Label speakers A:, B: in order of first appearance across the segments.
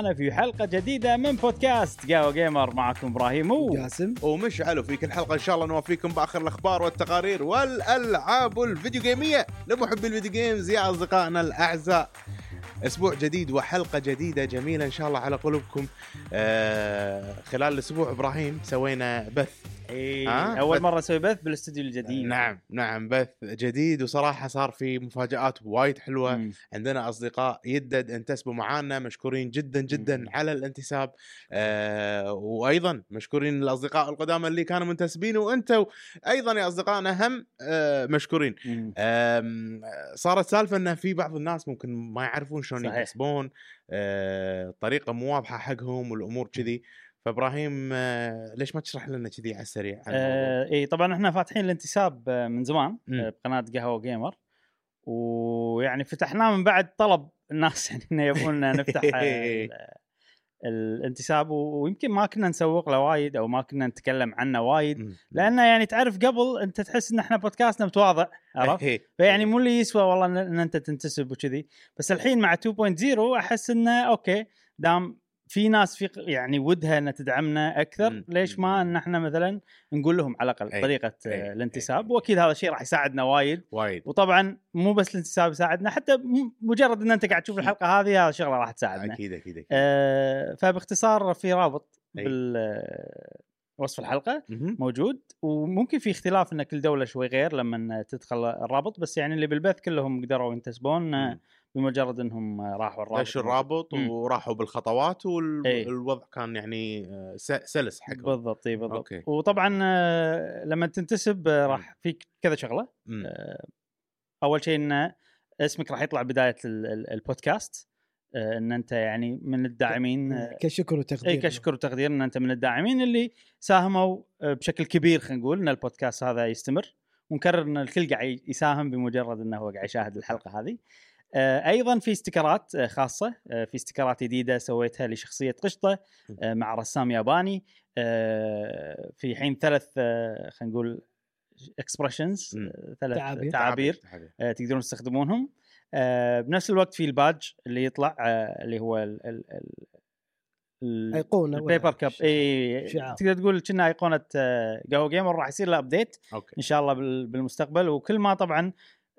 A: اصدقائنا في حلقة جديدة من بودكاست قهوة gamer. معكم إبراهيم و
B: جاسم
C: ومشعل وفي كل حلقة إن شاء الله نوفيكم بآخر الأخبار والتقارير والألعاب الفيديو gameية لمحبي ال video games. يا أصدقائنا الأعزاء أسبوع جديد وحلقة جديدة جميلة إن شاء الله على قلوبكم. آه خلال الأسبوع إبراهيم سوينا بث آه،
A: أول
C: بث.
A: مرة أسوي بث بالاستوديو الجديد
C: نعم نعم بث جديد وصراحة صار في مفاجآت وايد حلوة
A: مم.
C: عندنا أصدقاء يدد انتسبوا معانا مشكورين جدا جدا
A: مم.
C: على الانتساب آه وأيضا مشكورين الأصدقاء القدامى اللي كانوا منتسبين وأنتم أيضا يا اصدقائنا هم آه مشكورين. آم، صارت سالفة إن في بعض الناس ممكن ما يعرفون شلون
A: صحيح.
C: يكسبون آه، طريقة مو واضحة حقهم والأمور كذي فابراهيم آه، ليش ما تشرح لنا كذي على السريع؟
A: آه اي طبعا إحنا فاتحين الانتساب آه، من زمان. آه، بقناة قهوة جيمر ويعني فتحناه من بعد طلب الناس يعني إنه يبون نفتح ال- الانتساب ويمكن ما كنا نسوق له وايد أو ما كنا نتكلم عنه وايد. لأنه يعني تعرف قبل أنت تحس إن إحنا بودكاستنا متواضع عرفت؟
C: إيه.
A: فيعني مو اللي يسوى والله إن أنت تنتسب وكذي بس الحين مع 2.0 أحس إنه okay دام في ناس في يعني ودها ان تدعمنا أكثر
C: مم.
A: ليش ما ان إحنا مثلا نقول لهم على الأقل
C: أي.
A: طريقة
C: أي. أي.
A: الانتساب وأكيد هذا الشيء راح يساعدنا وايد
C: وايد
A: وطبعا مو بس الانتساب يساعدنا حتى مجرد إن أنت قاعد تشوف الحلقة هذه هذا شغلة راح تساعدنا
C: أكيد أكيد أكيد
A: آه فباختصار في رابط
C: أي.
A: بال وصف
C: الحلقة.
A: موجود وممكن في اختلاف إن كل دولة شوي غير لما تدخل الرابط بس يعني اللي بالبث كلهم قدروا ينتسبون
C: مم.
A: بمجرد إنهم راحوا الرابط
C: دش الرابط
A: مم.
C: وراحوا بالخطوات. والوضع كان يعني آه، سلس حقهم
A: بالضبط اي بالضبط
C: okay.
A: وطبعا آه، لما تنتسب آه، راح في كذا شغلة
C: مم.
A: أول شيء إن اسمك راح يطلع بداية ال- ال- البودكاست إن أنت يعني من الداعمين
B: كشكر وتقدير
A: اي كشكر وتقدير إن أنت من الداعمين اللي ساهموا بشكل كبير خلينا نقول إن البودكاست هذا يستمر ونكرر إن الكل قاعد يساهم بمجرد إنه هو قاعد يشاهد الحلقة هذه. آه، أيضا في استيكرات آه، خاصة آه، في استيكرات جديدة سويتها لشخصية قشطة آه، مع رسام ياباني آه، في حين ثلاث آه، خلينا نقول expressions
C: مم.
A: ثلاث
B: تعابير.
A: تعابير
C: تعابير.
A: آه، تقدرون تستخدمونهم آه، بنفس الوقت في ال badge اللي يطلع آه، اللي هو ال ال ال
B: أيقونة
A: البيبر كاب اي. تقدر تقول كنا أيقونة قهوه gamer راح يصير له
C: update
A: إن شاء الله بال- بالمستقبل وكل ما طبعا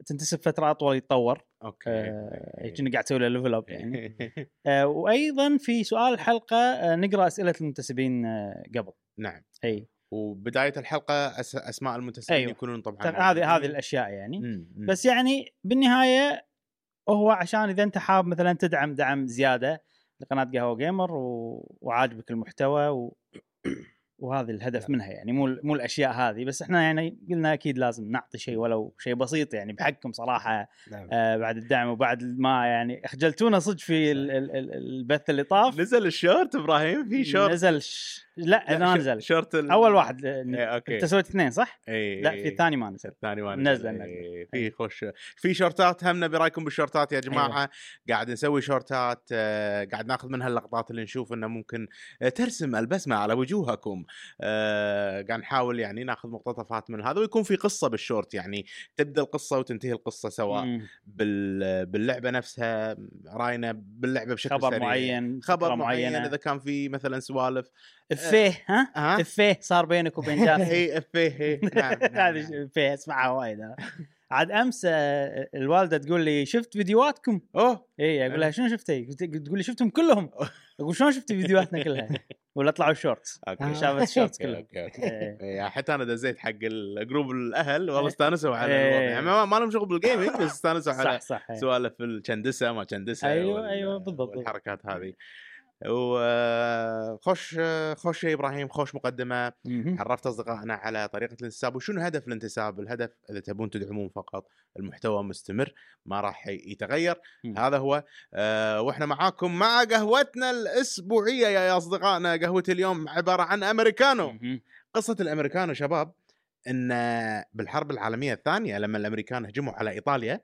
A: تنتسب فترة أطول يتطور
C: okay
A: آه، كنا قاعد تسوي له level up يعني آه، وأيضا في سؤال الحلقة آه، نقرأ أسئلة المنتسبين آه، قبل
C: نعم
A: أي
C: وبداية الحلقة أس... أسماء المنتسبين
A: أيوة.
C: يكونون طبعا
A: هذه هذه. الأشياء يعني
C: مم. مم.
A: بس يعني بالنهاية هو عشان إذا أنت حاب مثلا تدعم دعم زيادة لقناة قهوة جيمر و... وعاجبك المحتوى و... وهذا الهدف منها يعني مو مو الأشياء هذه بس إحنا يعني قلنا أكيد لازم نعطي شيء ولو شيء بسيط يعني بحقكم صراحة
B: نعم.
A: آه بعد الدعم وبعد ما يعني خجلتونا صدق في ال... ال... ال- البث اللي طاف.
C: نزل الشورت إبراهيم في شورت
A: نزل ش... لا ما
C: ش-
A: نزل.
C: شورت ال...
A: أول واحد
C: إيه، okay.
A: أنت سويت اثنين صح؟
C: اي
A: لا في الثاني ما نزل.
C: الثاني ما
A: نزل-
C: نزل.
A: نزل.
C: إيه، في خوش في shortات هم نبي رايكم بال shortات يا جماعة؟
A: أيوة.
C: قاعد نسوي shortات آه، قاعد ناخذ منها اللقطات اللي نشوف إنه ممكن آه، ترسم البسمة على وجوهكم. آه، قاعد نحاول يعني ناخذ مقتطفات من هذا ويكون في قصة بالشورت يعني. تبدأ القصة وتنتهي القصة سواء
A: مم.
C: بال باللعبة نفسها راينا باللعبة بشكل
A: خبر
C: سريع.
A: معين
C: خبر معين. إذا كان في مثلا سوالف.
A: افيه ها؟ افيه صار بينك وبين جاسم
C: هي افيه هي نعم نعم،
A: هذه
C: نعم.
A: افيه اسمعها وايد. عاد أمس آه، الوالدة تقول لي شفت فيديوهاتكم
C: أوه
A: اي أقول لها شنو شفتي؟ تقول لي شفتهم كلهم أقول شلون شفتي فيديوهاتنا كلها؟ ولا طلعوا ال
C: shorts okay
A: شافت ال
C: shorts
A: كلها
C: okay okay
A: إيه.
C: إيه، حتى أنا دزيت حق ال group الأهل والله
A: إيه.
C: استانسوا على
A: إيه.
C: يعني ما لهم شغل بال gaming بس استانسوا على
A: إيه.
C: سوالف الشندسة ما
A: شندسة
C: وال-
A: أيوة، بالضبط.
C: والحركات هذه وخش خش يا إبراهيم خوش
A: مقدمة.
C: عرفت أصدقائنا على طريقة الانتساب وشنو هدف الانتساب الهدف إذا تبون تدعمون فقط المحتوى مستمر ما راح يتغير
A: مم.
C: هذا هو أه وإحنا معاكم مع قهوتنا الأسبوعية يا أصدقائنا قهوة اليوم عبارة عن أمريكانو
A: مهم.
C: قصة الأمريكانو شباب إن بالحرب العالمية الثانية لما الأمريكان هجموا على إيطاليا
A: مم.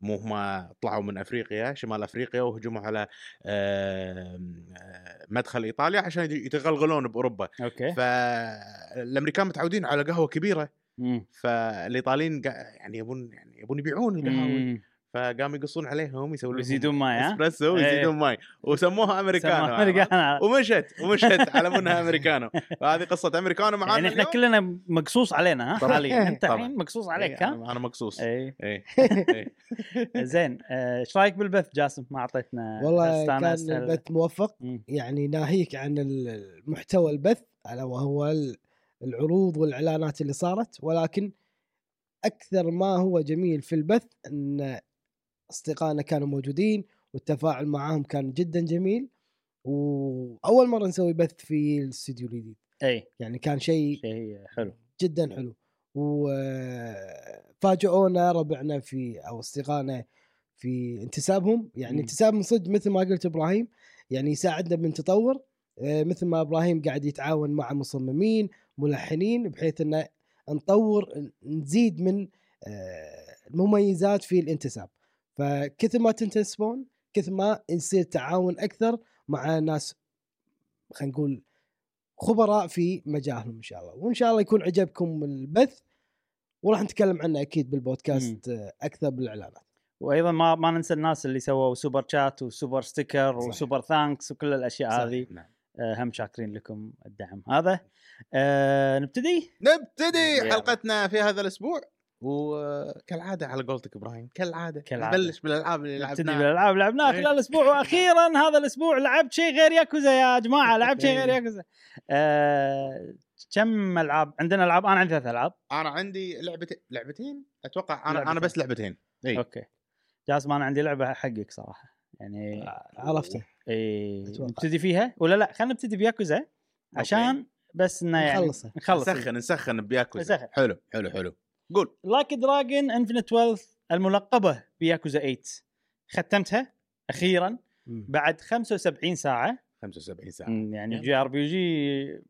C: مو هم طلعوا من أفريقيا شمال أفريقيا وهجموا على آم، آه، مدخل إيطاليا عشان يتغلغلون بأوروبا.
A: okay.
C: فالامريكان متعودين على قهوة كبيرة.
A: مم.
C: فالإيطاليين يعني يبون يعني يبون يبيعون القهوه
A: مم.
C: فقاموا يقصون عليهم يسوون لهم
A: ويزيدون ماي ها
C: اسبريسو
A: إيه.
C: ويزيدون ماي وسموها أمريكانو
A: سموها أمريكانو.
C: ومشت ومشت على منها أمريكانو فهذه قصة أمريكانو معانا
A: يعني إحنا
C: اليوم.
A: كلنا مقصوص علينا ها. حاليا
C: أنت.
A: الحين مقصوص عليك
C: إيه،
A: ها
C: أنا أنا مقصوص
A: اي
C: إيه.
A: زين آه، إيش رأيك بالبث جاسم ما
C: أعطيتنا
B: والله كان البث موفق. يعني ناهيك عن المحتوى البث ألا وهو ال- العروض والإعلانات اللي صارت ولكن أكثر ما هو جميل في البث أن أصدقائنا كانوا موجودين والتفاعل معاهم كان جدا جميل. وأول مرة نسوي بث في الاستوديو الجديد.
A: أي.
B: يعني كان شيء
A: شيء حلو.
B: جدا حلو. وفاجئونا ربعنا في أو أصدقائنا في انتسابهم. يعني. انتسابهم صدق مثل ما قلت إبراهيم. يعني يساعدنا بالتطور آه، مثل ما إبراهيم قاعد يتعاون مع مصممين ملحنين بحيث إن نطور نزيد من آه، المميزات في الانتساب. فكثر ما تنتسبون كثر ما يصير تعاون أكثر مع ناس خلينا نقول خبراء في مجالهم إن شاء الله وإن شاء الله يكون عجبكم البث وراح نتكلم عنه أكيد بالبودكاست آه، أكثر بالإعلانات
A: وأيضا ما ما ننسى الناس اللي سووا super chat و super sticker
B: صحيح.
A: و super thanks وكل الأشياء
B: صحيح.
A: هذه
C: نعم.
A: آه، هم شاكرين لكم الدعم هذا آه، نبتدي
C: نبتدي. حلقتنا في هذا الأسبوع وكالعادة على قولتك إبراهيم كالعادة
A: كالعادة.
C: نبلش بالألعاب اللي
A: نبتدي
C: لعبناها.
A: بالألعاب لعبناها
C: إيه.
A: خلال الأسبوع. وأخيرا هذا الأسبوع لعبت شيء غير ياكوزا يا جماعة لعبت شيء غير
C: إيه.
A: ياكوزا. آه، كم ألعاب؟ عندنا ألعاب أنا عندي ثلاث ألعاب.
C: أنا عندي لعبتين لعبتين؟ أتوقع أنا
A: لعبتين.
C: أنا بس لعبتين. اي
A: okay. جاسم أنا عندي لعبة حقك صراحة. يعني
B: عرفته.
A: إيه
B: أتوقع.
A: نبتدي فيها؟ ولا لا خلينا نبتدي بياكوزا عشان بس إنه يعني
B: نخلصه.
A: نخلص.
C: نسخن نسخن بياكوزا.
A: نسخن.
C: حلو حلو حلو. قول.
A: Like a Dragon Infinite Wealth الملقبة بياكوزا 8 ختمتها
B: أخيرا.
A: بعد 75 ساعة.
C: 75
A: ساعة. يعني. جي آر بي جي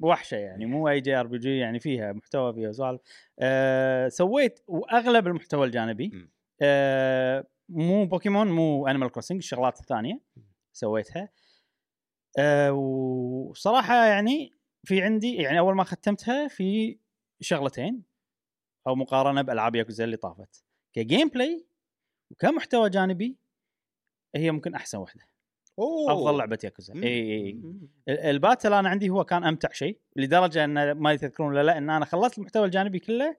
A: وحشة يعني مو أي JRPG يعني فيها محتوى فيها سوالف آه سويت وأغلب المحتوى الجانبي. آه مو بوكيمون مو Animal Crossing الشغلات الثانية سويتها. آه وصراحة يعني في عندي يعني أول ما ختمتها في شغلتين. أو مقارنة بألعاب ياكوزا اللي طافت. ك gameplay وكمحتوى جانبي هي ممكن أحسن واحدة
C: أوه!
A: أفضل لعبة ياكوزا. إي
C: إي
A: ال battle أنا عندي هو كان أمتع شيء لدرجة إن ما تذكرون ولا لا إن أنا خلصت المحتوى الجانبي كله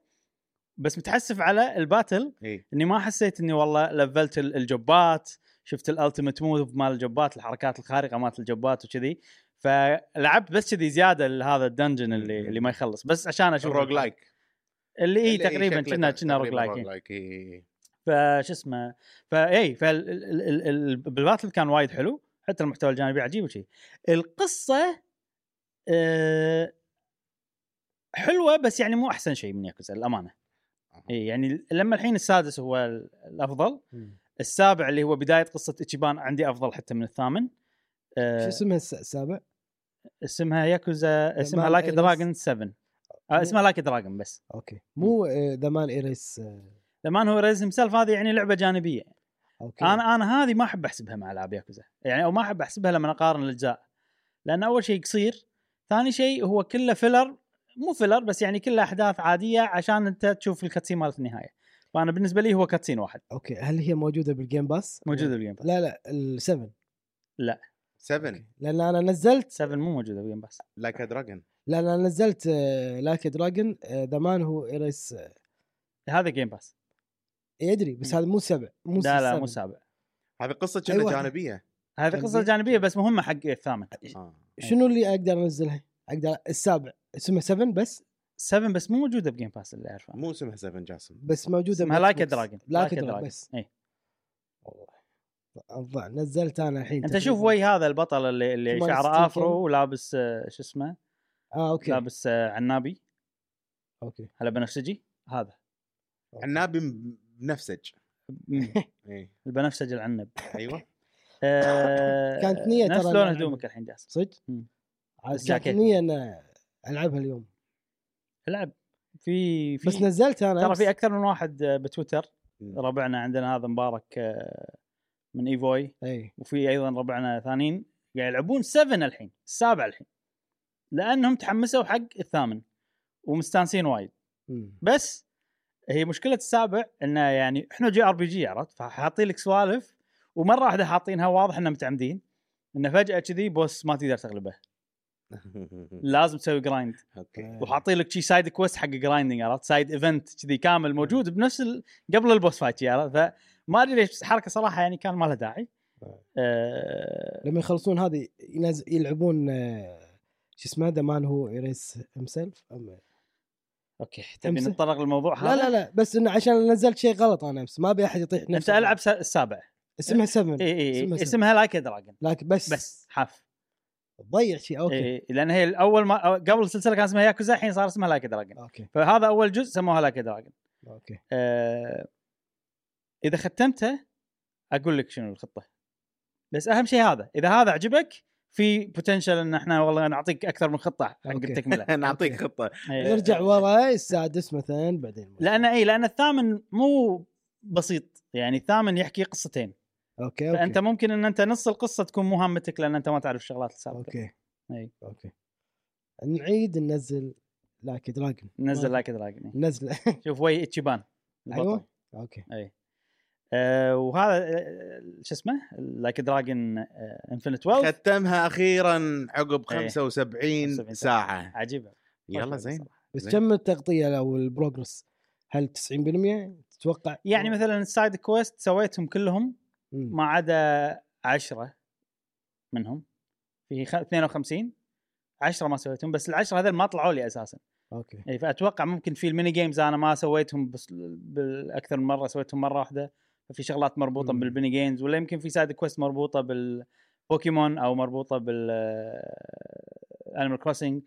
A: بس متحسف على ال
C: battle
A: إي. إني ما حسيت إني والله level ت ال- ال job ات شفت ال ultimate move مال ال job ات الحركات الخارقة مالت ال job ات وكذي. فلعبت بس كذي زيادة هذا ال dungeon اللي اللي ما يخلص. بس عشان أشوف
C: ال roguelike
A: اللي اي
C: اللي
A: تقريبا كنا كنا
C: roguelike roguelike إي.
A: فش اسمه فاي فال battle كان وايد حلو حتى المحتوى الجانبي عجيب وشي القصة آه، حلوة بس يعني مو أحسن شيء من ياكوزا للأمانة
C: أها.
A: اي يعني لما الحين السادس هو ال- الأفضل
B: مم.
A: السابع اللي هو بداية قصة إتشيبان عندي أفضل حتى من الثامن
B: شو
A: آه
B: اسمها الس- السابع؟
A: اسمها ياكوزا اسمها Like
B: a.
A: Dragon 7 آه اسمها Like a Dragon بس.
B: okay. مو The Man Who
A: Erased His Name هو erased himself هذه يعني لعبة جانبية.
B: okay.
A: أنا أنا هذه ما أحب أحسبها مع العاب ياكوزا. يعني أو ما أحب أحسبها لما أقارن الأجزاء. لأن أول شيء قصير ثاني شيء هو كله filler مو filler بس يعني كله أحداث عادية عشان أنت تشوف ال cutscene مالت النهاية. فأنا بالنسبة لي هو cutscene واحد.
B: okay. هل هي موجودة بال Game
A: Pass؟ موجودة بال Game Pass
B: لا لا ال7
C: 7
B: لأن أنا نزلت
A: 7 مو موجودة بال Game
C: Pass Like
B: a Dragon لأن أنا نزلت Like a Dragon The Man Who Erased
A: هذا Game Pass
B: يدري بس هذا مو سبع مو
A: لا لا
B: سبع.
A: مو سابع.
C: هذه قصة كنا
B: أيوة.
C: جانبية.
A: هذه
B: جانبية.
A: قصة جانبية. بس مهمة حق الثامن.
C: آه.
B: شنو اللي أقدر أنزلها؟ أقدر السابع. اسمه 7 بس؟
A: 7 بس مو موجودة ب Game Pass اللي أعرفه.
C: مو اسمها 7 جاسم.
B: بس موجودة
A: اسمها
B: Like
A: a.
B: Dragon
A: Like
B: a Dragon بس.
A: اي
B: الضع نزلت أنا الحين
A: أنت شوف. وي هذا البطل اللي اللي شعره. afro ولابس آه، شو اسمه؟
B: آه okay.
A: لابس آه، عنابي.
B: okay.
A: هلا بنفسجي هذا.
C: عنابي بنفسج.
A: مم.
C: اي
A: البنفسج العنب.
C: أيوه.
A: آه،
B: كانت نية
A: نفس
B: ترى
A: لون. هدومك الحين جاسم.
B: صدق؟ كانت. نية إن ألعبها اليوم.
A: العب. في في
B: بس نزلت أنا
A: ترى. في أكثر من واحد آه، بتويتر. ربعنا عندنا هذا مبارك من إيفوي.
B: اي
A: وفي أيضا ربعنا ثانيين. قاعد يلعبون 7 الحين السابع الحين. لأنهم تحمسوا حق الثامن ومستانسين وايد. بس هي مشكلة السابع إنه يعني إحنا JRPG عرفت؟ فحاطين لك سوالف ومرة واحدة حاطينها واضح انهم متعمدين إنه فجأة كذي boss ما تقدر تغلبه. لازم تسوي grind
C: okay.
A: وحاطين لك شي side quest حق grinding عرفت؟ side event كذي كامل موجود بنفس ال... قبل ال boss fight عرفت؟ فما أدري ليش حركة صراحة يعني كان ما لها داعي. آه...
B: لما يخلصون هذه ينز... يلعبون آه، شو اسمه The Man Who Erased himself
A: okay. تبي نتطرق للموضوع هذا
B: لا لا لا بس إنه عشان نزلت شيء غلط أنا امس ما أبي أحد يطيح
A: أنت
B: نفسه.
A: ألعب س- السابع.
B: اسمها 7
A: إي
B: إي
A: اسمها Like a Dragon
B: لكن بس.
A: بس حاف.
B: ضيع شيء okay.
A: إيه لأن هي الأول ما قبل السلسلة كان اسمها ياكوزا الحين صار اسمها Like a
B: Dragon okay.
A: فهذا أول جزء سموها Like a
B: Dragon okay.
A: آه إذا ختمته أقول لك شنو الخطة. بس أهم شيء هذا. إذا هذا عجبك في potential إن إحنا والله نعطيك أكثر من خطة حق. التكمله
C: نعطيك. خطة.
A: إيه.
B: نرجع ورا السادس مثلا بعدين
A: لأن اي لأن الثامن مو بسيط يعني الثامن يحكي قصتين.
B: okay okay.
A: فأنت ممكن إن أنت نص القصة تكون مو هامتك لأن أنت ما تعرف الشغلات السابقة.
B: okay.
A: اي
B: أوكي. نعيد ننزل Like a Dragon
A: نزل Like a Dragon
B: نزله
A: شوف وي إتشيبان.
B: أيوه. okay.
A: اي آه وهذا آه، شو اسمه؟ Like a Dragon Infinite Wealth
C: ختمها أخيرا عقب
A: إيه.
C: 75
A: 75
C: ساعة.
A: عجيبة.
C: يلا زين.
B: بس. كم التغطية أو ال progress؟ هل 90% تتوقع؟
A: يعني مثلا ال side quest سويتهم كلهم. ما عدا 10 منهم. في خ- 52 10 ما سويتهم بس العشرة هذول ما طلعوا لي أساسا.
B: okay.
A: اي فأتوقع ممكن في ال mini games أنا ما سويتهم بس بالاكثر من مرة سويتهم مرة واحدة. ففي شغلات مربوطة
B: مم.
A: بال mini games ولا يمكن في side quest مربوطة بالبوكيمون أو مربوطة بال Animal Crossing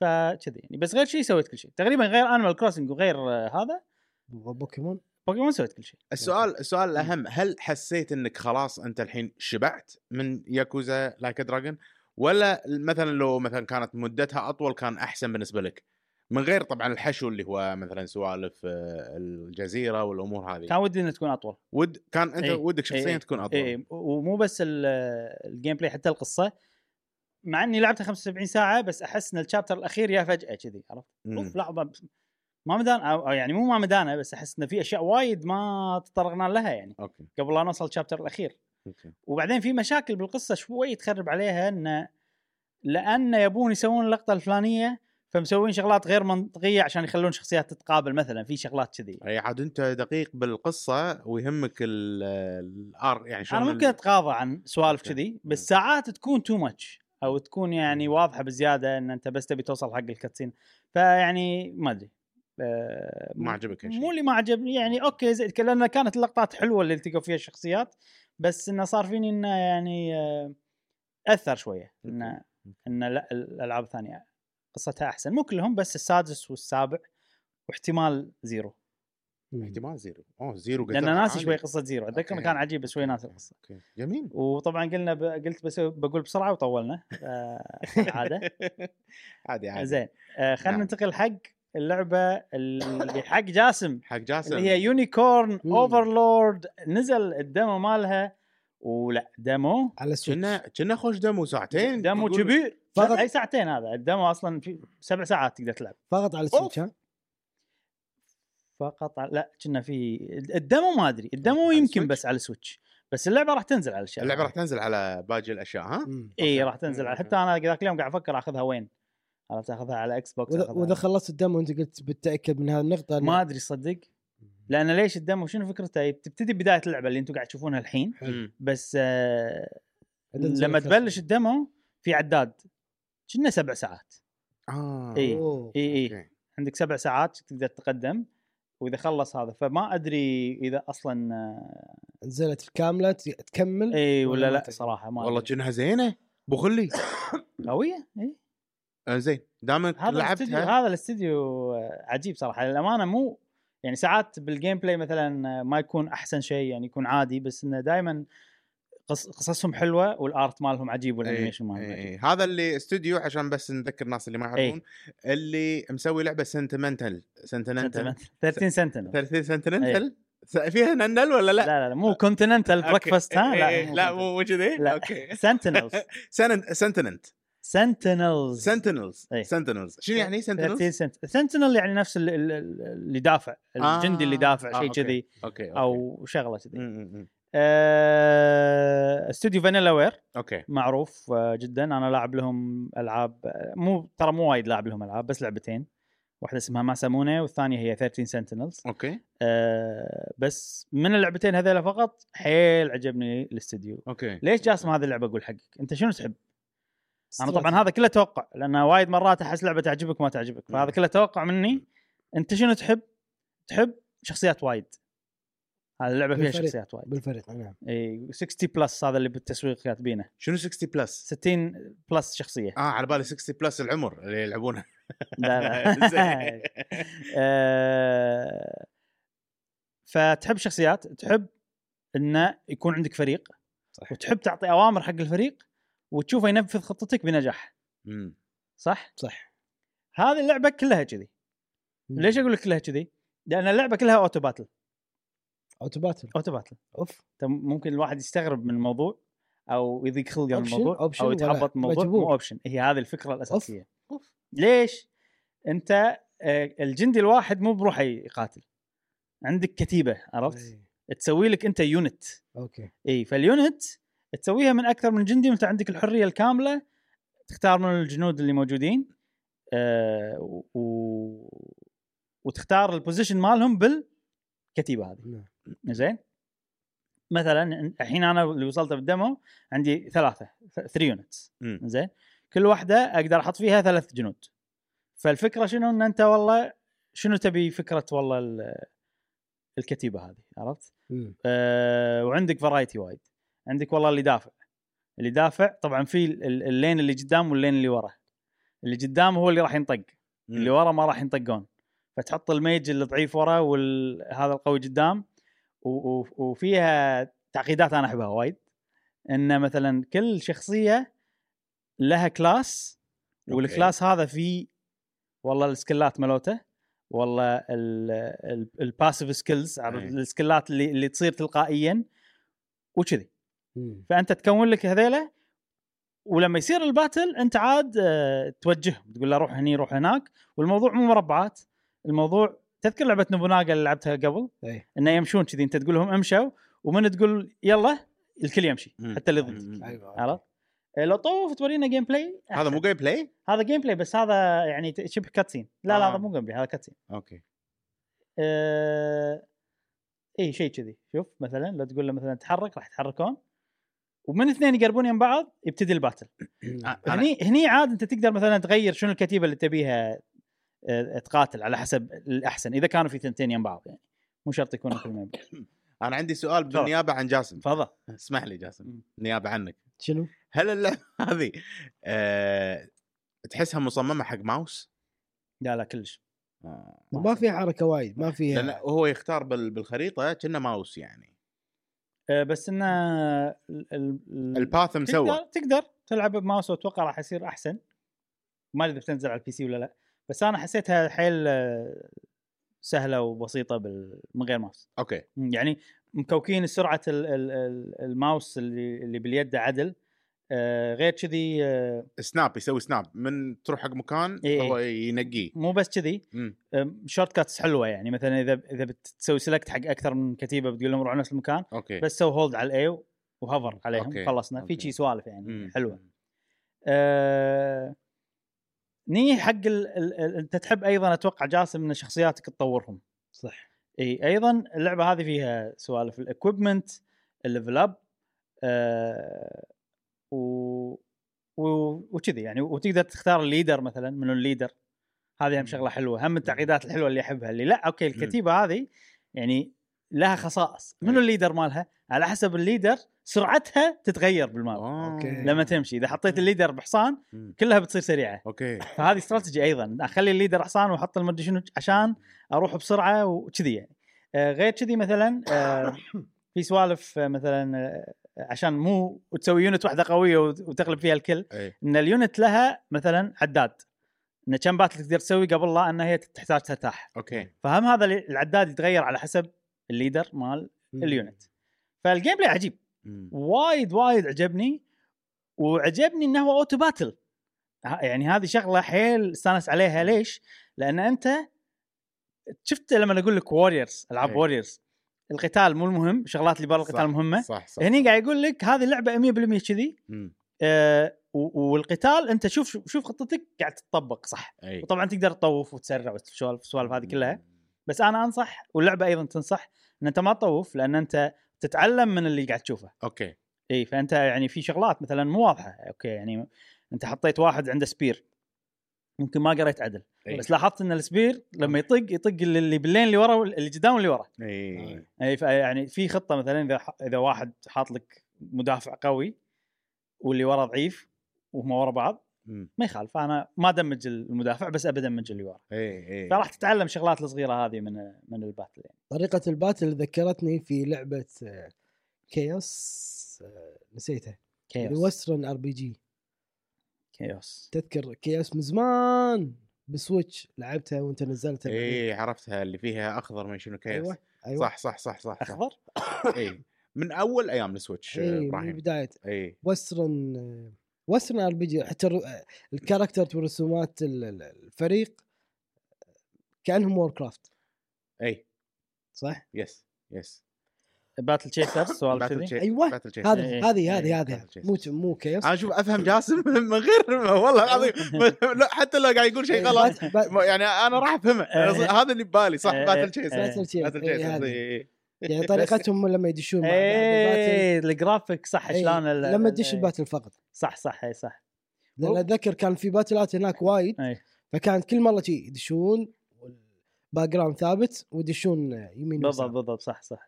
A: فكذي يعني. بس غير شيء سويت كل شيء تقريبا غير Animal Crossing وغير آه، هذا.
B: بوكيمون؟
A: بوكيمون سويت كل شيء
C: السؤال السؤال الأهم هل حسيت إنك خلاص أنت الحين شبعت من ياكوزا لايك دراجون ولا مثلا لو مثلا كانت مدتها أطول كان أحسن بالنسبة لك؟ من غير طبعا الحشو اللي هو مثلا سوالف آه، الجزيرة والأمور هذه.
A: كان ودي إنها تكون أطول.
C: ود كان أنت
A: إيه.
C: ودك شخصيا
A: إيه.
C: تكون أطول.
A: اي ومو بس ال- ال gameplay حتى القصة. مع إني لعبتها 75 ساعة بس أحس إن ال chapter الأخير يا فجأة كذي عرفت؟ أوف لحظه ما مدان أو يعني مو ما مدانة بس أحس إن في أشياء وايد ما تطرقنا لها يعني
C: okay.
A: قبل لا نوصل ال chapter
C: الأخير. okay.
A: وبعدين في مشاكل بالقصة شوي تخرب عليها انه لأن يبون يسوون اللقطة الفلانية فمسوين شغلات غير منطقية عشان يخلون شخصيات تتقابل مثلا في شغلات كذي
C: أي عاد أنت دقيق بالقصة ويهمك ال- الآر يعني شلون أنا
A: ممكن أتغاضى عن سوالف. كذي. بس ساعات تكون too much أو تكون يعني واضحة بزيادة إن أنت بس تبي توصل حق ال cutscene فيعني ما أدري آه،
C: ما عجبك هالشيء.
A: مو اللي ما عجبني يعني okay زي لأن كانت اللقطات حلوة اللي التقوا فيها الشخصيات بس إنه صار فيني إنه يعني آه، أثر شوية
C: إنه.
A: إنه لا الألعاب الثانية قصتها أحسن. مو كلهم بس السادس والسابع واحتمال زيرو.
C: احتمال زيرو. أوه زيرو
A: لأن
C: قتلها
A: ناسي. شوي قصة Zero.
C: أتذكر.
A: كان عجيب بس شوي ناسي القصة.
C: okay جميل.
A: وطبعا قلنا ب... قلت بس بقول بسرعة وطولنا. آه، عادة.
C: عادي عادي.
A: زين. آه خلينا
C: نعم.
A: ننتقل حق اللعبة اللي حق جاسم.
C: حق جاسم.
A: اللي هي
B: Unicorn.
A: Overlord نزل ال demo مالها ولا demo؟
B: على سويتش
C: كنا كنا خوش demo ساعتين demo
A: كبير.
B: فقط-
A: أي ساعتين هذا. ال demo أصلا في سبع ساعات تقدر تلعب.
B: فقط على السويتش ها؟
A: فقط على- لا كنا في ال demo ما أدري. ال
C: demo
A: يمكن
C: السويتش؟
A: بس على السويتش. بس اللعبة راح تنزل على الشاشة
C: اللعبة راح تنزل على باقي الأشياء ها. إي.
A: راح تنزل على. حتى أنا ذاك اليوم قاعد أفكر أخذها وين. عرفت أخذها على إكس بوكس
B: وإذا خلصت ال demo أنت قلت بتأكد من هذه النقطة
A: ما أدري صدق؟ لأن ليش ال demo؟ شنو فكرته؟ تبتدي بداية اللعبة اللي أنتم قاعد تشوفونها الحين.
C: مم.
A: بس آه لما. تبلش ال demo في عداد. كنا سبع ساعات. آه.
B: أوه.
A: اي اي
C: okay.
A: عندك سبع ساعات تقدر تقدم وإذا خلص هذا. فما أدري إذا أصلا آه،
B: نزلت كامله ت- تكمل؟
A: اي ولا لا
B: تدري؟
A: صراحة ما
C: والله. كأنها زينة. بخلي
A: قوية؟ اي
C: آه زين. دام انك
A: هذا الاستديو
C: لعبتها
A: هذا الاستديو آه، عجيب صراحة. للأمانة مو يعني ساعات بال gameplay مثلا ما يكون أحسن شيء يعني يكون عادي بس إنه دائما قص قصصهم حلوة وال art مالهم عجيب وال animation
C: مالهم
A: عجيب.
C: إي. هذا اللي استوديو عشان بس نذكر الناس اللي ما يعرفون اللي مسوي لعبة سنتمنتال سنتمنتال
A: 13 سنتنل
C: 30 سنتمنتال فيها ننل ولا لا؟
A: لا لا لا مو كونتيننتال. بريكفاست ها؟
C: إي إي.
A: لا
C: لا مو كذي؟
A: لا
C: أوكي.
A: سنتينلز
C: سنن سنتننت
A: سنتينلز
C: سنتينلز
A: إيه.
C: سنتينلز شنو يعني سنتينلز؟
A: سنت. سنتينل يعني نفس ال- ال- ال- اللي دافع. الجندي اللي دافع
C: آه،
A: شيء
C: أوكي.
A: كذي.
C: أوكي أوكي.
A: أو شغلة كذي. آه، استوديو فانيلا وير
C: أوكي.
A: معروف آه، جدا. أنا لاعب لهم ألعاب آه، مو ترى مو وايد لاعب لهم ألعاب بس لعبتين. واحدة اسمها ماسامونه والثانية هي 13 Sentinels
C: okay.
A: آه بس من اللعبتين هذيلا فقط حيل عجبني الاستديو
C: okay.
A: ليش جاسم هذه اللعبة؟ أقول حقك. أنت شنو تحب؟ أنا طبعا هذا كله توقع لأن وايد مرات أحس لعبة تعجبك ما تعجبك فهذا. كله توقع مني. أنت شنو تحب؟ تحب شخصيات وايد. هذه اللعبة فيها. شخصيات وايد.
B: بالفريق نعم.
A: إي 60 plus هذا اللي بالتسويق كاتبينه.
C: شنو 60 plus؟
A: 60 plus شخصية.
C: آه على بالي 60 plus العمر اللي يلعبونها
A: لا لا. آه، فتحب شخصيات تحب إنه يكون عندك فريق
C: صح
A: وتحب تعطي أوامر حق الفريق وتشوفه ينفذ خطتك بنجاح
C: مم.
A: صح؟
B: صح
A: هذه اللعبة كلها كذي ليش أقول لك كلها كذي؟ لأن اللعبة كلها auto
B: battle auto
A: battle auto
B: battle
A: أوف ممكن الواحد يستغرب من الموضوع أو يضيق خلقه من
B: Option-
A: الموضوع
B: option
A: أو
B: ولا
A: يتحبط من الموضوع. مو option هي هذه الفكرة الأساسية
C: أوف.
A: ليش؟ أنت آه، الجندي الواحد مو بروحه يقاتل عندك كتيبة عرفت؟
B: إيه.
A: تسوي لك أنت unit
B: okay
A: اي فال unit تسويها من أكثر من جندي وانت عندك الحرية الكاملة تختار من الجنود اللي موجودين آه و... وتختار ال position مالهم بالكتيبة هذه.
B: نعم.
A: زين؟ مثلا الحين أنا اللي وصلت بال demo عندي ثلاثة three units
C: مم.
A: زين؟ كل واحدة أقدر أحط فيها ثلاث جنود. فالفكرة شنو؟ إن أنت والله شنو تبي فكرة والله ال- الكتيبة هذه عرفت؟ أه وعندك variety وايد. عندك والله اللي دافع. اللي دافع طبعا في ال- ال- ال line اللي قدام وال line اللي ورا. اللي قدام هو اللي راح ينطق. اللي ورا ما راح ينطقون. فتحط ال mage اللي ضعيف ورا وهذا القوي قدام. وفيها تعقيدات أنا أحبها وايد. إن مثلا كل شخصية لها class.
C: وال
A: class هذا فيه والله السكلات مالوته. والله ال passive skills
C: أي.
A: السكلات اللي اللي تصير تلقائيا. وكذي. فأنت تكون لك هذيله ولما يصير ال battle أنت عاد آه، توجههم تقول له روح هني روح هناك. والموضوع مو مربعات الموضوع تذكر لعبة نوبوناغا اللي لعبتها قبل؟
B: إي.
A: إنه يمشون كذي أنت تقول لهم امشوا ومن تقول يلا الكل يمشي
C: مم.
A: حتى اللي ضدك.
B: أيوه
A: عرفت؟ آه، لو طوف تورينا gameplay
C: هذا مو gameplay؟
A: هذا gameplay بس هذا يعني شبه cutscene لا لا
C: آه.
A: هذا مو gameplay هذا cutscene
C: okay.
A: آه... إي شيء كذي. شوف مثلا لو تقول له مثلا تحرك راح يتحركون. ومن اثنين يقربون يم بعض يبتدي
C: ال battle
A: هني هني عاد أنت تقدر مثلا تغير شنو الكتيبة اللي تبيها آه، تقاتل على حسب الأحسن إذا كانوا في ثنتين يم بعض يعني مو شرط يكونوا كلهم.
C: أنا عندي سؤال. بالنيابة عن جاسم
A: تفضل
C: اسمح لي جاسم. نيابة عنك
B: شنو؟
C: هل اللعبة هذه أه تحسها مصممة حق ماوس؟
A: لا لا كلش
C: آه.
B: ما فيها حركة وايد ما
C: لأن
B: فيها
C: هو يختار بال- بالخريطة كأنه ماوس يعني
A: بس إنه ال- ال- ال-
C: ال path
A: تقدر
C: مسوى.
A: تقدر تلعب بماوس وأتوقع راح يصير أحسن. ما أدري بتنزل على ال PC ولا لا. بس أنا حسيتها حيل آه، سهلة وبسيطة بال... من غير
C: mouse.
A: okay. يعني مكوكين سرعة ال... ال... ال- الماوس اللي اللي باليد عدل. آه، غير كذي آه،
C: snap يسوي snap من تروح حق مكان
A: إيه.
C: هو ينقيه
A: مو بس كذي. shortcuts حلوة يعني مثلا إذا إذا بتسوي select حق أكثر من كتيبة بتقول لهم روحوا نفس المكان
C: okay
A: بس سوي hold على ال A و hover عليهم
C: okay.
A: خلصنا في
C: okay.
A: شي سوالف يعني
C: مم.
A: حلوة آه... ني حق ال... ال... ال... أنت تحب أيضا أتوقع جاسم إن شخصياتك تطورهم
B: صح
A: إي أيضا اللعبة هذه فيها سوالف ال equipment ال level up آه... و... و... وكذي يعني وتقدر تختار ال leader مثلا منو ال leader. هذه هم شغلة حلوة. هم من التعقيدات الحلوة اللي احبها اللي لا okay الكتيبة هذه يعني لها خصائص. منو
C: أي.
A: ال leader مالها؟ على حسب ال leader سرعتها تتغير بال
C: map
B: آه.
A: لما تمشي. إذا حطيت ال leader
C: بحصان.
A: كلها بتصير سريعة.
C: okay.
A: فهذه استراتيجي أيضا. أخلي ال leader حصان وأحط المدري شنو عشان أروح بسرعة وكذي يعني. آه غير كذي مثلا آه في سوالف مثلا عشان مو وتسوي unit واحدة قوية وت- وتغلب فيها الكل
C: أي.
A: إن ال unit لها مثلا عداد. إن كم battle تقدر تسوي قبل لا إن هي تحتاج ترتاح.
C: okay.
A: فهم هذا ال- العداد يتغير على حسب ال leader مال.
B: ال
A: unit فال gameplay عجيب.
C: مم.
A: وايد وايد عجبني وعجبني انه هو auto battle يعني هذه شغلة حيل استانس عليها ليش؟ لأن أنت شفت لما أقول لك Warriors
C: ألعاب.
A: Warriors القتال مو المهم الشغلات اللي برا القتال مهمة.
C: صح صح
A: هني قاعد يقول لك هذه اللعبة 100% كذي. آه والقتال انت شوف شوف خطتك قاعد تطبق صح.
C: أي.
A: وطبعا تقدر تطوف وتسرع وتسولف السوالف هذه كلها. بس أنا أنصح واللعبة أيضا تنصح إن أنت ما تطوف لأن أنت تتعلم من اللي قاعد تشوفه.
C: okay.
A: إي فأنت يعني في شغلات مثلا مو واضحة. okay يعني أنت حطيت واحد عنده spear. ممكن ما قريت عدل.
C: إي.
A: بس لاحظت إن ال spear لما يطق يطق اللي اللي باللين اللي ورا واللي قدام واللي ورا.
C: اي
A: اي ف- يعني في خطة مثلا إذا إذا واحد حاط لك مدافع قوي واللي ورا ضعيف وهم ورا بعض. ما يخالف. أنا ما damage المدافع بس ابدا damage اللي ورا.
C: اي اي
A: فراح تتعلم الشغلات الصغيرة هذه من من ال battle. يعني
B: طريقة ال battle ذكرتني في لعبة آه، Chaos آه، نسيتها. Chaos western RPG
A: Chaos
B: تذكر Chaos من زمان ب Switch لعبتها وانت نزلتها
C: اي عرفتها اللي فيها أخضر ما شنو كيس
B: أيوه أيوه.
C: صح صح صح صح, صح.
A: أخضر؟
C: اي من أول أيام السويتش
B: اي من
C: إبراهيم.
B: بداية.
C: اي
B: وسترن وسترن آر بي جي حتى الكاركتر ورسومات ال- ال- الفريق كأنهم وور كرافت.
C: اي
B: صح؟
C: يس يس
A: باتل تشيسرز سوالف
C: باتل
A: كذي
B: أيوة،
C: تشيس.
B: هذا
A: إيه،
B: هذه
C: إيه،
B: هذه هذه
C: باتل
B: مو. مو كيوس
C: أنا أشوف افهم جاسم من غير والله العظيم لا حتى لو قاعد يقول شيء غلط
B: بات-
C: ما- يعني أنا راح أفهمه
A: إيه.
C: هذا اللي ببالي صح
A: إيه.
C: Battle Chase
A: إيه.
B: Battle Chase،
C: Battle
B: إيه،
C: Chase
B: هذه.
C: إيه.
B: يعني طريقتهم لما يدشون
A: إيه الجرافيك صح
B: إيه،
A: شلون
B: لما تدش
A: إيه.
B: ال battle فقط
A: صح صح اي صح
B: لأن أتذكر كان في باتلات هناك وايد
A: اي
B: فكانت كل مرة يدشون وال back ground ثابت ويدشون يمين
A: بالضبط. بالضبط صح صح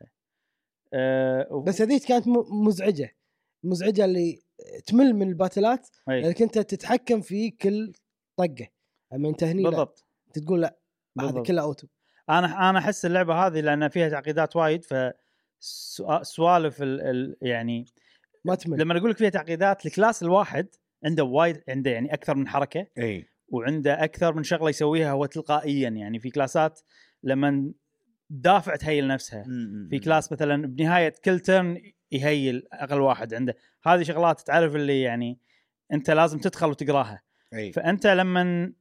A: أه
B: بس هذيك كانت مزعجة. مزعجة اللي تمل من الباتلات. لأنك أنت تتحكم في كل طقة. أما أنت هني
A: بالضبط.
B: انت تقول لا هذا. كله auto.
A: أنا أنا أحس اللعبة هذه لأن فيها تعقيدات وايد ف سوا- سوالف ال ال يعني
B: ما تمل.
A: لما أقول لك فيها تعقيدات ال class الواحد عنده وايد عنده يعني أكثر من حركة
C: أي.
A: وعنده أكثر من شغلة يسويها هو تلقائيا. يعني في class ات لما دافع ت heal نفسها. في class مثلا بنهاية كل turn ي heal أقل واحد عنده. هذه شغلات تعرف اللي يعني أنت لازم تدخل وتقراها.
C: أي.
A: فأنت لما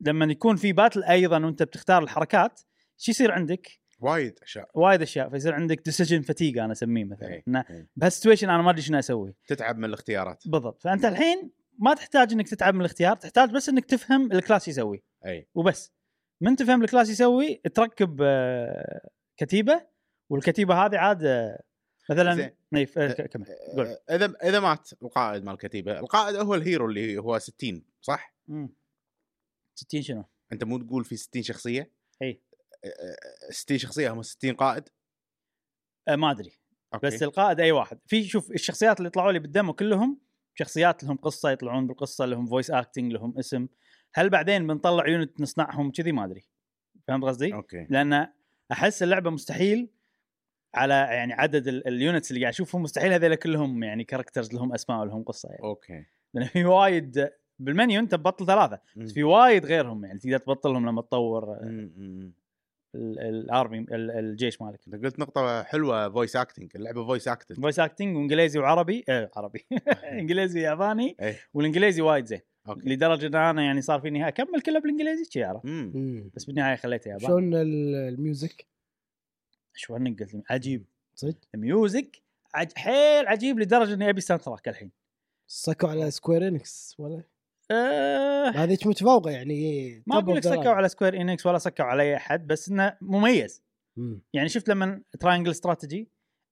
A: لما يكون في battle أيضا وأنت بتختار الحركات شو يصير عندك؟
C: وايد أشياء.
A: وايد أشياء. فيصير عندك decision fatigue أنا أسميه مثلا.
C: بهال
A: situation أنا ما أدري شنو أسوي.
C: تتعب من الاختيارات.
A: بالضبط. فأنت الحين ما تحتاج إنك تتعب من الاختيار تحتاج بس إنك تفهم ال class يسوي.
C: أي.
A: وبس. من تفهم ال class يسوي تركب آه، كتيبة والكتيبة هذه عاد آه، مثلا
C: زين.
A: إي، ف- ك- كمل قول
C: آه، إذا إذا مات القائد مال الكتيبة القائد هو ال hero اللي هو 60 صح؟
A: مم. 60 شنو؟
C: أنت مو تقول في 60 شخصية؟
A: اي
C: آه، 60 شخصية هم 60 قائد
A: آه، ما أدري
C: okay.
A: بس القائد أي واحد في شوف الشخصيات اللي طلعوا لي بال demo كلهم شخصيات لهم قصة يطلعون بالقصة لهم voice acting لهم اسم هل بعدين بنطلع unit نصنعهم كذي؟ ما أدري. فهمت قصدي؟
C: أوكي.
A: لأن أحس اللعبة مستحيل على يعني عدد ال- ال units اللي قاعد أشوفهم مستحيل هذول كلهم يعني characters لهم أسماء ولهم قصة يعني.
C: أوكي.
A: لأن في وايد بالمنيو أنت تبطل ثلاثة بس في وايد غيرهم يعني تقدر تبطلهم لما تطور ال army ال- الجيش مالك.
C: أنت قلت نقطة حلوة voice acting اللعبة voice acting
A: voice acting وإنجليزي وعربي. آه عربي. إنجليزي وياباني
C: إيه.
A: والإنجليزي وايد زين.
C: أوكي.
A: لدرجة إن أنا يعني صار فيني أكمل كله بالإنجليزي شي.
C: مم.
A: بس بالنهاية خليته ياباني
B: شلون ال- ال music؟
A: شو هنك قلت؟ عجيب.
B: صدق؟
A: ال music عج... حيل عجيب لدرجة إني أبي soundtrack الحين.
B: سكوا على Square Enix ولا؟
A: أه.
B: هذيك متفوقة يعني
A: ما
B: top
A: أقول لك سكوا. على Square Enix ولا سكوا على أي أحد بس إنه مميز.
B: مم.
A: يعني شفت لما Triangle Strategy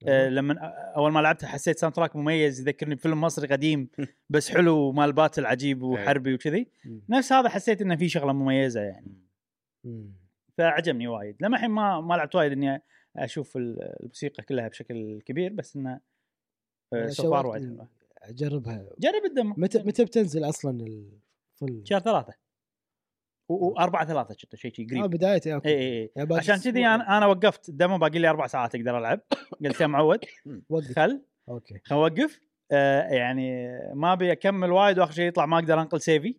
A: آه لما أول ما لعبتها حسيت soundtrack مميز يذكرني بفيلم مصري قديم بس حلو ومال battle عجيب وحربي أيوة.
B: وكذي.
A: نفس هذا حسيت إنه في شغلة مميزة يعني. فعجبني وايد. لما الحين ما ما لعبت وايد إني أشوف الموسيقى كلها بشكل كبير بس
B: إنه
A: آه،
B: سوبر
A: وايد
B: أجربها.
A: جرب ال demo.
B: متى متى بتنزل أصلا ال full
A: شهر ثلاثة. 4 3 كنت شيء شيء قريب. آه بدايتي أوكي.
B: إي إي
A: عشان كذي أنا أنا وقفت demo باقي لي أربع ساعات أقدر ألعب. قلت يا معود خل.
B: أوكي.
A: خل اوقف آه يعني ما أبي أكمل وايد وآخر شيء يطلع ما أقدر أنقل save ي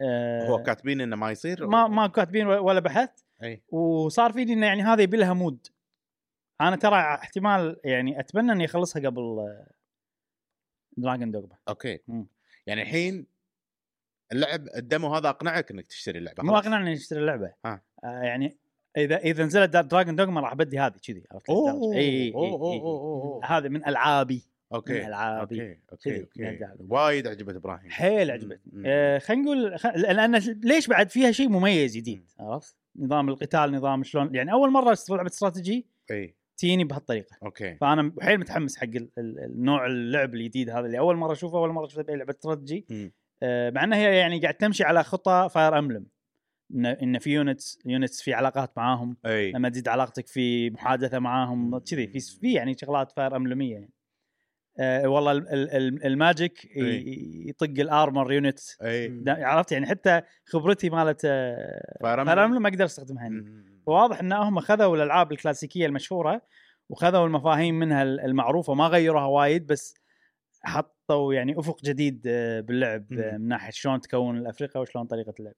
A: آه
C: هو كاتبين إنه ما يصير؟
A: ما ما كاتبين ولا بحثت
C: إي.
A: وصار فيني إنه يعني هذا يبي لها مود. أنا ترى احتمال يعني أتمنى إني أخلصها قبل آه، Dragon's
C: Dogma أوكي.
A: مم.
C: يعني الحين اللعب ال demo هذا أقنعك إنك تشتري اللعبة
A: مو
C: خلاص.
A: أقنعني أشتري اللعبة.
C: آه.
A: يعني إذا إذا نزلت Dragon's Dogma راح بدي هذه كذي عرفت
C: أوه،
A: إي
C: أوه،.
A: هذه من ألعابي
C: أوكي
A: من ألعابي.
C: أوكي
A: أوكي له.
C: وايد عجبت إبراهيم.
A: حيل عجبتني. آه خلينا نقول خ... لأن ليش بعد فيها شيء مميز جديد عرفت؟ نظام القتال نظام شلون يعني أول مرة لعبة استراتيجي
C: إي.
A: تجيني بهالطريقة.
C: أوكي.
A: فأنا حيل متحمس حق ال- ال- النوع اللعب الجديد هذا اللي أول مرة أشوفه أول مرة أشوفه بأي لعبة استراتيجي. مع إنها هي يعني قاعد تمشي على خطى Fire Emblem ان إن في units units في علاقات معاهم
C: أي.
A: لما تزيد علاقتك في محادثة معاهم كذي. في في يعني شغلات Fire Emblem يه يعني. آه والله ال- ال- ال- ال
C: magic.
A: يطق ال
C: armor
A: unit عرفت يعني حتى خبرتي مالت آه،
C: Fire.
A: Fire Emblem ما أقدر أستخدمها هنا
C: مم.
A: واضح إن هم خذوا الألعاب الكلاسيكية المشهورة وخذوا المفاهيم منها المعروفة. ما غيروها وايد بس حطوا يعني أفق جديد آه، باللعب آه،. من ناحية شلون تكون الفريق وشلون طريقة اللعب.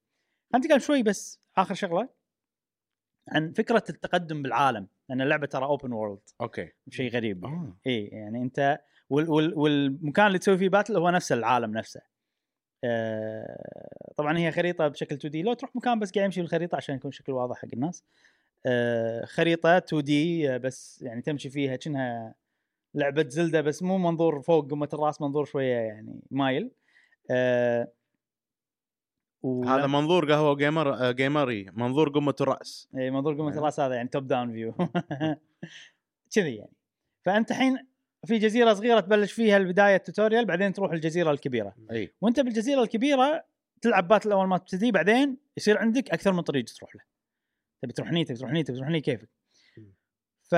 A: خلينا نتكلم شوي بس آخر شغلة عن فكرة التقدم بالعالم لأن اللعبة ترى open world
C: أوكي
A: شيء غريب.
C: آه.
A: إي يعني أنت وال وال والمكان اللي تسوي فيه battle هو نفس العالم نفسه. آه طبعا هي خريطة بشكل 2D لو تروح مكان بس قاعد يمشي بالخريطة عشان يكون شكل واضح حق الناس. آه خريطة 2D بس يعني تمشي فيها كأنها لعبة Zelda بس مو منظور فوق قمة الرأس منظور شوية يعني مايل. آه
C: هذا منظور قهوة جيمر آه، جيمري منظور قمة الرأس.
A: اي منظور قمة
C: أيوة.
A: الرأس هذا يعني top down view كذي يعني. فأنت الحين في جزيرة صغيرة تبلش فيها البداية التوتوريال بعدين تروح الجزيرة الكبيرة.
C: أي.
A: وأنت بالجزيرة الكبيرة تلعب باتل أول ما تبتدي بعدين يصير عندك أكثر من طريق تروح له. تبي تروح هني تبي تروح هني تبي تروح هني كيفك؟ ف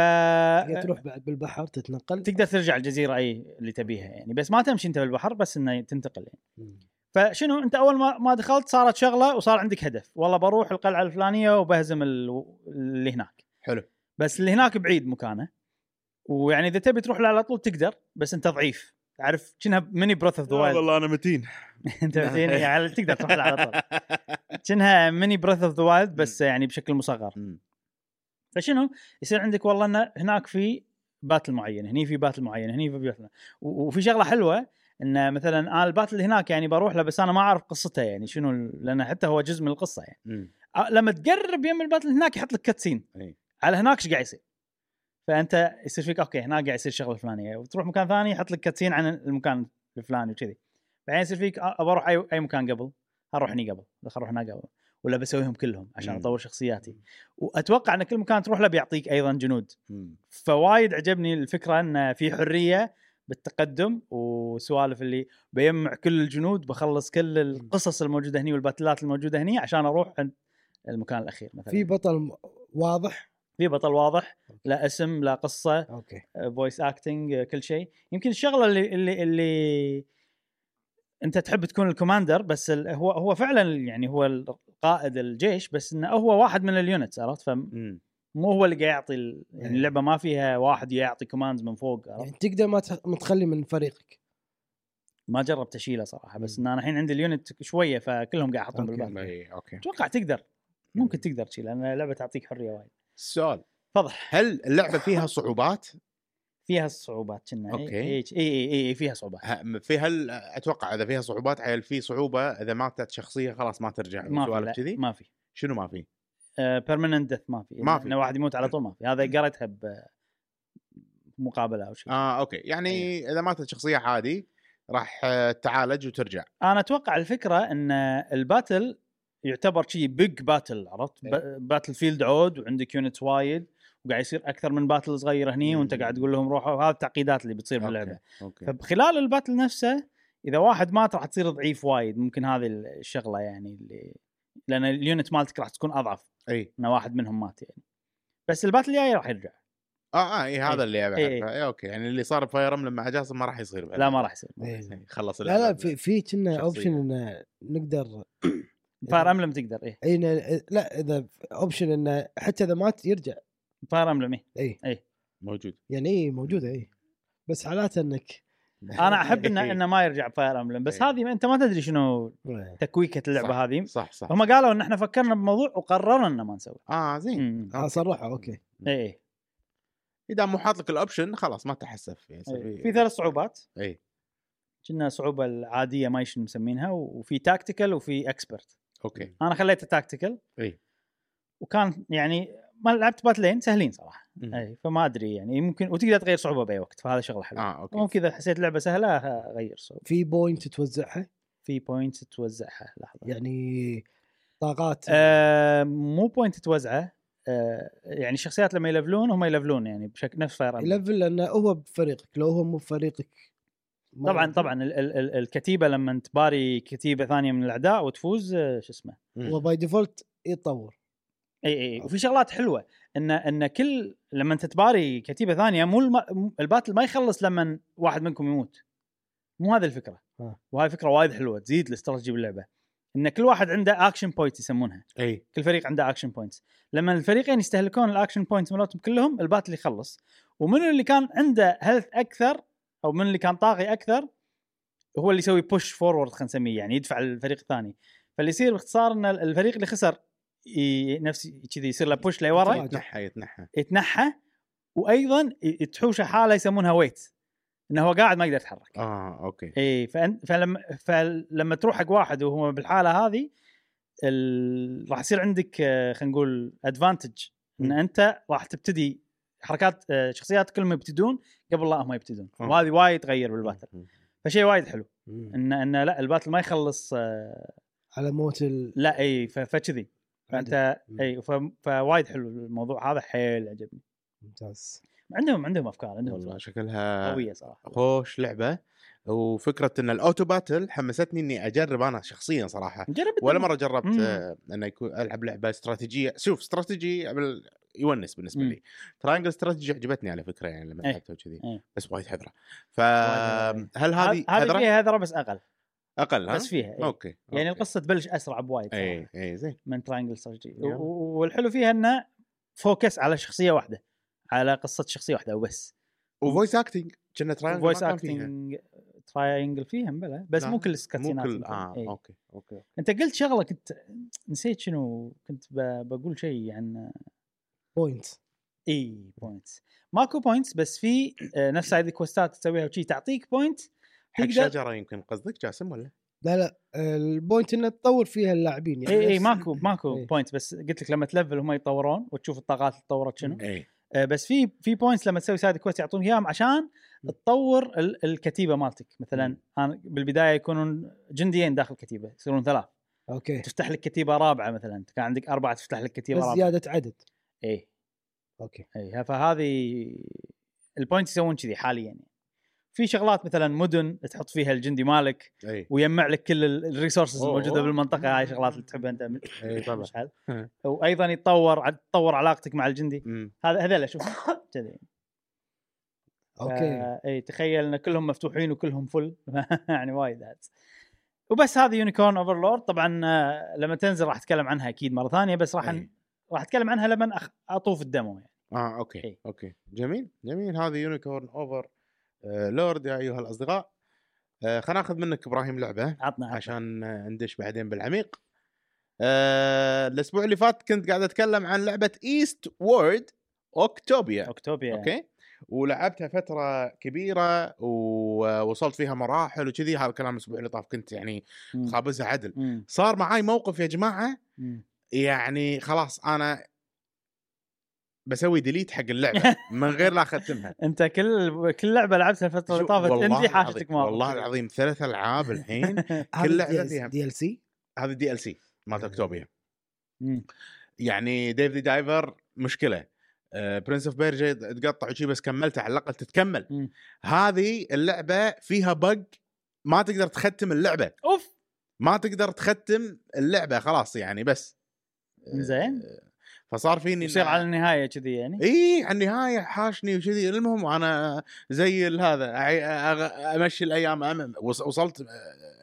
B: تقدر تروح بعد بالبحر تتنقل؟
A: تقدر ترجع الجزيرة أي اللي تبيها يعني. بس ما تمشي أنت بالبحر بس إنه تنتقل يعني. فشنو أنت أول ما ما دخلت صارت شغلة وصار عندك هدف. والله بروح القلعة الفلانية وبهزم ال- اللي هناك.
C: حلو.
A: بس اللي هناك بعيد مكانه. ويعني إذا تبي تروح له على طول تقدر بس أنت ضعيف. تعرف كأنها mini Breath of the Wild
C: والله أنا متين.
A: أنت متين؟ يعني تقدر تروح له على طول كأنها mini Breath of the Wild بس يعني بشكل مصغر. فشنو؟ يصير عندك والله انه هناك في battle معين هني في battle معين هني في battle وفي شغلة حلوة إن مثلا أنا ال battle اللي هناك يعني بروح له بس أنا ما أعرف قصته يعني شنو لأن حتى هو جزء من القصة يعني. أ- لما تقرب يم ال battle هناك يحط لك
C: cutscene.
A: على هناك إيش قاعد يصير؟ فأنت يصير فيك أوكي هناك قاعد يصير شغلة فلانية. وتروح مكان ثاني يحط لك cutscene عن المكان الفلاني وكذي. بعدين يصير فيك ابى أروح اي مكان قبل. أروح هني قبل؟ خل أروح هناك قبل. ولا بسويهم كلهم عشان
C: مم.
A: أطور شخصياتي. وأتوقع إن كل مكان تروح له بيعطيك أيضا جنود.
C: مم.
A: فوايد عجبني الفكرة إن في حرية بالتقدم وسوالف اللي بيجمع كل الجنود بخلص كل القصص الموجودة هني والباتلات الموجودة هني عشان أروح عند المكان الأخير مثلا.
B: في بطل واضح؟
A: في بطل واضح لا اسم لا قصة
B: أوكي.
A: voice acting كل شيء. يمكن الشغلة اللي اللي اللي انت تحب تكون ال commander بس ال- هو هو فعلا يعني هو قائد الجيش بس إنه هو واحد من ال units عرفت فمو
C: مم.
A: هو اللي قاعد يعطي ال- يعني
B: إيه.
A: اللعبة ما فيها واحد يعطي commands من فوق عرفت
B: يعني تقدر ما تخ- ما تخلي من فريقك
A: ما جربت أشيله صراحة بس. إن أنا الحين عندي ال unit شوية فكلهم قاعد احطهم
B: أوكي.
A: بالبال
C: اي أوكي
A: أتوقع تقدر ممكن تقدر تشيل لأن اللعبة تعطيك حرية وايد
C: السؤال
A: تفضل
C: هل اللعبة فيها صعوبات؟
A: فيها الصعوبات كنا
C: أوكي.
A: اي اي اي, إي, إي فيها صعوبات
C: في هل أتوقع إذا فيها صعوبات هل في صعوبة إذا ماتت شخصية خلاص ما ترجع
A: ما في
C: سوالف كذي؟
A: ما في
C: شنو ما في؟
A: permanent death ما في
C: ما في.
A: انه واحد يموت على طول ما في هذا قريتها ب مقابلة أو شيء
C: آه أوكي يعني
A: إيه.
C: إذا ماتت شخصية عادي راح آه، تعالج وترجع
A: أنا أتوقع الفكرة إن ال battle يعتبر شيء big battle عرفت
B: إيه.
A: ب- battlefield عود وعندك units وايد وقاعد يصير أكثر من battle صغيره هني
C: وأنت.
A: قاعد تقول لهم روحوا هذه التعقيدات اللي بتصير باللعبه فبخلال ال battle نفسه إذا واحد مات راح تصير ضعيف وايد ممكن هذه الشغلة يعني اللي لأن ال unit مالتك راح تكون أضعف
C: إي
A: إن واحد منهم مات يعني بس ال battle الجاي راح يرجع
C: آه آه إي هذا. اللي أبي
A: إي.
C: أعرفه إي okay يعني اللي صار ب Fire Emblem مع جاسم ما راح يصير
A: لا ما راح يصير
B: إيه.
C: خلص
B: لا لا. في في كنا. option ان نقدر
A: Fire Emblem تقدر
B: إيه إي لا إذا option إنه حتى إذا مات يرجع
A: Fire Emblem إيه.
B: اي
C: موجود.
B: يعني اي موجودة اي بس حالات إنك
A: أنا أحب انه إنه ما يرجع Fire Emblem بس
C: إيه.
A: هذه أنت ما تدري شنو
B: إيه.
A: تكويكة اللعبة
C: صح.
A: هذه.
C: صح صح.
A: هم قالوا إن إحنا فكرنا بموضوع وقررنا إنه ما نسوي.
C: آه زين.
B: آه صرحوا okay.
A: اي اي
C: إذا مو حاط لك ال option خلاص ما تحسف. يعني.
A: في ثلاث صعوبات.
C: اي
A: كنا صعوبة العادية ما شنو مسمينها وفي tactical وفي expert
C: okay.
A: أنا خليته tactical
C: اي
A: وكان يعني ما لعبت battle ين سهلين
C: صراحة.
A: أي فما أدري يعني ممكن وتقدر تغير صعوبة بأي وقت فهذا شغله حلو.
C: آه okay.
A: ممكن اذا حسيت لعبة سهلة اغير صعوبة.
B: في point توزعها؟
A: في point توزعها لحظة.
B: يعني طاقات؟
A: آه مو point توزعه. آه يعني الشخصيات لما يلفلون هم يلفلون يعني بشكل نفس فاير
B: يلفل لأنه هو بفريقك لو هو مو بفريقك.
A: طبعا
B: يلفل.
A: طبعا ال- ال- ال- الكتيبة لما تباري كتيبة ثانية من الأعداء وتفوز آه، شو اسمه.
B: هو by default يتطور.
A: إي إي وفي شغلات حلوة إن إن كل لما أنت تباري كتيبة ثانية مو الم... ال battle ما يخلص لما واحد منكم يموت. مو هذه الفكرة.
B: آه.
A: وهاي فكرة وايد حلوة تزيد الاستراتيجي باللعبة. إن كل واحد عنده action point يسمونها.
C: إي.
A: كل فريق عنده action points لما الفريقين يستهلكون ال action points مالتهم كلهم ال battle يخلص. ومن اللي كان عنده health أكثر أو من اللي كان طاغي أكثر هو اللي يسوي push forward خلينا نسميه يعني يدفع الفريق الثاني. فاللي يصير باختصار إن الفريق اللي خسر. نفس كذي يصير له push لورا
C: يتنحى يتنحى
A: يتنحى وأيضا تحوشه حالة يسمونها wait إنه هو قاعد ما يقدر يتحرك
C: آه okay
A: إي فأنت فلما فلما تروح حق واحد وهو بالحالة هذه ال... راح يصير عندك آه، خلينا نقول advantage
C: إن.
A: أنت راح تبتدي حركات آه، شخصيات كلهم يبتدون قبل لا هم يبتدون
C: آه.
A: وهذه وايد تغير بال
C: battle.
A: فشيء وايد حلو. ان إن لا ال battle ما يخلص آه،
B: على موت ال...
A: لا إي فكذي فأنت. إي فوايد حلو الموضوع. هذا حيل عجبني
B: ممتاز.
A: عندهم عندهم أفكار عندهم
C: والله شكلها
A: قوية صراحة.
C: خوش لعبة. وفكرة إن ال auto battle حمستني إني أجرب أنا شخصيا صراحة.
A: نجرب
C: ولا. مرة جربت
A: مم.
C: إن يكون ألعب لعبة استراتيجية. شوف استراتيجي يونس بالنسبة
A: مم.
C: لي. Triangle Strategy عجبتني على فكرة يعني لما. لعبتها وكذي. بس وايد
A: هذرة.
C: فهل هذه
A: هذه
C: هذرة؟
A: فيها هذرة بس أقل.
C: أقل ها
A: بس فيها إيه.
C: أوكي
A: يعني
C: okay.
A: القصة تبلش أسرع بوايد
C: اي اي زين
A: من Triangle Strategy
C: يلا.
A: والحلو فيها إنه focus على شخصية واحدة على قصة شخصية واحدة وبس
C: و voice acting كنا Triangle
A: voice.
C: acting Triangle فيها
A: بلا بس
C: لا،
A: مو كل
C: مو
A: ال
C: cutscene
A: ات
C: كل.
A: آه إيه.
C: okay okay
A: أنت قلت شغلة كنت نسيت شنو كنت ب- بقول شيء عن
B: point
A: اي points ماكو points بس في آه، نفس هذه ال quest ات تسويها وشي تعطيك point
C: حق شجرة يمكن قصدك جاسم ولا؟
B: لا لا ال point إنه تطور فيها اللاعبين يعني
A: إي
B: إي
A: ماكو ماكو
B: إيه.
A: points بس قلت لك لما تلفل هم يتطورون وتشوف الطاقات اللي تطورت شنو.
C: إي.
A: آه، بس في في points لما تسوي side quest يعطونك إياهم عشان تطور ال- الكتيبة مالتك. مثلا. أنا بالبداية يكونون جنديين داخل كتيبه يصيرون ثلاث.
B: okay.
A: تفتح لك كتيبة رابعة مثلا كان عندك أربعة تفتح لك كتيبة
B: بس
A: رابعة.
B: زيادة عدد.
A: إي.
B: okay.
A: إي فهذه ال point يسوون كذي حاليا يعني. في شغلات مثلا مدن تحط فيها الجندي مالك
C: أي.
A: ويجمع لك كل ال
C: resources.
A: الموجودة بالمنطقة. هاي شغلات اللي تحبها أنت.
C: أي طبعا.
A: وأيضا يتطور تطور علاقتك مع الجندي. هذا هذول شوف. كذي
B: okay.
A: إي تخيل إن كلهم مفتوحين وكلهم full. يعني وايد. وبس هذه Unicorn Overlord. طبعا آه، لما تنزل راح أتكلم عنها أكيد مرة ثانية بس راح
C: أي.
A: ن- راح أتكلم عنها لما أخ... أطوف ال demo يعني.
C: آه okay
A: إي.
C: okay. جميل جميل. هذه Unicorn Over آه لورد يا أيها الأصدقاء آه خلينا ناخذ منك إبراهيم لعبة
A: عطنا عطنا.
C: عشان آه، ندش بعدين بالعميق آه الأسبوع اللي فات كنت قاعد أتكلم عن لعبة Eastward Octopia
A: Octopia
C: okay ولعبتها فترة كبيرة ووصلت فيها مراحل وكذي هذا الكلام الأسبوع اللي طاف كنت يعني. خابزها عدل. صار معاي موقف يا
A: جماعة.
C: يعني خلاص أنا بسوي delete حق اللعبة من غير لا أختمها.
A: أنت كل كل لعبة لعبتها الفترة اللي طافت حاشتك
C: العظيم-
A: ما
C: والله العظيم ثلاث ألعاب الحين
B: هذا
C: لعبة فيها.
B: DLC
C: هذه DLC مالت
A: Octopia.
C: يعني Dave the Diver مشكلة. Prince of Persia تقطع وشي بس كملتها على الأقل تتكمل. هذه اللعبة فيها bug ما تقدر تختم اللعبة.
A: أوف!
C: ما تقدر تختم اللعبة خلاص يعني بس.
A: زين.
C: فصار فيني
A: يصير على النهاية كذي يعني؟
C: إي على النهاية حاشني وكذي. المهم وأنا زي ال- هذا أمشي الأيام أم- وص- وصلت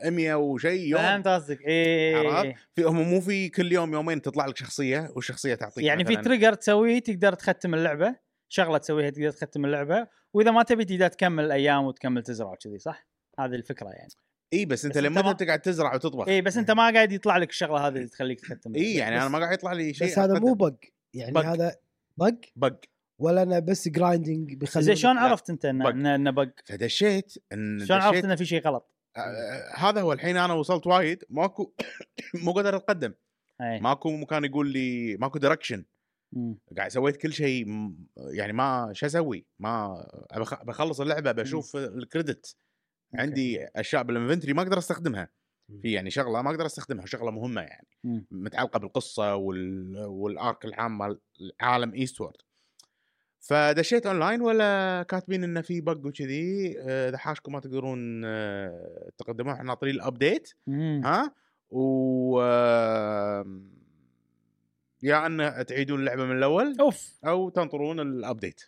C: 100 وشيء يوم.
A: فهمت قصدك. إي
C: عرفت؟ في هم مو في كل يوم يومين تطلع لك شخصية والشخصية تعطيك
A: يعني في trigger تسويه تقدر تختم اللعبة. شغلة تسويها تقدر تختم اللعبة. وإذا ما تبي تقدر تكمل الأيام وتكمل تزرع وكذي صح؟ هذه الفكرة يعني.
C: إي بس أنت
A: بس
C: لما
A: أنت ما-
C: انت قاعد تزرع وتطبخ
A: إي بس أنت ما قاعد يطلع لك الشغله هذه اللي تخليك تختم
C: إي يعني
B: أنا
C: ما قاعد يطلع لي شيء
B: بس هذا مو. bug يعني
C: bug.
B: هذا bug
C: bug
B: ولا أنا بس grinding بيخلي
A: زين شلون. عرفت أنت انه
C: bug.
A: انه bug؟
C: فدشيت إن
A: شلون عرفت انه في شيء غلط؟
C: آه، هذا هو الحين أنا وصلت وايد ماكو مو قادر أتقدم
A: إي
C: ماكو مكان يقول لي ماكو
A: direction.
C: قاعد سويت كل شيء يعني ما شو أسوي ما بخلص اللعبة بشوف ال credit عندي أشياء بال inventory ما أقدر أستخدمها. في يعني شغلة ما أقدر أستخدمها شغلة مهمة يعني.
A: متعلقة
C: بالقصة وال... وال arc العام مال عالم Eastward فدشيت اونلاين ولا كاتبين انه في bug وكذي آه، اذا حاشكم ما تقدرون آه، تقدمون إحنا ناطرين ال
A: update.
C: ها؟ و آه، يا أن تعيدون اللعبة من الأول
A: أوف.
C: أو تنطرون ال update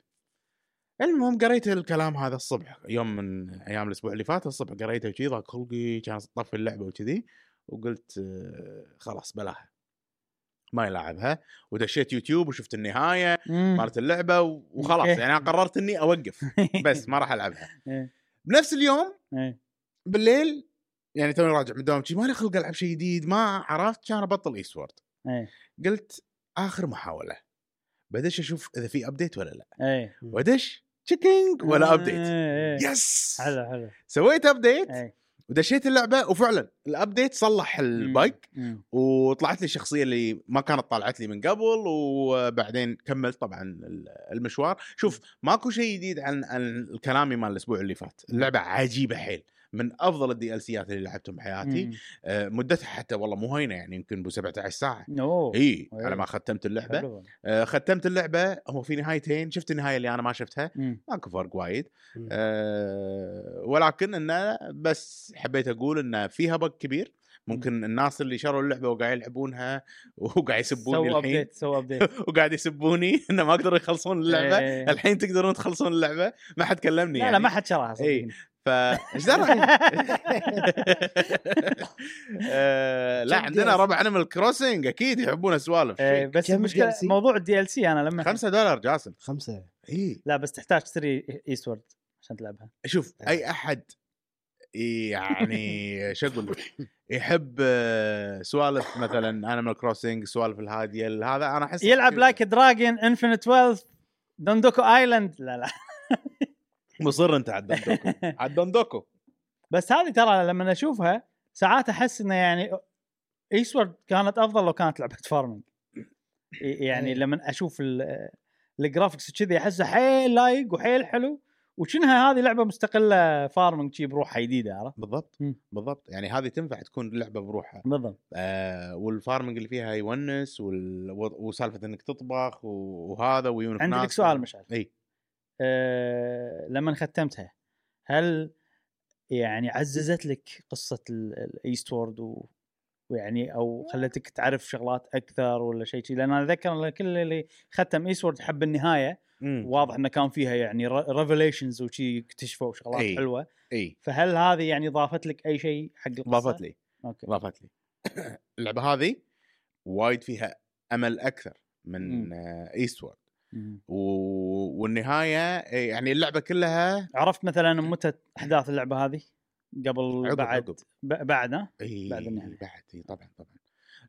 C: المهم قريت الكلام هذا الصبح يوم من أيام الأسبوع اللي فات الصبح قريته وكذي ضاق خلقي كان طفي اللعبة وكذي وقلت آه، خلاص بلاها ما يلعبها ودشيت يوتيوب وشفت
A: النهاية.
C: مالت اللعبة وخلاص
A: أوكي.
C: يعني أنا قررت إني أوقف بس ما راح ألعبها
A: إيه.
C: بنفس اليوم
A: إيه.
C: بالليل يعني توني راجع من الدوام شي مالي خلق ألعب شيء جديد ما عرفت كان أبطل Eastward
A: إيه.
C: قلت آخر محاولة بدش أشوف إذا في update ولا لا
A: إيه
C: ودش checking ولا update.
A: إيه.
C: yes
A: حلو حلو
C: سويت
A: update.
C: ودشيت اللعبة وفعلا ال update صلح ال
A: bug.
C: وطلعت لي الشخصيه اللي ما كانت طالعت لي من قبل وبعدين كملت طبعا المشوار شوف ماكو شيء جديد عن عن كلامي مال الأسبوع اللي فات اللعبة عجيبة حيل من أفضل ال DLC ات اللي لعبتهم بحياتي
A: مم.
C: آه، مدتها حتى والله مو هينة يعني يمكن بو 17 ساعة
A: أوه
C: إي
A: إيه.
C: على ما ختمت
A: اللعبة.
C: آه، ختمت اللعبة هو في نهايتين شفت النهاية اللي أنا ما شفتها
A: مم.
C: ماكو فرق وايد
B: مم.
C: أه ولكن انه بس حبيت أقول انه فيها bug كبير ممكن الناس اللي شروا اللعبة وقاعد يلعبونها وقاعد يسبوني
A: سووا
C: الحين
A: update سووا update
C: وقاعد يسبوني انه ما قدروا يخلصون اللعبة
A: إيه.
C: الحين تقدرون تخلصون اللعبة ما حد كلمني
A: لا
C: يعني
A: لا ما حد شراها
C: إيه.
A: صدقني
C: فايش درى آه، لا عندنا؟ ربع Animal Crossing أكيد يحبون السوالف.
A: إيه، بس المشكلة
B: DLC؟
A: موضوع ال DLC أنا لما
C: 5 دولار جاسم.
B: خمسة.
C: إي.
A: لا بس تحتاج تشتري Eastward عشان تلعبها.
C: شوف أي أحد يعني شو أقول لك؟ يحب آه، سوالف مثلا Animal Crossing سوالف الهادية هذا أنا أحس
A: يلعب Like a Dragon Infinite Wealth Dondoko Island لا لا.
C: مصر انت على ال Dondoko. على ال Dondoko.
A: بس هذه ترى لما اشوفها ساعات أحس إنه يعني Eastward كانت أفضل لو كانت لعبة farming يعني
B: إيه.
A: لما أشوف ال- ال graphics كذي أحسه حيل لايق وحيل حلو. وشنها هذه لعبة مستقلة farming شي بروحها جديدة عرفت؟
C: بالضبط.
A: مم.
C: بالضبط. يعني هذه تنفع تكون لعبة بروحها.
A: بالضبط.
C: آه وال farming اللي فيها يونس وال... وسالفة إنك تطبخ وهذا ويونك ناس
A: لك سؤال مشعل.
C: اي
A: لما ختمتها هل يعني عززت لك قصة ال Eastward. ويعني أو خلتك تعرف شغلات أكثر ولا شيء شيء لأن أنا أتذكر كل اللي ختم Eastward حب النهاية
C: مم.
A: واضح انه كان فيها يعني revelations وشي اكتشفوا شغلات
C: أي.
A: حلوة
C: إي
A: فهل هذه يعني ضافت لك أي شيء حق القصة؟
C: ضافت لي
A: أوكي
C: ضافت لي اللعبة هذه وايد فيها أمل أكثر من
A: مم.
C: آه
A: مم.
C: و... والنهاية إيه، يعني اللعبة كلها
A: عرفت مثلا متى أحداث اللعبة هذه؟ قبل
C: عقب-
A: بعد
C: عقب.
A: ب- بعد ها؟
C: اي
A: بعد النهاية.
C: بعد اي طبعا طبعا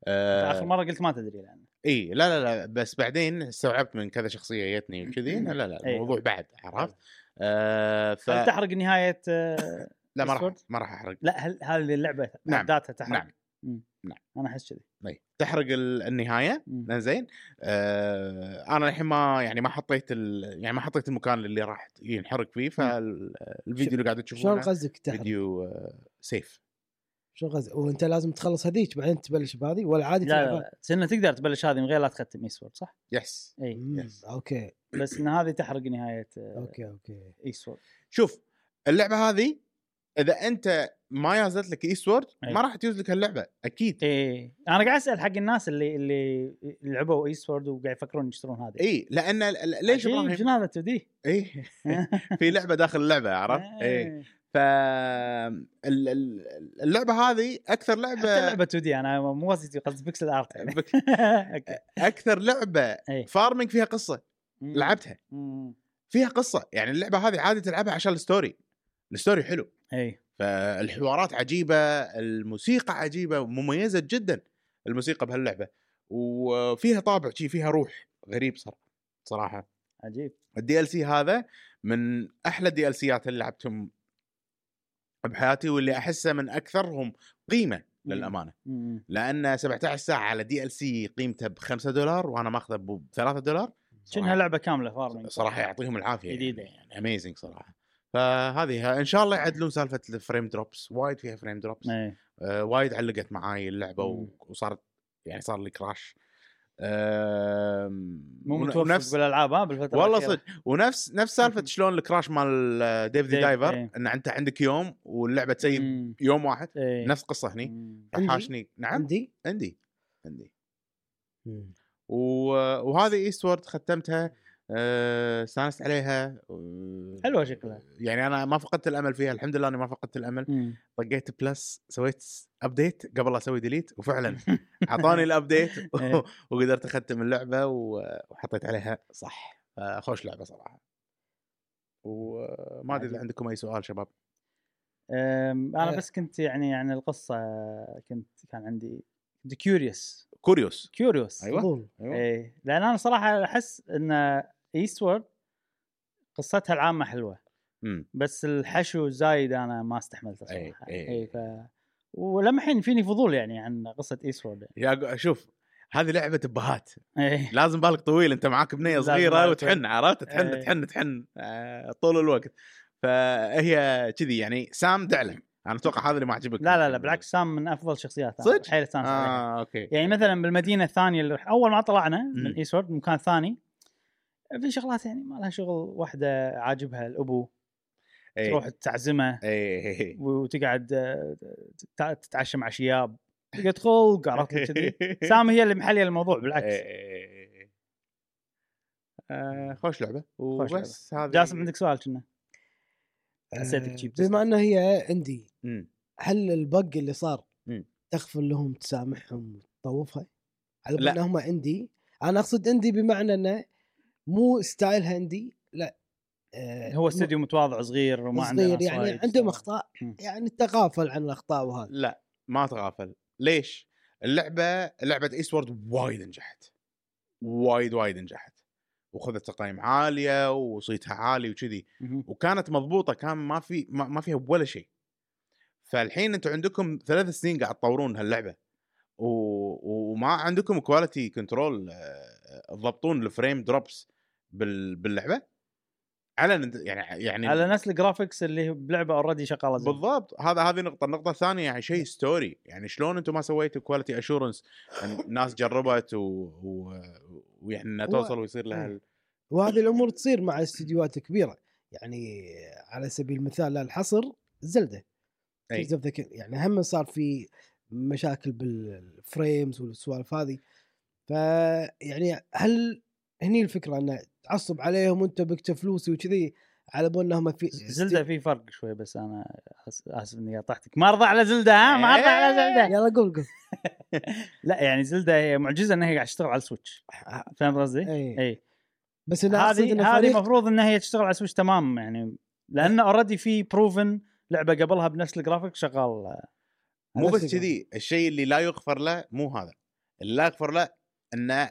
A: آه.
C: آخر
A: مرة قلت ما تدري لأن
C: اي لا لا لا بس بعدين استوعبت من كذا شخصية جتني وكذي إنه لا لا
A: إي.
C: الموضوع بعد عرفت آه ف...
A: هل تحرق نهاية آه،
C: لا ما راح؟ ما راح أحرق
A: لا هل هذه اللعبة
C: نعم.
A: ذاتها تحرق؟
C: نعم.
A: مم.
C: نعم.
A: أنا أحس كذي
C: إي. تحرق ال- النهاية
A: مم.
C: زين آه أنا الحين ما يعني ما حطيت ال... يعني ما حطيت المكان اللي راح ينحرق فيه فالفيديو اللي قاعد
B: شلون
C: تشوفونه
B: قصدك تحرق؟
C: فيديو آه سيف
B: شلون قصدك؟ وأنت لازم تخلص هذيك بعدين تبلش بهذه ولا عادي
A: لا لا,
B: تلعبها؟
A: لا. سنة تقدر تبلش هذه من غير لا تختم Eastward صح؟ yes
B: إي
C: yes.
B: أوكي
A: بس إن هذه تحرق نهاية آه،
B: أوكي أوكي
A: Eastward
C: شوف اللعبة هذه إذا أنت ما يازت لك Eastward
A: أي.
C: ما راح تيوز لك اللعبه أكيد
A: إيه أنا قاعد أسأل حق الناس اللي اللي لعبوا Eastward وقاعد يفكرون يشترون هذه
C: إي لأن ليش إبراهيم
A: شنو هذا 2D؟
C: إي في لعبة داخل اللعبة عرفت إي ف ال- ال- اللعبة هذه أكثر
A: حتى
C: لعبة
A: اللعبه 2D أنا مو قصدي قصدي pixel art يعني.
C: أكثر
A: لعبة.
C: farming فيها
A: قصة.
C: لعبتها. فيها قصة يعني اللعبة هذه عادي تلعبها عشان ال story ال story حلو.
A: إي.
C: فالحوارات عجيبة الموسيقى عجيبة مميزة جدا الموسيقى بهاللعبة. وفيها طابع شي فيها روح غريب صراحة صراحة.
A: عجيب.
C: ال DLC هذا من أحلى ال DLC ات اللي لعبتهم بحياتي واللي أحسه من أكثرهم قيمة للأمانة.
A: مم.
C: لأن 17 ساعة على DLC قيمته ب 5 دولار وأنا ماخذه ب 3 دولار.
A: شنها لعبة كاملة farming
C: صراحة يعطيهم العافية
A: جديدة
C: يعني. amazing صراحة. فهذه إن شاء الله يعدلون سالفة ال frame drops وايد فيها frame drops
A: إيه.
C: آه وايد علقت معاي اللعبة
A: مم.
C: وصارت يعني صار لي crash آم،
A: مو متوفق
C: ونفس
A: بالألعاب ها بالفترة
C: والله. صدق. ونفس نفس سالفة شلون ال crash مال Dave the
A: Dave,
C: Diver
A: إيه.
C: إن أنت عندك يوم واللعبة ت
A: save.
C: يوم واحد.
A: إيه.
C: نفس قصة هني؟ حاشني نعم؟
B: عندي؟
C: عندي. عندي. و- وهذه Eastward ختمتها. آه، استانست عليها آه،
A: حلوة شكلها.
C: يعني أنا ما فقدت الأمل فيها الحمد لله إني ما فقدت الأمل
A: مم.
C: طقيت plus سويت update قبل لا أسوي delete وفعلا أعطاني ال update
A: إيه.
C: وقدرت أختم اللعبة وحطيت عليها صح خوش لعبة صراحة وما أدري
A: إذا.
C: عندكم أي سؤال شباب
A: أنا
B: آه.
A: بس كنت يعني عن القصة كنت كان عندي كنت كيوريوس
C: كوريوس
A: كيوريوس
C: أيوة. أيوه
A: إيه لأن أنا صراحة أحس إن Eastward قصتها العامة حلوة.
C: امم
A: بس الحشو الزايد أنا ما استحملته
C: إيه،
A: صراحة
C: إيه.
A: اي ف ولما الحين فيني فضول يعني عن قصة Eastward
C: يا ق- شوف هذه لعبة أبهات.
A: إيه.
C: لازم بالك طويل أنت معاك بنية
A: صغيرة
C: وتحن عرفت؟ تحن
A: إيه.
C: تحن تحن آه، طول الوقت. فهي كذي يعني سام دعلم. أنا أتوقع هذا اللي ما عجبك.
A: لا لا لا بالعكس سام من أفضل الشخصيات
C: صدق؟
A: حيل استانس.
C: آه okay.
A: يعني مثلا بالمدينة الثانية اللي أول ما طلعنا من
C: مم.
A: Eastward مكان ثاني في شغلات يعني ما لها شغل واحدة عاجبها الأبو
C: إيه.
A: تروح تعزمه
C: اي اي
A: وتقعد آه، تت- تتعشى مع شياب تقعد خلق عرفت كذي سام هي اللي محلية الموضوع بالعكس
C: إيه. آه، خوش
A: لعبة
C: وبس هذا
A: جاسم عندك سؤال كنا حسيتك
B: بما انه هي عندي. هل البق اللي صار. تغفر لهم تسامحهم وتطوفها؟ على
C: لا.
B: هم عندي أنا أقصد عندي بمعنى إنه مو ستايلها عندي لا آه،
A: هو استوديو متواضع صغير وما عنده
B: صغير يعني عندهم.
A: أخطاء.
B: يعني تغافل عن الأخطاء وهذا
C: لا ما تغافل ليش؟ اللعبة لعبه Eastward وايد نجحت وايد وايد نجحت وخذت تقييم عالية وصيتها عالي وكذي. وكانت مضبوطة كان ما في ما, ما فيها ولا شيء فالحين أنتم عندكم ثلاث سنين قاعد تطورون هاللعبة و... وما عندكم quality control تضبطون ال frame drops بال... باللعبة؟ على يعني يعني
A: على نفس ال graphics اللي بلعبة already شغالة زين.
C: بالضبط. هذا هذه نقطة. النقطة الثانية يعني شيء story يعني شلون أنتم ما سويتوا quality assurance الناس جربت و... و... ويعني انها توصل ويصير لها
B: إيه.
C: ال-
B: وهذه الأمور تصير مع استديوهات كبيرة. يعني على سبيل المثال لا الحصر Zelda. King- يعني هم صار في مشاكل بال frames والسوالف هذه. فيعني هل هني الفكرة انه تعصب عليهم وانت بكت فلوسي وكذي على بال إنهم في
A: Zelda في فرق شوي بس أنا آسف إني قاطعتك ما أرضى على Zelda ها؟ ما أرضى على زلدة.
B: يلا قول قول.
A: لا يعني Zelda هي معجزة إنها هي قاعدة تشتغل على ال Switch. فهمت قصدي؟
B: اي
A: اي
B: بس أنا أقصد
A: هذه
B: إن
A: هذه المفروض إنها هي تشتغل على ال Switch تمام يعني لأن already في proven لعبة قبلها بنفس الجرافيك شغال
C: مو
B: نفس
C: بس كذي الشيء اللي لا يغفر له مو هذا. اللي لا يغفر له إنه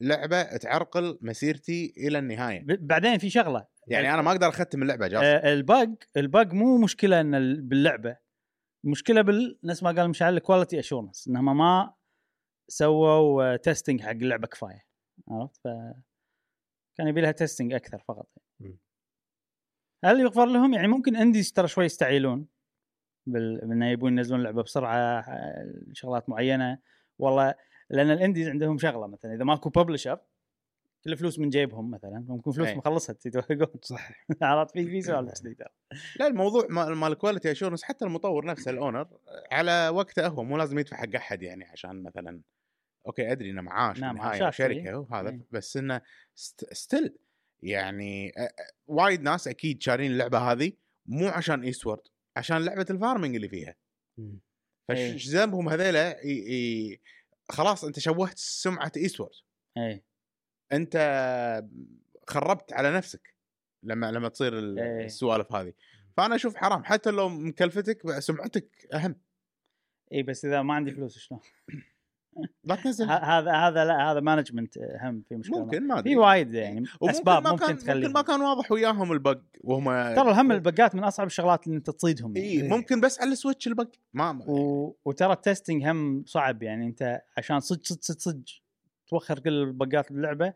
C: لعبه تعرقل مسيرتي إلى
A: النهاية. بعدين في شغلة.
C: يعني أنا ما أقدر أختم اللعبة جاسم
A: آه، ال bug ال bug مو مشكلة إن ال- باللعبة. المشكلة بال نفس ما قال مشعل ال quality assurance إنهم ما سووا testing حق اللعبة كفاية. عرفت؟ ف كان يبي لها testing أكثر فقط.
B: مم.
A: هل يغفر لهم؟ يعني ممكن indies ترى شوي يستعيلون بال... بأنه يبون ينزلون لعبة بسرعة شغلات معينة. والله لأن ال indies عندهم شغلة مثلا إذا ماكو publisher كل فلوس من جيبهم مثلا ممكن فلوس. مخلصها يتوهقون
B: صح
A: عرفت في في ترى
C: لا الموضوع مال ال quality assurance حتى المطور نفسه ال owner على وقته هو مو لازم يدفع حق أحد يعني عشان مثلا okay أدري إنه معاش
A: نعم، معاشات،
C: شركة
A: إيه.
C: وهذا
A: إيه.
C: بس إنه still يعني وايد ناس أكيد شارين اللعبة هذه مو عشان Eastward عشان لعبة ال farming اللي فيها.
A: إيه.
C: فش ذنبهم هذيلا ي- ي- خلاص انت شوهت سمعة Eastward
A: إي.
C: انت خربت على نفسك لما لما تصير ال-. السوالف هذه. فأنا أشوف حرام. حتى لو مكلفتك سمعتك أهم.
A: إي بس إذا ما عندي فلوس شلون؟
C: لا تنزل.
A: هذا هذا لا هذا management هم في مشكلة
C: ممكن ما أدري.
A: في وايد يعني
C: وممكن
A: أسباب
C: ما
A: ممكن,
C: كان
A: تخلي
C: ممكن ما كان واضح وياهم ال bug وهم
A: ترى الهم البقات من أصعب الشغلات اللي أنت تصيدهم يعني.
C: اي ممكن بس على ال Switch ال bug ما
A: و... وترى ال testing هم صعب يعني أنت عشان صدق صدق صدق, صدق توخر كل البقات باللعبه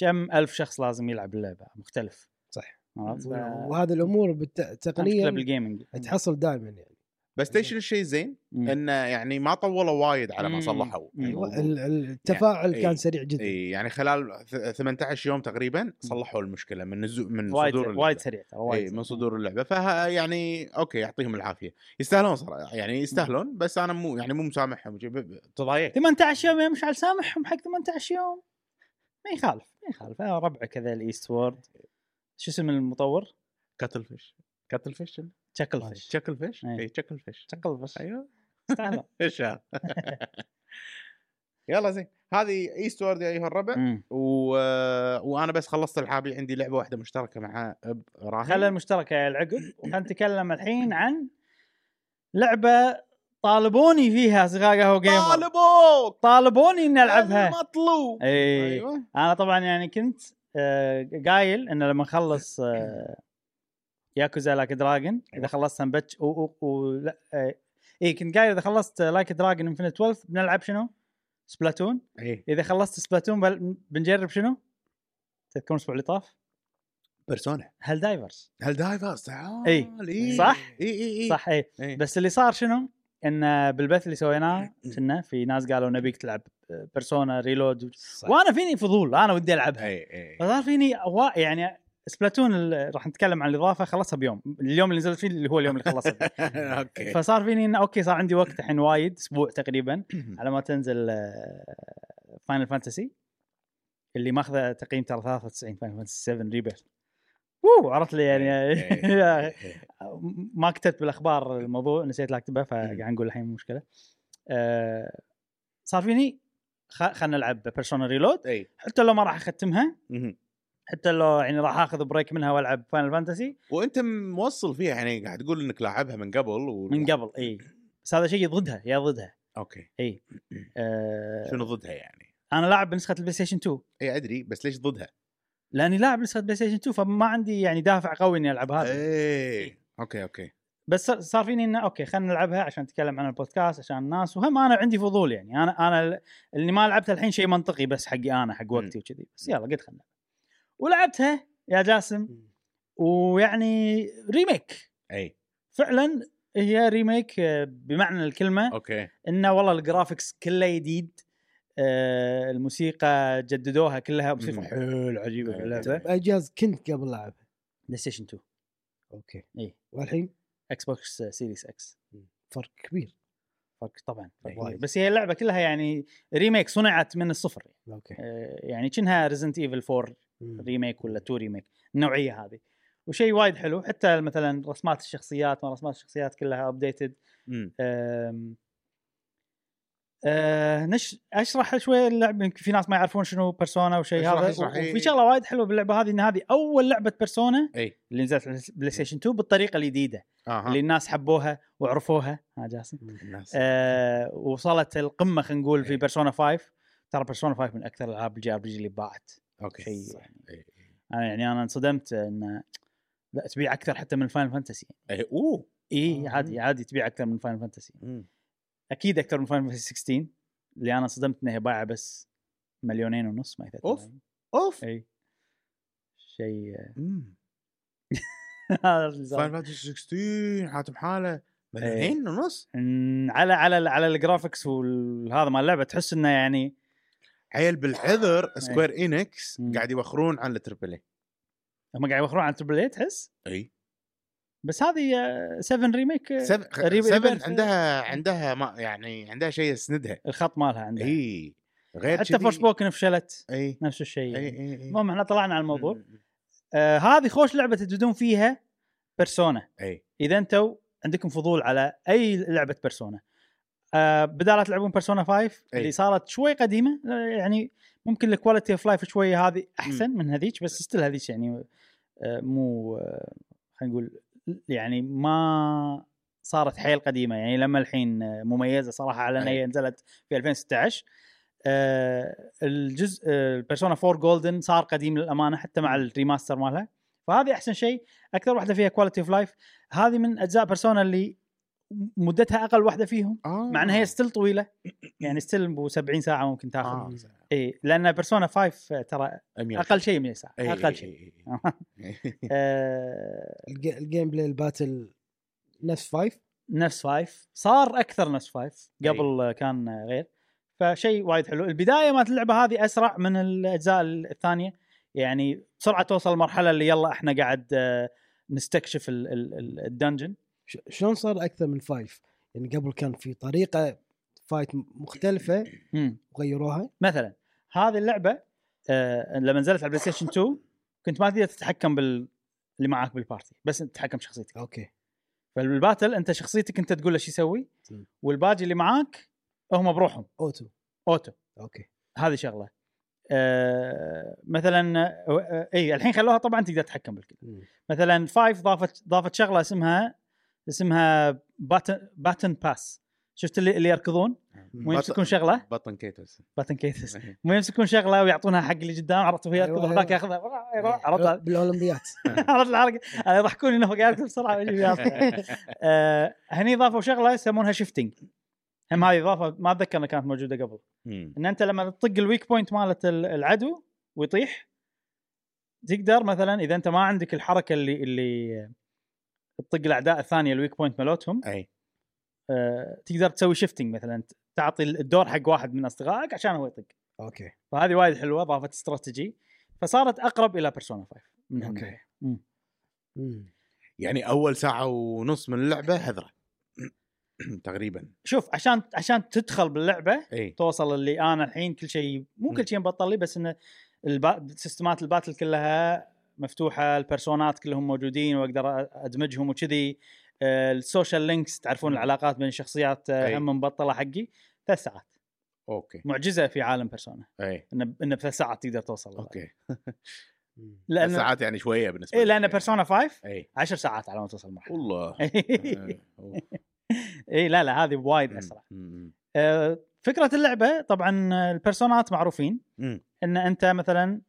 A: كم ألف شخص لازم يلعب اللعبة؟ مختلف.
B: صح؟
A: ف-
B: وهذه
A: الأمور
B: بالتقنيه
A: بال gaming
B: تحصل دائما يعني.
C: بس ستيشن الشيء زين
A: مم.
C: إنه يعني ما طولوا وايد على ما
A: مم.
C: صلحوا.
B: أيوة، ال- ال- التفاعل
C: يعني-
B: كان. سريع جدا.
C: اي يعني خلال ث- 18 يوم تقريبا صلحوا المشكلة من نزو من
A: وايد
C: صدور اللعبة.
A: وايد سريع وايد
C: من صدور اللعبة. فها يعني okay يعطيهم العافية. يستاهلون صراحة يعني يستاهلون بس أنا مو يعني مو مسامحهم. تضايقت.
A: 18 يوم يا مشعل سامحهم حق 18 يوم؟ ما يخالف ما يخالف. ربع كذا ال Eastward. شو اسم المطور؟ Cuttlefish.
C: Cuttlefish. Chucklefish
A: Chucklefish.
C: اي
A: Chucklefish
C: Chucklefish
A: أيوه.
C: إيش هذا يلا زين. هذه Eastward يا أيها الربع. و... وأنا بس خلصت العابي عندي لعبة واحدة مشتركة مع إبراهيم.
A: خلى المشتركه يا العقب. وخلينا نتكلم الحين عن لعبة طالبوني فيها اصدقاء قهوه جيمر
C: طالبوك!
A: طالبوني إني ألعبها.
C: مطلوب
A: اي
C: أيوه.
A: أنا طبعا يعني كنت آه، قايل انه لما أخلص آه، Yakuza Like a Dragon إذا خلصتها و, و, و لا اي كنت قايل إذا خلصت Like a Dragon Infinite Wealth بنلعب شنو؟ Splatoon
C: اي
A: إذا خلصت Splatoon بل- بنجرب شنو؟ تذكرون الأسبوع اللي طاف؟ Persona
C: Helldivers Helldivers تعال
A: إي.
C: إي.
A: صح؟
C: اي اي اي
A: صح اي
C: إي.
A: بس اللي صار شنو؟ إن بالبث اللي سويناه كنا في ناس قالوا نبيك تلعب Persona Reload
B: صح.
A: وأنا فيني فضول أنا ودي ألعبها
C: اي اي
A: فصار فيني أوا... يعني Splatoon راح نتكلم عن الإضافة خلصها بيوم. اليوم اللي نزلت فيه اللي هو اليوم اللي خلصت
C: okay.
A: فصار فيني انه okay صار عندي وقت الحين وايد أسبوع تقريبا على ما تنزل Final Fantasy اللي ماخذه تقييم ترى 93 Final Fantasy 7 Rebirth ووو عرفت لي يعني. ما كتبت بالأخبار الموضوع نسيت لا اكتبه فقاعد نقول الحين مشكلة. آه، صار فيني خلنا نلعب Persona
C: Reload
A: حتى لو ما راح
C: أختمها.
A: حتى لو يعني راح آخذ break منها وألعب Final Fantasy
C: وأنت موصل فيها يعني قاعد تقول إنك لاعبها من قبل و...
A: من قبل إي. بس هذا شيء ضدها يا ضدها
C: okay.
A: إي. آه
C: شنو ضدها يعني؟
A: أنا لاعب بنسخة ال PlayStation 2
C: إي أدري بس ليش ضدها؟
A: لأني لاعب نسخه PlayStation 2 فما عندي يعني دافع قوي إني ألعب هذا.
C: إي. okay okay.
A: بس صار- فيني إنه okay خلينا نلعبها عشان نتكلم عن البودكاست عشان الناس. وهم أنا عندي فضول يعني. أنا أنا ال- اللي ما لعبتها الحين شيء منطقي بس حقي أنا حق وقتي وكذي. بس يلا قد خلنا. ولعبتها يا جاسم. ويعني remake.
C: أي.
A: فعلا هي remake آه، بمعنى الكلمة
C: okay.
A: انه والله ال graphics كله جديد. آه، الموسيقى جددوها كلها موسيقى. حيل عجيبة في اللعبة.
B: باي جهاز كنت قبل لعبها
A: PlayStation 2
B: okay.
A: إي.
B: والحين؟
A: Xbox Series X
B: فرق كبير.
A: فرق طبعا فرق. بس هي اللعبة كلها يعني remake صنعت من الصفر
B: okay.
A: آه، يعني كأنها Resident Evil 4
B: مم.
A: remake ولا 2 remake النوعية هذه. وشيء وايد حلو حتى مثلا رسمات الشخصيات ما رسمات الشخصيات كلها
C: updated
A: آه نش أشرح شوي اللعبة يمكن في ناس ما يعرفون شنو Persona وشيء هذا.
C: اشرح، إي.
A: وفي شغلة وايد حلوة باللعبة هذه إن هذه أول لعبة Persona
C: اي
A: اللي نزلت على ال PlayStation 2 بالطريقة الجديدة
C: أها.
A: اللي الناس حبوها وعرفوها. ها جاسم؟ آه وصلت القمة خلينا نقول في
C: إيه.
A: Persona 5 ترى Persona 5 من أكثر الألعاب ال JRPG اللي باعت.
C: okay
A: شيء
C: صح.
A: يعني.
C: إي.
A: أنا يعني أنا انصدمت إن لا تبيع أكثر حتى من Final Fantasy
C: اي أوه
A: إي
B: آه.
A: عادي عادي تبيع أكثر من Final
C: Fantasy.
A: أكيد أكثر من Final Fantasy 16 اللي أنا صدمت إنها بايعة بس مليونين ونص ما يثبت
C: أوف. أوف
A: إي شيء
C: مم.
A: هذا اللي صار.
C: Final Fantasy 16 حاتم حالة مليونين ونص
A: على على على ال graphics وهذا مال اللعبة تحس إنه يعني
C: عيل بالحذر Square
A: Enix.
C: قاعد يوخرون عن ال triple A
A: هم قاعد يوخرون عن triple A تحس؟
C: إي.
A: بس هذه 7 Remake
C: 7
A: ريب-
C: 7
A: Rebirth.
C: عندها عندها ما يعني عندها شيء يسندها.
A: الخط مالها عندها.
C: إي. غير
A: حتى Forspoken فشلت.
C: إي.
A: نفس الشيء يعني. المهم إحنا طلعنا على الموضوع.
C: مم.
A: آه هذه خوش لعبة تجدون فيها Persona
C: إي.
A: إذا أنتم عندكم فضول على أي لعبة Persona آه بدال تلعبون Persona 5
C: أي.
A: اللي صارت شوي قديمة آه، يعني ممكن ال quality of life شوي هذه أحسن من هذيك بس still هذيك يعني آه مو آه خلينا نقول يعني ما صارت حيل قديمة. يعني لما الحين مميزة صراحة على ان هي. نزلت في 2016 آه، الجزء ال Persona 4 Golden صار قديم للأمانة حتى مع ال remaster مالها. فهذه أحسن شيء. أكثر واحدة فيها quality of life هذه من أجزاء Persona اللي مدتها أقل واحدة فيهم
C: آه.
A: مع إنها هي still طويلة. يعني still ب 70 ساعة ممكن تاخذ.
C: آه.
A: اي لأن Persona 5 ترى. أقل شيء 100 ساعة
C: إي،
A: أقل
C: إي،
A: شيء.
B: ال gameplay ال battle نفس five
A: نفس five صار أكثر نفس five قبل آه، كان غير. فشيء وايد حلو. البداية مالت اللعبة هذه أسرع من الأجزاء الثانية. يعني بسرعة توصل المرحلة اللي يلا إحنا قاعد آه، نستكشف ال- ال- ال- ال
B: dungeon. شلون صار أكثر من five؟ يعني قبل كان في طريقة fight
A: مختلفة.
B: وغيروها.
A: مثلا هذه اللعبة آه، لما نزلت على ال PlayStation 2 كنت ما تقدر تتحكم بال اللي معاك بال party بس أنت تتحكم بشخصيتك.
B: okay.
A: فال battle أنت شخصيتك أنت تقول له شو يسوي
B: مم.
A: والباقي اللي معاك هم بروحهم.
B: auto.
A: auto.
B: okay.
A: هذه شغلة. آه مثلا آه اي الحين خلوها طبعا تقدر تتحكم بالكل. مثلا five ضافت ضافت شغلة اسمها اسمها baton baton pass شفت اللي, اللي يركضون؟ مو يمسكون شغلة؟
C: Baten Kaitos
A: Baten Kaitos مو يمسكون شغلة ويعطونها حق اللي قدام عرفت؟ وهو يركض
B: أيوة،
A: وهذاك
B: أيوة.
A: ياخذها. يروح عرفت
B: بالأولمبيات.
A: عرفت الحركة؟ أنا يضحكون إنه هو قاعد يركض بسرعة. آه، هني ضافوا شغلة يسمونها shifting هم هذه إضافة ما أتذكر إنها كانت موجودة قبل. إن أنت لما تطق ال weak point مالت ال- العدو ويطيح تقدر مثلا إذا أنت ما عندك الحركة اللي اللي تطق الأعداء الثانية ال weak point مالتهم.
C: أي.
A: آه، تقدر تسوي shifting مثلا تعطي الدور حق واحد من أصدقائك عشان هو يطق.
B: okay.
A: فهذه وايد حلوة ضافت استراتيجي فصارت أقرب إلى Persona 5 من okay. مم.
B: مم.
C: يعني أول ساعة ونص من اللعبة هذرة. تقريبا.
A: شوف عشان عشان تدخل باللعبة
C: أي.
A: توصل اللي أنا الحين كل شيء مو كل شيء مبطل لي بس إنه البا... systemات ال battle كلها مفتوحة ال personaات كلهم موجودين وأقدر أدمجهم وكذي. آه، ال social links تعرفون
C: مم.
A: العلاقات بين الشخصيات آه،. هم مبطلة حقي ثلاث ساعات.
C: أوكي.
A: معجزة في عالم بيرسونا
C: أي.
A: انه انه بثلاث ساعات تقدر توصل
B: أوكي.
A: لأن
C: ساعات يعني شوية بالنسبة
A: إيه
C: لي.
A: لأن بيرسونا 5
C: أي.
A: 10 ساعات على ما توصل المرحله
C: والله.
A: اي
C: إيه.
A: لا لا هذه وايد أسرع. آه، فكرة اللعبة طبعا ال personaات معروفين. إن أنت مثلا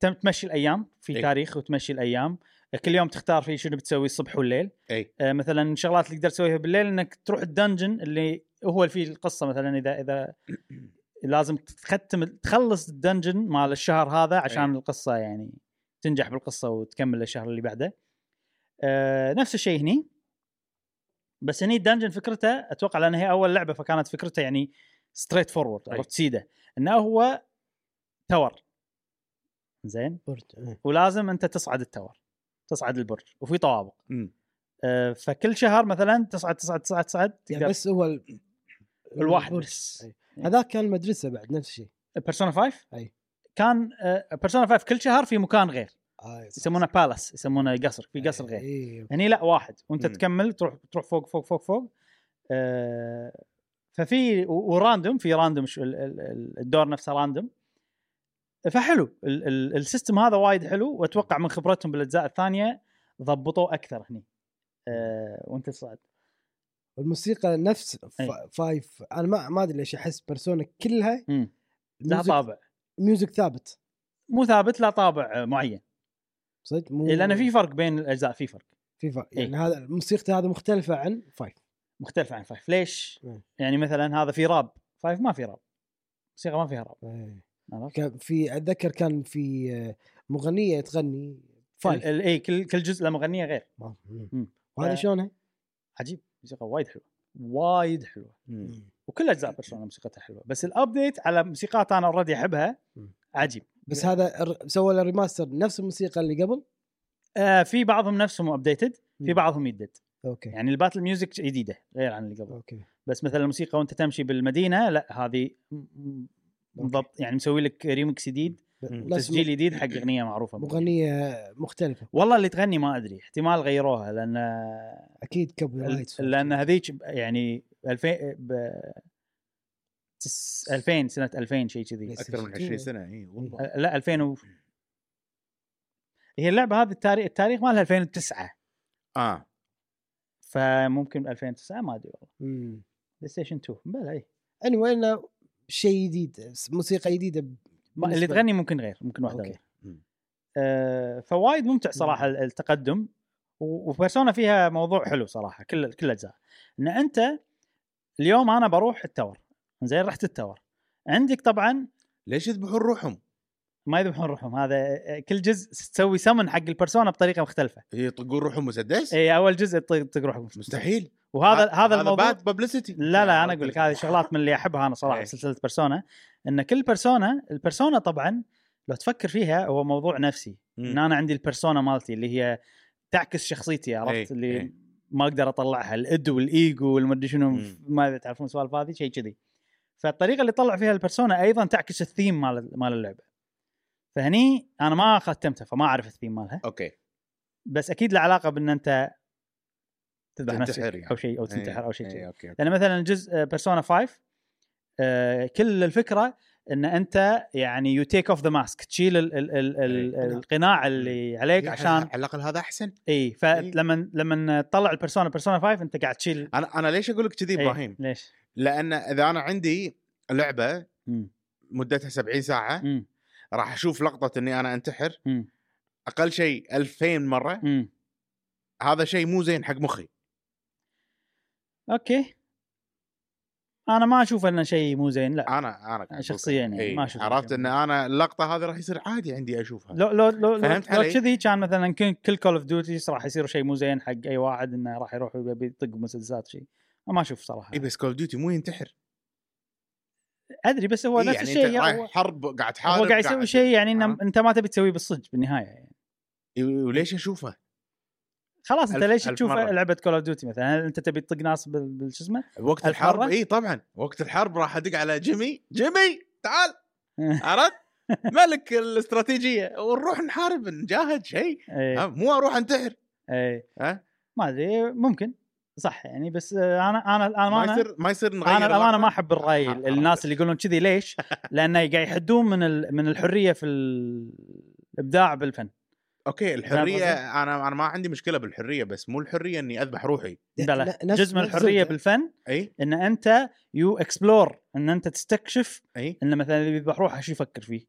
A: تم- تمشي الأيام في
C: إي.
A: تاريخ وتمشي الأيام. كل يوم تختار فيه شنو بتسوي الصبح والليل.
C: إي.
A: آه، مثلا الشغلات اللي تقدر تسويها بالليل إنك تروح ال dungeon اللي هو اللي فيه القصة مثلا إذا إذا لازم تختم تخلص ال dungeon مال الشهر هذا عشان
C: إي.
A: القصة يعني تنجح بالقصة وتكمل الشهر اللي بعده. آه، نفس الشيء هني. بس هني ال dungeon فكرته أتوقع لأن هي أول لعبة فكانت فكرته يعني straightforward
C: أي.
A: عرفت؟ سيده. إنه هو tower زين
B: برج. إيه.
A: ولازم أنت تصعد ال tower تصعد البرج وفي طوابق. آه، فكل شهر مثلا تصعد تصعد تصعد تصعد
B: يعني بس هو ال-
A: الواحد. بس
B: إيه. هذاك كان مدرسة بعد نفس الشيء
A: بيرسونا 5
B: أي.
A: كان بيرسونا 5 كل شهر في مكان غير
B: آه،
A: يسمونه. palace يسمونه قصر في قصر غير
B: إيه.
A: هني لا واحد وأنت
C: مم.
A: تكمل تروح تروح فوق فوق فوق فوق آه، ففي و random في random الدور نفسه random فحلو. ال- ال- ال system هذا وايد حلو وأتوقع من خبرتهم بالأجزاء الثانية ضبطوه أكثر هني. آه، وأنت تصعد
B: والموسيقى نفس. five أنا ما ما أدري ليش أحس بيرسونا كلها.
A: لا طابع.
B: music ثابت.
A: مو ثابت لا طابع معين.
B: صدق؟ مو
A: إيه، لأن في فرق بين الأجزاء في فرق.
B: في فرق. يعني هذا موسيقته هذا مختلفة عن five
A: مختلفة عن five ليش؟
B: مم.
A: يعني مثلا هذا في rap. five ما في راب. موسيقى ما فيها راب.
B: إيه. كان في أتذكر كان في آه، مغنية تغني
A: five اي كل كل جزء له مغنية غير.
B: وهذا
A: ف-
B: شلونها؟
A: عجيب موسيقى وايد حلوة وايد حلوة.
C: مم.
A: وكل أجزاء بيرسونا موسيقتها حلوة. بس ال update على موسيقات أنا already
B: أحبها.
A: عجيب.
B: بس هذا سوى له remaster نفس الموسيقى اللي قبل؟
A: آه في بعضهم نفسهم updated في. بعضهم يدد
B: أوكي.
A: يعني ال battle music جديدة غير عن اللي قبل.
B: أوكي.
A: بس مثلا الموسيقى وأنت تمشي بالمدينة لا هذه بالضبط. يعني مسوي لك ريمكس جديد تسجيل جديد حق أغنية معروفة
B: مغنية مختلفة.
A: والله اللي تغني ما أدري احتمال غيروها
B: لأن أكيد copyright
A: لأن هذيك يعني 2000 ب تس- 2000 سنة 2000 شيء كذي.
C: أكثر من 20 سنة إي والله.
A: أه، لا 2000 و... هي اللعبة هذه التاريخ التاريخ مالها 2009
C: آه.
A: فممكن 2009 ما أدري والله. بلاي ستيشن 2 بلا إي.
B: Anyway إنه شيء جديد موسيقى
A: جديدة اللي تغني ممكن غير ممكن واحدة
B: أوكي.
A: غير
C: مم.
A: آه فوايد ممتع صراحة ال- التقدم وبيرسونا فيها موضوع حلو صراحة كل كل الأجزاء إن أنت اليوم أنا بروح التور زين رحت التور عندك طبعا
C: ليش يذبحون روحهم؟
A: ما يذبحون روحهم هذا آه، كل جزء تسوي سمن حق البرسونا بطريقة مختلفة
C: يطقون روحهم مسدس؟
A: اي أول جزء تطق تطق روحك
C: مستحيل
A: وهذا هذا الموضوع
C: باد ببليستي
A: لا لا أنا أقول لك هذه شغلات من اللي أحبها أنا صراحة
C: إيه.
A: بسلسله بيرسونا إن كل بيرسونا ال persona طبعا لو تفكر فيها هو موضوع نفسي. إن أنا عندي ال persona مالتي اللي هي تعكس شخصيتي
C: إيه،
A: عرفت اللي
C: إيه.
A: ما أقدر أطلعها ال id وال ego والمدري شنو. ما تعرفون السوالف هذه؟ شيء كذي. فالطريقة اللي طلع فيها ال persona أيضا تعكس الثيم مال مال اللعبة. فهني أنا ما ختمتها فما أعرف الثيم مالها.
C: أوكي.
A: بس أكيد له علاقة بإن أنت تذبح
C: تنتحر
A: نفسك
C: يعني.
A: أو شيء أو تنتحر أو شيء
C: إيه،
A: كذي
C: أوكي أوكي.
A: لأن مثلا جزء بيرسونا 5 آه، كل الفكرة إن أنت يعني you take off the mask تشيل ال ال ال ال
C: إيه.
A: القناع اللي عليك
C: إيه،
A: عشان
C: على الأقل هذا أحسن
A: اي فلما لما تطلع ال persona بيرسونا 5 أنت قاعد تشيل
C: أنا أنا ليش أقول لك كذي
A: إيه،
C: إبراهيم؟
A: ليش؟
C: لأن إذا أنا عندي
A: لعبة.
C: مدتها 70
A: ساعة.
C: راح أشوف لقطة إني أنا
A: أنتحر.
C: أقل شيء 2000
A: مرة.
C: هذا شيء مو زين حق مخي
A: أوكي أنا ما أشوف إنه شيء مو زين لا
C: أنا أنا
A: شخصياً. يعني
C: إيه،
A: ما أشوف
C: عرفت. إن أنا اللقطة هذه راح يصير عادي عندي أشوفها
A: لو لو لو لو,
C: فهمت
A: لو؟ كذي كان مثلا كل- Call of Dutyز راح يصير شيء مو زين حق أي واحد إنه راح يروح يبي يطق مسدسات شيء ما أشوف صراحة
C: اي بس كول ديوتي مو ينتحر
A: أدري بس هو
C: إيه،
A: نفس
C: يعني
A: الشيء
C: رايح حرب قاعد تحارب
A: هو قاعد يسوي شيء يعني
C: عرفت؟
A: أنت ما تبي تسويه بالصدق بالنهاية يعني
C: إيه، وليش أشوفه؟
A: خلاص انت ليش تشوف. لعبة Call of Duty مثلا هل انت تبي تطق ناس بال- بالشو اسمه؟
C: وقت الحرب؟ إي طبعا وقت الحرب راح أدق على جيمي جيمي تعال عرفت؟ ملك الاستراتيجية ونروح نحارب نجاهد شيء مو أروح أنتحر
A: إي
C: ها.
A: ما أدري ممكن صح يعني بس آه، أنا أنا أنا
C: ما يصير ما يصير نغير
A: أنا
C: الأمانة؟
A: ما أحب
C: الرأي.
A: الناس اللي يقولون كذي ليش؟ لأنه قاعد يحدون من من الحرية في ال- الإبداع بالفن
C: okay
A: الحرية؟
C: أنا أنا ما عندي مشكلة بالحرية بس مو الحرية إني أذبح روحي
A: بلا
B: ن- نفس-
A: جزء من
B: الحرية.
A: بالفن
C: اي
A: إن أنت you explore إن أنت تستكشف
C: اي
A: إن مثلا اللي يذبح روحه شو يفكر فيه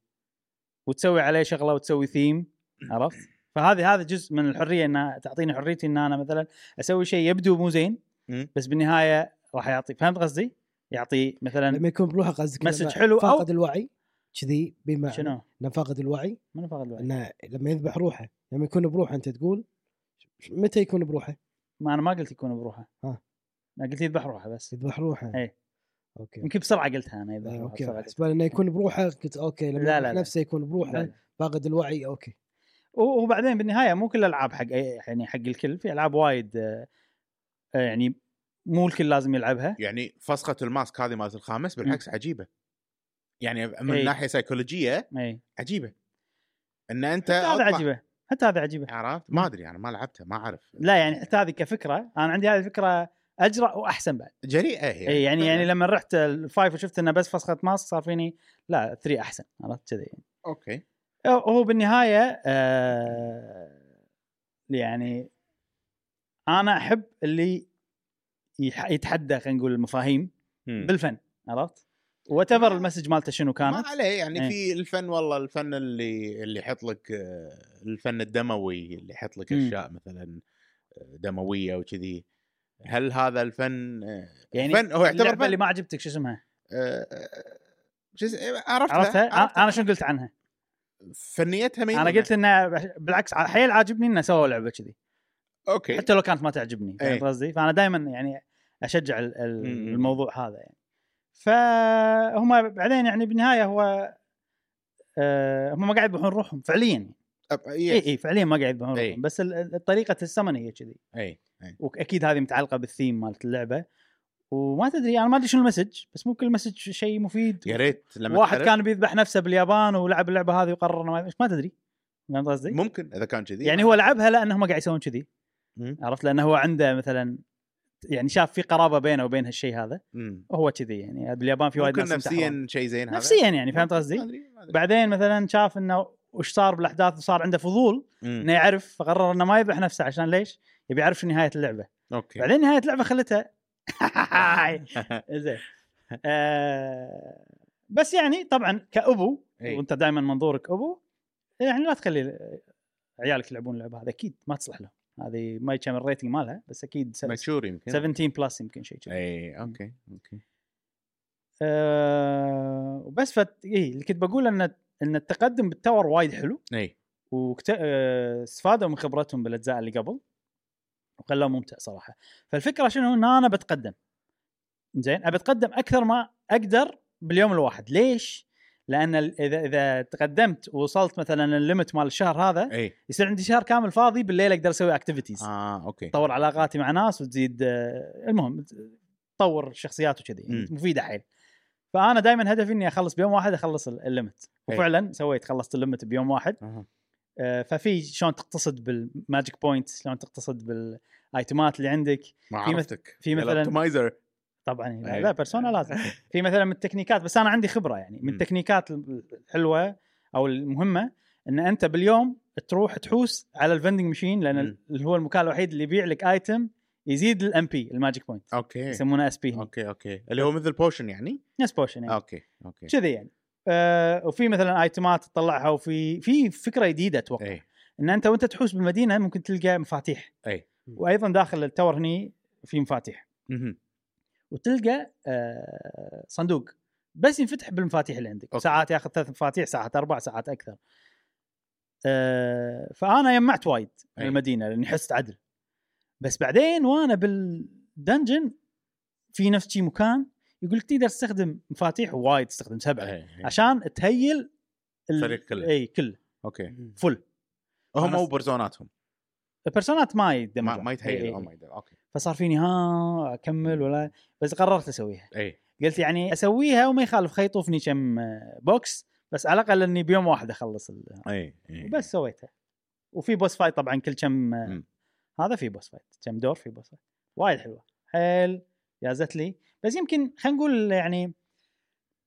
A: وتسوي عليه شغلة وتسوي ثيم عرفت؟ فهذه هذا جزء من الحرية إن تعطيني حريتي إن أنا مثلا أسوي شيء يبدو مو زين. بس بالنهاية راح يعطي فهمت قصدي؟ يعطي مثلا
B: لما يكون بروحه قصدك message
A: حلو أو-
B: فاقد الوعي كذي بما
A: شنو؟
B: انه فاقد الوعي
A: من فاقد الوعي؟
B: إنه لما يذبح روحه لما يكون بروحه أنت تقول متى يكون بروحه؟
A: ما أنا ما قلت يكون بروحه
B: ها.
A: أنا قلت يذبح روحه بس
B: يذبح روحه
A: إيه.
B: okay
A: يمكن بسرعة قلتها أنا يذبح
B: آه،
A: روحه
B: okay
A: بسرعة قلتها.
B: حسب انه يكون بروحه قلت okay لما
A: لا، لا،.
B: نفسه يكون بروحه
A: لا، لا.
B: فاقد الوعي
A: okay وبعدين بالنهاية مو كل الألعاب حق يعني حق الكل في ألعاب وايد آه، يعني مو الكل لازم يلعبها
C: يعني فسخة ال mask هذه مالت الخامس بالعكس عجيبة يعني من
A: إي.
C: ناحية سيكولوجيه
A: اي
C: عجيبة. إن أنت
A: حتى هذا عجيبة. حتى هذا عجيبة.
C: عرفت؟ ما أدري أنا ما لعبتها ما أعرف.
A: لا يعني حتى هذه كفكرة أنا عندي هذه الفكرة أجرأ وأحسن بعد.
C: جريئة هي.
A: اي يعني يعني لما رحت ال five وشفت إنه بس فسخة mask صار فيني لا 3 أحسن عرفت كذي يعني.
C: okay.
A: هو بالنهاية آه يعني أنا أحب اللي يتحدى خلينا نقول المفاهيم. بالفن عرفت؟ whatever ال message مالته شنو
C: ما
A: كانت
C: عليه يعني
A: إيه.
C: في الفن والله الفن اللي اللي يحط لك الفن الدموي اللي يحط لك. أشياء مثلا آه، دموية وكذي هل هذا الفن آه،
A: يعني
C: فن هو يعتبر فن
A: اللي ما عجبتك شو اسمها؟
C: آه، آه، شو اس- عرفتها
A: عرفتها؟
C: عرفتها.
A: أنا شنو قلت عنها؟
C: فنيتها مين
A: أنا قلت انه بالعكس حيل عاجبني انه سووا لعبة كذي
C: okay
A: حتى لو كانت ما تعجبني
C: إيه.
A: فهمت قصدي؟ فأنا دائما يعني
C: أشجع.
A: الموضوع هذا يعني فهم بعدين يعني بالنهاية هو آه، هم ما قاعد يذبحون روحهم فعليا.
C: إي.
A: إي فعليا ما قاعد يذبحون. روحهم بس طريقة السمن هي كذي.
C: إي. إي.
A: وأكيد هذه متعلقة بالثيم مالت اللعبة. وما تدري أنا ما أدري شنو ال message بس ممكن ال message شيء مفيد.
C: يا ريت لما
A: واحد. كان بيذبح نفسه باليابان ولعب اللعبة هذه وقرر إنه ما ما تدري. فهمت قصدي؟
C: ممكن إذا كان كذي.
A: يعني هو لعبها لانهم قاعد يسوون كذي. عرفت؟ لأنه هو عنده مثلا يعني شاف في قرابة بينه وبين هالشيء هذا
C: مم.
A: وهو كذي يعني باليابان في وايد ناس.
C: نفسيا شيء زين هذا
A: نفسيا يعني فهمت قصدي؟ بعدين مثلا شاف إنه وش صار بالأحداث وصار عنده فضول
C: مم.
A: إنه يعرف فقرر إنه ما يذبح نفسه عشان ليش؟ يبي يعرف شو نهاية اللعبة
C: أوكي
A: بعدين نهاية اللعبة خلتها زين آه بس يعني طبعا كأبو
C: إي.
A: وأنت دائما منظورك أبو يعني لا تخلي عيالك يلعبون اللعبة هذه أكيد ما تصلح لهم هذه ما كم ال rating مالها بس أكيد
C: mature يمكن.
A: 17 plus يمكن شيء كذي.
C: اي okay okay.
A: آه وبس فت... إيه اللي كنت بقول ان إن التقدم بال tower وايد حلو.
C: اي
A: واستفادوا من خبرتهم بالأجزاء اللي قبل وخلوه ممتع صراحة. فالفكرة شنو؟ إن أنا بتقدم. زين أبي أتقدم أكثر ما أقدر باليوم الواحد. ليش؟ لأن اذا إذا تقدمت ووصلت مثلا ال limit مال الشهر هذا
C: إي.
A: يصير عندي شهر كامل فاضي بالليل أقدر أسوي activities
C: آه okay.
A: تطور علاقاتي مع ناس وتزيد آه، المهم تطور شخصيات وكذي يعني. مفيده حيل فأنا دائما هدفي إني أخلص بيوم واحد أخلص ال- ال
C: limit.
A: وفعلا سويت خلصت ال limit بيوم واحد. آه، ففي شلون تقتصد بال magic point شلون تقتصد بال item ات اللي عندك؟
C: ما
A: في مثلاً-
C: ال optimizer
A: طبعا لا,
C: أي.
A: لا بيرسونا لازم. في مثلا من التكنيكات بس أنا عندي خبرة يعني. من. التكنيكات الحلوة أو المهمة إن أنت باليوم تروح تحوس على ال vending machine
C: لأن.
A: اللي هو المكان الوحيد اللي يبيع لك item يزيد ال MP ال magic
C: point
A: okay. يسمونه SP
C: okay okay. اللي هو مثل potion يعني؟
A: نفس potion يعني
C: okay okay.
A: كذي يعني. آه وفي مثلا item ات تطلعها وفي في فكرة جديدة أتوقع.
C: اي
A: إن أنت وأنت تحوس بالمدينة ممكن تلقى مفاتيح.
C: اي
A: وأيضا داخل ال tower هني في مفاتيح.
C: مهم.
A: وتلقى آه صندوق. بس ينفتح بالمفاتيح اللي عندك.
C: okay.
A: ساعات ياخذ ثلاث مفاتيح ساعات أربع ساعات أكثر. آه فأنا جمعت وايد من
C: أي.
A: المدينة لأني حست عدل. بس بعدين وأنا بال dungeon في نفس شي مكان يقول لك تقدر تستخدم مفاتيح وايد تستخدم سبعة.
C: إي.
A: عشان ت heal
C: الفريق كله.
A: إي كله.
C: أوكي.
A: full.
C: هم وبرسوناتهم
A: البيرسونات ما
C: ما,
A: يدمجون
C: ما يتهيأ
A: إي،
C: أو
A: إي.
C: ما يدري okay.
A: فصار فيني ها أكمل ولا؟ بس قررت أسويها.
C: اي
A: قلت يعني أسويها وما يخالف خي يطوفني كم آه، box بس على الأقل إني بيوم واحد أخلص ال-
C: اي اي
A: بس سويتها. وفي boss fight طبعا كل كم آه،. هذا في boss fight كم دور في boss fight وايد حلوة. حيل جازت لي. بس يمكن خلينا نقول يعني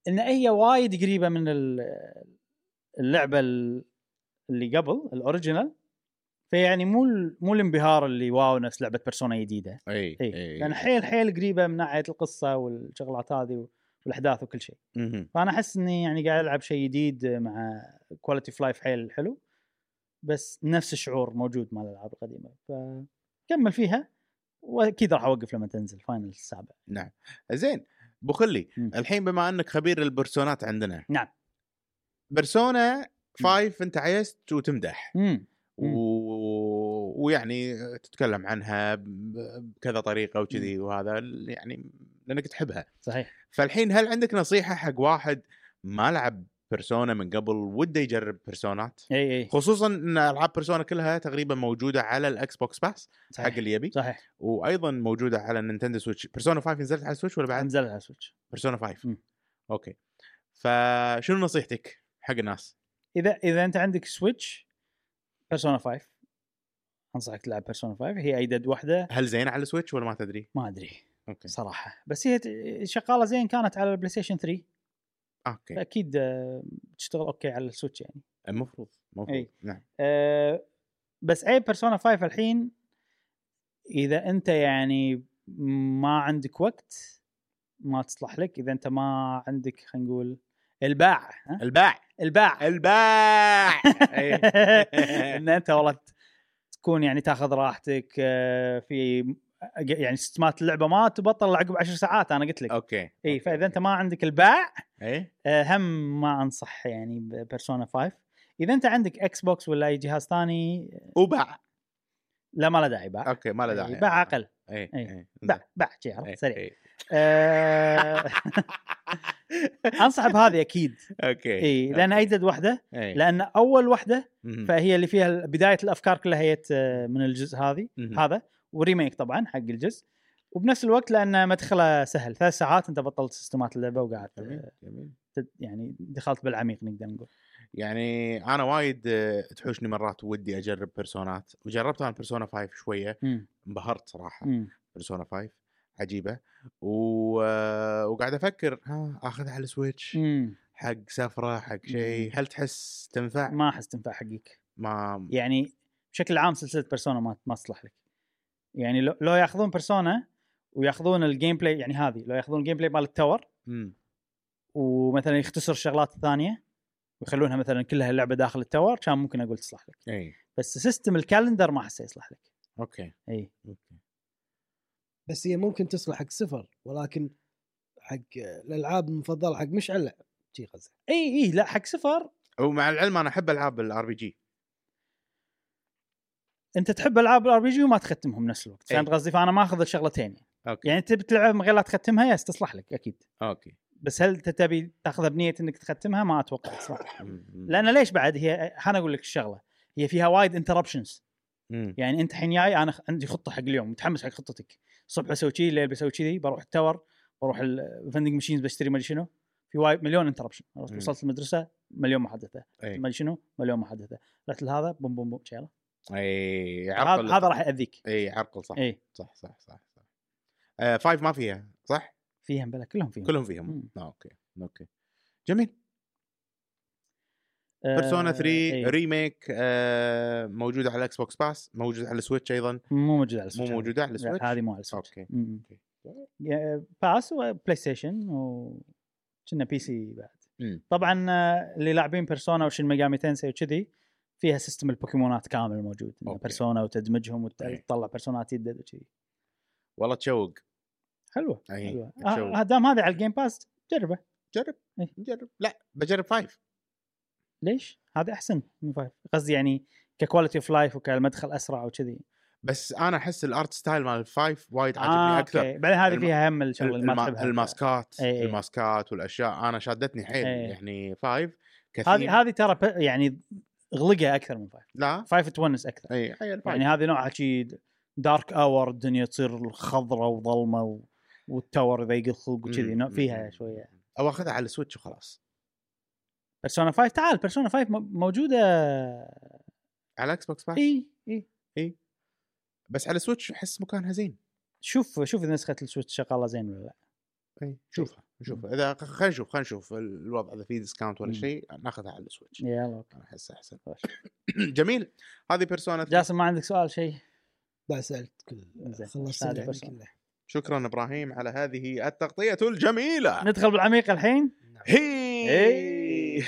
A: إن هي وايد قريبة من ال- اللعبة ال- اللي قبل ال original فيعني مو مو الانبهار اللي wow نفس لعبة بيرسونا جديدة.
C: إي
A: إي لأن حيل حيل قريبة من ناحية القصة والشغلات هذه والأحداث وكل شيء. فأنا أحس إني يعني قاعد ألعب شيء جديد مع quality of life حيل حلو بس نفس الشعور موجود مال الألعاب القديمة. فكمل فيها وأكيد راح أوقف لما تنزل فاينل السابع.
C: نعم. زين أبو خلي
A: مم.
C: الحين بما أنك خبير البرسونات عندنا.
A: نعم.
C: بيرسونا 5 أنت عيست وتمدح.
A: امم
C: و... ويعني تتكلم عنها بكذا طريقة وكذي وهذا يعني لأنك تحبها.
A: صحيح.
C: فالحين هل عندك نصيحة حق واحد ما لعب بيرسونا من قبل وده يجرب بيرسونات؟
A: إي إي.
C: خصوصا إن ألعاب بيرسونا كلها تقريبا موجودة على الاكس بوكس باس حق
A: صحيح.
C: اللي يبي.
A: صحيح.
C: وأيضا موجودة على النينتندو سويتش. بيرسونا 5 نزلت على السويتش ولا بعد؟
A: نزلها على سويتش.
C: بيرسونا 5
A: مم.
C: okay. فشنو نصيحتك حق الناس؟
A: إذا إذا أنت عندك Switch Persona 5 أنصحك تلعب Persona 5 هي ايدد واحدة.
C: هل زين على ال Switch ولا ما تدري؟
A: ما أدري
C: okay.
A: صراحة. بس هي شغالة زين كانت على ال PlayStation 3
C: okay.
A: فاكيد آه، تشتغل okay على ال Switch يعني.
C: المفروض المفروض.
A: إي.
C: نعم.
A: أه بس عيب Persona 5 الحين إذا أنت يعني ما عندك وقت ما تصلح لك. إذا أنت ما عندك خلينا نقول الباع؟
C: الباع.
A: الباع.
C: الباع. إي.
A: إن أنت والله تكون يعني تاخذ راحتك آه، في يعني system ات اللعبة ما تبطل عقب عشر ساعات أنا قلت لك.
C: okay
A: إي فإذا أنت ما عندك الباع
C: إي.
A: آه، هم ما أنصح يعني Persona 5 إذا أنت عندك Xbox ولا أي جهاز ثاني
C: وباع.
A: لا ما له داعي باع
C: okay ما له داعي
A: باع
C: أقل
A: إي.
C: إي
A: باع باع شي عرفت. سريع. آه، انصح بهذه أكيد okay
C: إي
A: لأن واحدة
C: إي.
A: لأن أول واحدة
C: مهم.
A: فهي اللي فيها بداية الأفكار كلها هي آه، من الجزء هذه. هذا و remake طبعا حق الجزء وبنفس الوقت لأن مدخله سهل ثلاث ساعات أنت بطلت system ات اللعبة وقاعد
C: جميل جميل
A: يعني دخلت بالعميق نقدر نقول.
C: يعني أنا وايد آه، تحوشني مرات ودي أجرب Persona ات. وجربت أنا Persona 5
A: شوية.
C: انبهرت
A: صراحة.
C: Persona 5 عجيبة. و... آه، وقاعد أفكر ها آخذها على ال
A: Switch.
C: حق سفرة حق شيء. هل تحس تنفع؟
A: ما أحس تنفع حقك
C: ما
A: يعني بشكل عام سلسلة Persona ما ما تصلح لك. يعني لو, لو ياخذون Persona وياخذون ال gameplay يعني هذه لو ياخذون ال gameplay مال ال
C: tower.
A: ومثلا يختصر الشغلات الثانية ويخلونها مثلا كلها اللعبه داخل ال tower كان ممكن أقول تصلح لك.
C: إي.
A: بس system ال calendar ما احسه يصلح لك.
C: okay.
A: إي.
C: okay.
B: بس هي ممكن تصلح حق سفر ولكن حق الألعاب المفضلة حق مشعل لا شي غزه
A: إي إي لا حق سفر.
C: ومع العلم أنا أحب ألعاب ال RPG.
A: أنت تحب ألعاب ال RPG وما تختمهم نفس الوقت. فهمت قصدي؟ فأنا ماخذ الشغلتين.
C: okay.
A: يعني تبي تلعب من غير لا تختمها yes تصلح لك أكيد.
C: okay.
A: بس هل انت تبي تاخذها بنية إنك تختمها؟ ما أتوقع صح
C: مم.
A: لأن ليش بعد؟ هي أنا أقول لك الشغلة. هي فيها وايد
C: interruptions.
A: يعني أنت الحين جاي أنا عندي خطة حق اليوم متحمس حق خطتك. الصبح بسوي شيء الليل بسوي كذي بروح ال tower بروح ال vending machines بشتري ما شنو. في وايد مليون
C: interruption.
A: وصلت المدرسة مليون
C: محادثة.
A: ما شنو مليون محادثة. رحت لهذا بوم بوم بوم أي
C: عرقل.
A: هذا راح يأذيك.
C: أي عرقل صح.
A: أي.
C: صح صح صح صح. آه five ما فيها صح؟
A: فيهم بلا كلهم فيهم
C: كلهم فيهم
A: مم.
C: آه، okay okay جميل
A: آه،
C: Persona 3
A: إيه.
C: remake آه موجوده على ال Xbox Pass موجوده على ال Switch أيضا
A: مو موجوده على ال
C: Switch
A: مو.
C: موجوده على
A: ال
C: Switch
A: هذه مو على ال Switch
C: okay.
A: okay. Pass و PlayStation و كنا PC بعد
C: مم.
A: طبعا آه، اللي لاعبين Persona و Shin Megami Tensei وكذي فيها system ال Pokemon ات كامل
C: موجود.
A: Persona وتدمجهم. وتطلع Persona ات يدد وكذي
C: والله تشوق
A: حلوة
C: أي، حلوة.
A: آه، دام هذه على ال Game Pass جربه.
C: جرب
A: إيه.
C: جرب. لا بجرب five
A: ليش؟ هذا أحسن من five قصدي يعني ك quality of life وكمدخل أسرع وكذي.
C: بس أنا أحس ال art style مال ال five وايد عاجبني
A: آه،
C: أكثر.
A: okay. بعدين هذه
C: الم-
A: فيها هم
C: الما-
A: تحبها.
C: ال mask ات
A: إي إي.
C: ال mask ات والأشياء. أنا شادتني حيل
A: إي.
C: يعني five كثير.
A: هذه هذه ترى يعني اغلقها أكثر من five
C: لا.
A: five تونس أكثر.
C: اي
A: يعني هذه نوعها شي dark hour الدنيا تصير خضراء وظلمة و... وال tower يضيق الخلق وكذي فيها. شوية.
C: أو أخذها على ال Switch وخلاص.
A: Persona 5 تعال Persona 5 م- موجودة.
C: على Xbox Pass
A: إي. إي.
C: بس على ال Switch أحس مكانها زين.
A: شوف شوف إذا نسخة ال Switch شغالة زين ولا لا.
C: إي شوفها نشوفها إذا خلينا نشوف خلينا نشوف الوضع إذا في discount ولا. شيء ناخذها على ال
A: Switch. يلا
C: okay. أنا أحس
A: أحسن.
C: جميل. هذه Persona
A: جاسم ما عندك سؤال شيء؟
B: لا سألت كل
A: زين.
B: خلصت. كلها.
C: شكرا إبراهيم على هذه التغطية الجميلة.
A: ندخل بالعميق الحين؟
C: هي
A: إيه.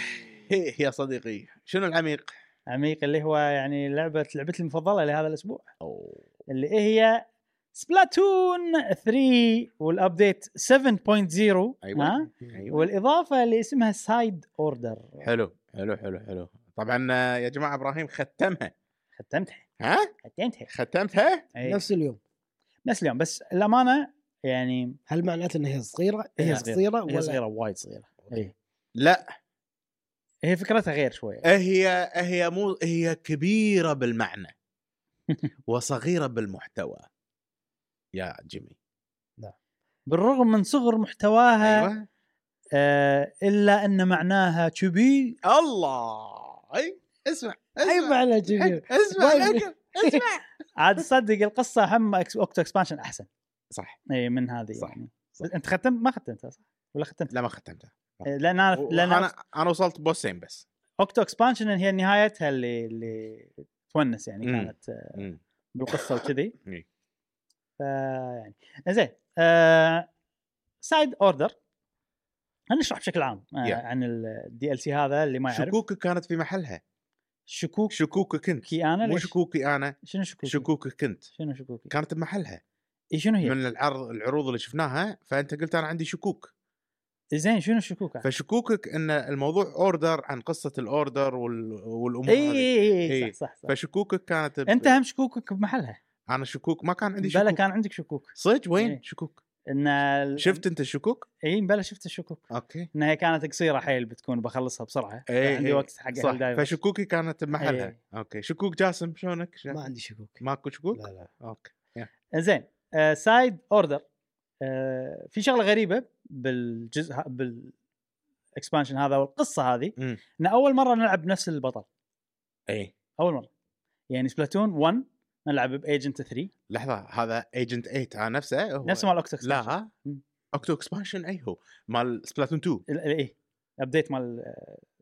C: هي يا صديقي. شنو العميق؟
A: عميق اللي هو يعني لعبه لعبتي المفضلة لهذا الأسبوع.
C: أوه.
A: اللي هي Splatoon 3 وال update 7.0
C: أيوه.
A: ها؟
C: أيوه.
A: والإضافة اللي اسمها Side Order
C: حلو حلو حلو حلو. طبعا يا جماعة إبراهيم ختمها.
A: ختمتها.
C: ها؟
A: ختمتها.
C: ختمتها؟
A: أي.
B: نفس اليوم.
A: نفس اليوم بس الأمانة يعني
B: هل معناته انها هي صغيرة؟ هي صغيرة.
A: هي
B: ولا
A: صغيرة وايد صغيرة. اي
C: لا.
A: هي فكرتها غير شوية.
C: هي هي مو هي كبيرة بالمعنى. وصغيرة بالمحتوى. يا جيمي.
A: بالرغم من صغر محتواها
C: أيوه.
A: آه إلا أن معناها كبير
C: الله. أي اسمع
B: أي
C: اسمع
B: معنى كبير
C: اسمع. اسمع.
A: عاد تصدق القصة هم Octo Expansion أحسن.
C: صح.
A: إي من هذه
C: صح.
A: يعني.
C: صح.
A: أنت ختمت؟ ما ختمتها صح ولا ختمت؟
C: لا ما ختمتها.
A: لأن أنا لأن
C: أنا أنا وصلت boss ين بس.
A: Octo Expansion هي نهايتها اللي اللي تونس يعني. كانت آه،
C: مم.
A: بالقصة وكذي.
C: إي.
A: ف يعني. زين آه Side Order هنشرح بشكل عام آه
C: Yeah.
A: عن ال DLC هذا اللي ما يعرف.
C: شكوكك كانت في محلها.
A: شكوك؟
C: شكوكك انت
A: كي أنا
C: مو
A: ليش؟
C: شكوكي أنا
A: شنو شكوك
C: شكوكك انت
A: شنو شكوكي؟
C: كانت بمحلها.
A: إي شنو هي؟
C: من العرض العروض اللي شفناها فأنت قلت أنا عندي شكوك.
A: زين شنو الشكوك
C: فشكوكك إن الموضوع Order عن قصة ال Order وال... والأمور
A: إي
C: هذه. إي.
A: إي صح صح, صح.
C: فشكوكك كانت ب...
A: أنت هم شكوكك بمحلها.
C: أنا شكوك ما كان عندي
A: بلا
C: شكوك.
A: كان عندك شكوك.
C: صدق؟ وين
A: إيه.
C: شكوك؟
A: إن ال-
C: شفت أنت الشكوك؟
A: إي بلا شفت الشكوك.
C: okay.
A: انها كانت قصيرة حيل بتكون بخلصها بسرعة.
C: إي
A: عندي
C: إي.
A: وقت حق
C: صح. فشكوكي كانت بمحلها
A: إيه.
C: okay. شكوك جاسم شلونك؟
B: ما عندي شكوك.
C: ماكو شكوك؟
B: لا لا.
C: أوكي.
A: زين آه Side Order. آه في شغلة غريبة بالجزء بال expansion هذا والقصة هذه. إن أول مرة نلعب بنفس البطل.
C: إي.
A: أول مرة. يعني Splatoon 1 نلعب ب Agent 3
C: لحظة هذا Agent 8 ها نفسه؟ هو
A: نفس مال Octo
C: لا ها؟
A: مم.
C: Octo Expansion أي هو؟ مال Splatoon 2
A: اي update مال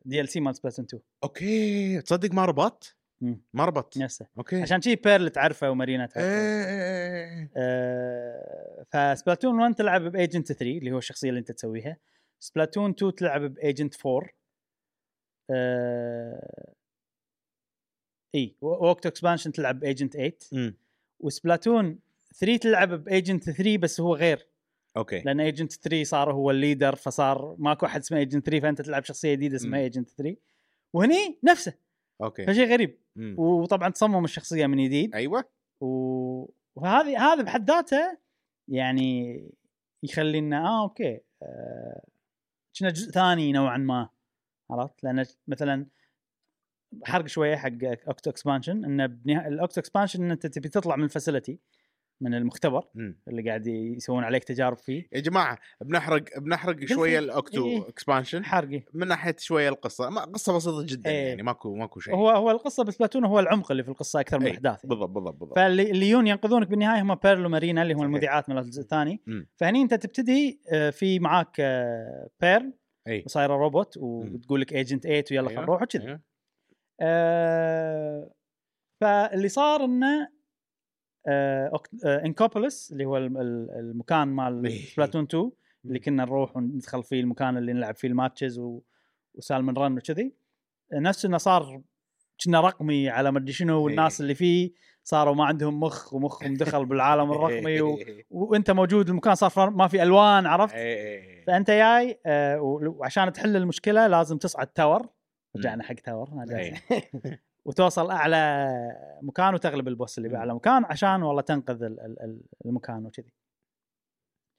A: DLC مال Splatoon 2
C: okay تصدق ما ربطت
A: مم.
C: مربط
A: نفسه.
C: okay.
A: عشان شي بيرل تعرفه ومارينا تعرفه.
C: إيه
A: آه، ف Splatoon 1 تلعب ب Agent 3 اللي هو الشخصية اللي أنت تسويها. Splatoon 2 تلعب ب Agent 4 آه، إي و Octo Expansion تلعب ب Agent 8
C: مم.
A: و Splatoon 3 تلعب ب Agent 3 بس هو غير.
C: okay.
A: لأن Agent 3 صار هو ال leader فصار ماكو أحد اسمه Agent 3 فأنت تلعب شخصية جديدة اسمها. Agent 3 وهني نفسه.
C: okay.
A: فشيء غريب.
C: مم.
A: وطبعا تصمم الشخصية من جديد.
C: أيوه.
A: و- وهذه هذا بحد ذاته يعني يخلينا آه okay آه، كنا جزء ثاني نوعا ما. عرفت؟ لأن مثلا حرق شوية حق Octo Expansion إنه بنها... ال Octo Expansion إن أنت تبي تطلع من ال facility من المختبر
C: مم.
A: اللي قاعد يسوون عليك تجارب فيه
C: يا جماعة بنحرق بنحرق شوية
A: لي.
C: ال Octo
A: إيه.
C: Expansion
A: حرقي
C: من ناحية شوية القصة ما قصة بسيطة جدا
A: إيه.
C: يعني ماكو ماكو شيء
A: هو هو القصة ب Splatoon هو العمق اللي في القصة أكثر من
C: إيه،
A: الأحداث يعني.
C: بالضبط بالضبط بالضبط
A: فاللي ينقذونك بالنهاية هم بيرل ومارينا اللي هم. المذيعات من الجزء الثاني. فهني أنت تبتدي آه، في معاك آه، بيرل
C: اي
A: وصايره روبوت وتقول لك Agent 8 ويلا خلينا
C: أيوه،
A: نروح
C: أيوه.
A: آه، فاللي صار إنه آه، آه، Inkopolis اللي هو الم- ال- المكان مال
C: إيه.
A: Splatoon 2 اللي كنا نروح وندخل فيه المكان اللي نلعب فيه ال matches. و Salmon Run وكذي نفس إنه صار كنا رقمي على ما أدري شنو والناس
C: إيه.
A: اللي فيه صاروا ما عندهم مخ ومخهم دخل بالعالم الرقمي و... وأنت موجود المكان صار ما في ألوان عرفت
C: إيه.
A: فأنت جاي آه، وعشان تحل المشكلة لازم تصعد tower رجعنا حق tower.
C: إيه.
A: وتوصل أعلى مكان وتغلب ال boss
C: اللي.
A: بأعلى مكان عشان والله تنقذ ال- ال- ال- المكان وكذي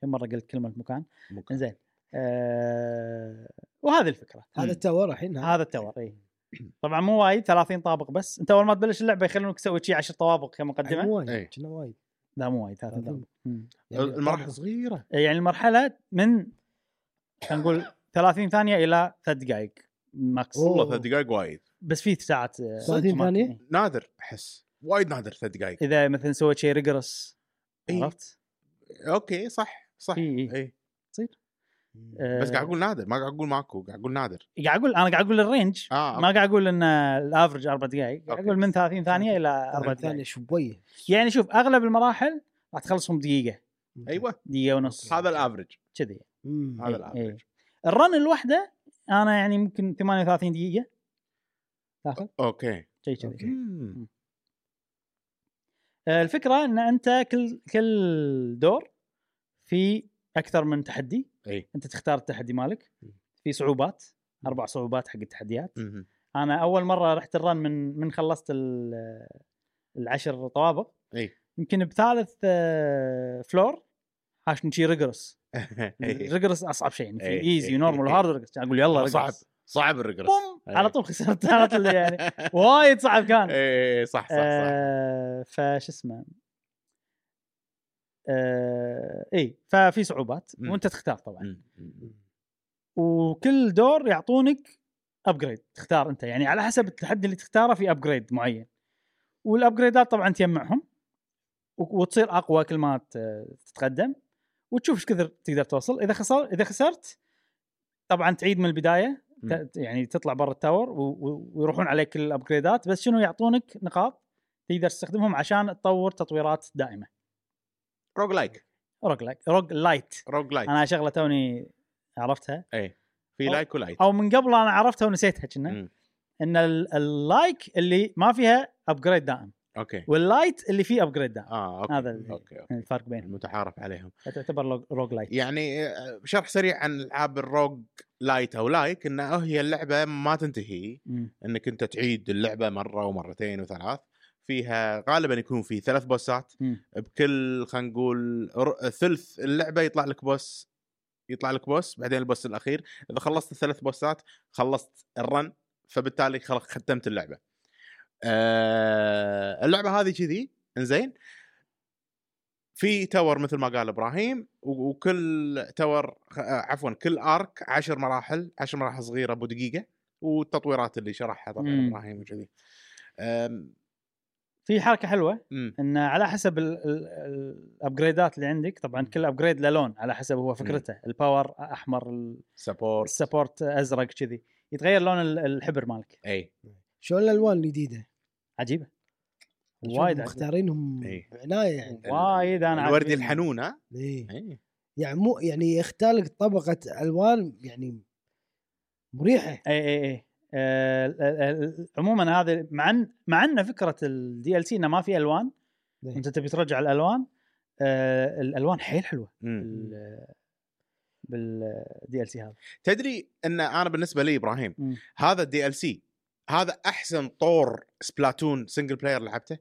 A: كم مرة قلت كلمة مكان. زين آه وهذه الفكرة
B: هذا ال tower الحين
A: هذا التور اي طبعا مو وايد 30 طابق بس أنت أول ما تبلش اللعبة يخلونك تسوي شي 10 طوابق كمقدمه
B: مو وايد
C: إيه.
B: كنا وايد
A: لا مو وايد 30
B: 30.
A: طابق.
B: يعني
C: المراحل
B: طابق.
C: صغيرة
A: يعني المرحلة من خلينا نقول 30 ثانية إلى ثلاث دقائق
B: max.
C: والله ثلاث دقائق وايد
A: بس في ساعات آه،
B: 30
A: ما-
B: ثانية؟
A: إيه.
C: نادر أحس وايد نادر ثلاث دقائق
A: إذا مثلا سويت شيء rigorous
C: إيه.
A: عرفت؟
C: okay صح صح
A: إيه.
C: اي
A: آه،
C: بس قاعد أقول نادر ما قاعد أقول ماكو قاعد أقول نادر
A: قاعد أقول أنا قاعد أقول ال
C: range آه
A: ما قاعد أقول إن ال average أربع دقائق قاعد. أقول من 30 ثانية إلى أربع
B: 30
A: دقائق
B: ثانية شوية
A: يعني شوف أغلب المراحل راح تخلصهم دقيقة
C: أيوه
A: دقيقة ونص
C: هذا ال
A: average
B: كذي.
C: هذا
A: إيه،
C: ال average
A: إيه. ال run الواحده أنا يعني ممكن 38 دقيقة. تاخذ؟
C: okay.
A: شيء كذي.
B: أوكي.
C: مم.
A: آه، الفكرة إن أنت كل كل دور في أكثر من تحدي.
C: إي.
A: أنت تختار التحدي مالك. في صعوبات أربع صعوبات حق التحديات.
C: مهم.
A: أنا أول مرة رحت ال run من من خلصت ال- العشر طوابق.
C: إي.
A: يمكن بثالث آه، floor حاشني شي rigorous.
C: إي.
A: rigorous أصعب شيء يعني في easy
C: و
A: normal
C: إيه.
A: و hard rigorous أقول يلا
C: صعب
A: rigorous
C: صعب ال
A: rigorous
C: boom.
A: على طول خسرت. على طول يعني. وايد صعب كان.
C: أي صح صح صح.
A: آه فش اسمه؟ آه إي ففي صعوبات. وأنت تختار طبعا. وكل دور يعطونك upgrade تختار أنت. يعني على حسب التحدي اللي تختاره في upgrade معين. والابجريدات طبعا تجمعهم وتصير أقوى كل ما تتقدم. وتشوف إيش كثر تقدر توصل. إذا خسر إذا خسرت طبعا تعيد من البداية يعني تطلع برا ال tower و- و- ويروحون عليك الابجريدات بس شنو يعطونك؟ نقاط تقدر تستخدمهم عشان تطور تطويرات دائمة.
C: روج لايك
A: روج لايك روج لايت
C: روج لايك
A: أنا شغلة توني عرفتها.
C: اي في
A: أو-
C: like و
A: lite. أو من قبل أنا عرفتها ونسيتها كنا.
C: إن
A: ال- ال like اللي ما فيها upgrade دائم.
C: okay.
A: وال lite اللي فيه upgrade دائم
C: آه okay
A: هذا
C: okay
A: يعني الفرق بينهم.
C: المتعارف عليهم.
A: تعتبر roguelite
C: يعني آه، شرح سريع عن ألعاب ال rogue lite أو like إنه هي اللعبة ما تنتهي
A: مم.
C: إنك أنت تعيد اللعبة مرة ومرتين وثلاث. فيها غالبا يكون في ثلاث boss ات
A: مم.
C: بكل خلينا نقول ثلث اللعبة يطلع لك boss يطلع لك boss بعدين ال boss الأخير. إذا خلصت الثلاث boss ات خلصت ال run فبالتالي خلاص ختمت اللعبة. آه اللعبة هذه كذي إنزين. في tower مثل ما قال إبراهيم وكل tower خ- آه، عفوا كل arc عشر مراحل عشر مراحل صغيرة أبو دقيقة والتطويرات اللي شرحها طبعا
A: مم.
C: إبراهيم وكذي.
A: في حركة حلوة
C: مم.
A: إن على حسب ال- ال- ال upgrade ات اللي عندك طبعا كل upgrade له لون على حسب هو فكرته. ال power أحمر ال-
C: support
A: ال support أزرق كذي. يتغير لون ال- الحبر مالك.
C: إي.
B: شلون الألوان
A: الجديدة؟
B: عجيبة
A: وايد عجيبة.
B: مختارينهم
C: إيه.
B: بعناية يعني
A: وايد أنا
C: الوردي. الحنون ها
B: إيه.
C: إيه.
B: يعني مو يعني يختلق طبقة ألوان يعني مريحة
A: اي اي اي عموما هذا مع إن مع إن فكرة ال DLC إنه ما في ألوان
B: إيه.
A: أنت تبي ترجع الألوان آه، الألوان حيل
C: حلوة
A: بال DLC هذا
C: تدري إن أنا بالنسبة لي إبراهيم
A: مم.
C: هذا ال DLC هذا أحسن طور سبلاتون single player لعبته؟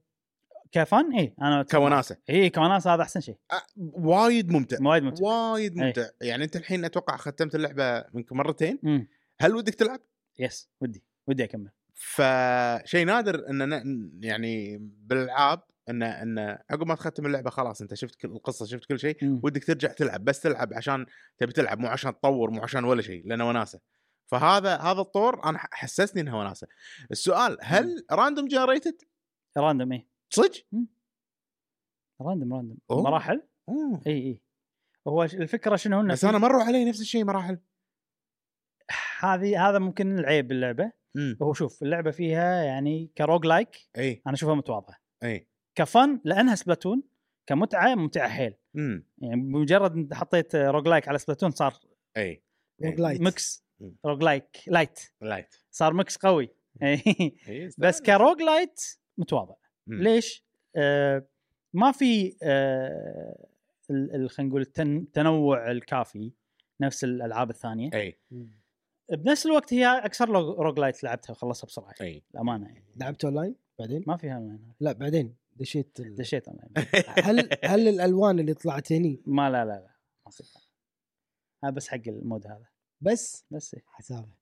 A: كفن؟ اي أنا
C: كوناسة.
A: اي كوناس هذا أحسن شيء.
C: أ- وايد ممتع.
A: وايد ممتع.
C: وايد
A: أي.
C: ممتع. يعني أنت الحين أتوقع ختمت اللعبة يمكن مرتين.
A: مم.
C: هل ودك تلعب؟
A: يس ودي. ودي أكمل.
C: فشيء نادر إن يعني بالألعاب إن إن عقب ما تختم اللعبة خلاص أنت شفت كل القصة شفت كل شيء. ودك ترجع تلعب. بس تلعب عشان تبي تلعب مو عشان تطور مو عشان ولا شيء لأنه وناسة. فهذا هذا الطور أنا حسسني إنها وناسة. السؤال هل random generated
A: random اي
C: صدق؟
A: random
C: random.
A: مراحل. إي إي. هو الفكرة شنو
C: بس أنا مروا علي نفس الشيء مراحل.
A: هذه هذا ممكن العيب باللعبة.
C: إمم.
A: هو شوف اللعبة فيها يعني ك roguelike
C: إي.
A: أنا أشوفها متواضعة.
C: إي.
A: ك fun لأنها سبلاتون كمتعة ممتعة حيل.
C: إمم.
A: يعني بمجرد حطيت roguelike على سبلاتون صار
B: إي. roguelite
A: mix.
C: مم.
A: roguelike lite.
C: lite.
A: صار mix قوي.
C: إي،
A: بس ك roguelite متواضع. ليش؟ آه ما في آه خلينا نقول التن- التنوع الكافي نفس الألعاب الثانية.
C: اي
A: بنفس الوقت هي أكثر roguelite لعبتها وخلصها بسرعة.
C: اي
A: الامانه يعني.
B: لعبت أونلاين بعدين؟
A: ما فيها أونلاين.
B: لا بعدين دشيت ال...
A: دشيت أونلاين.
B: هل هل الألوان اللي طلعت هني؟
A: ما لا لا لا. ما بس حق ال mode هذا.
B: بس
A: بس.
B: حسابه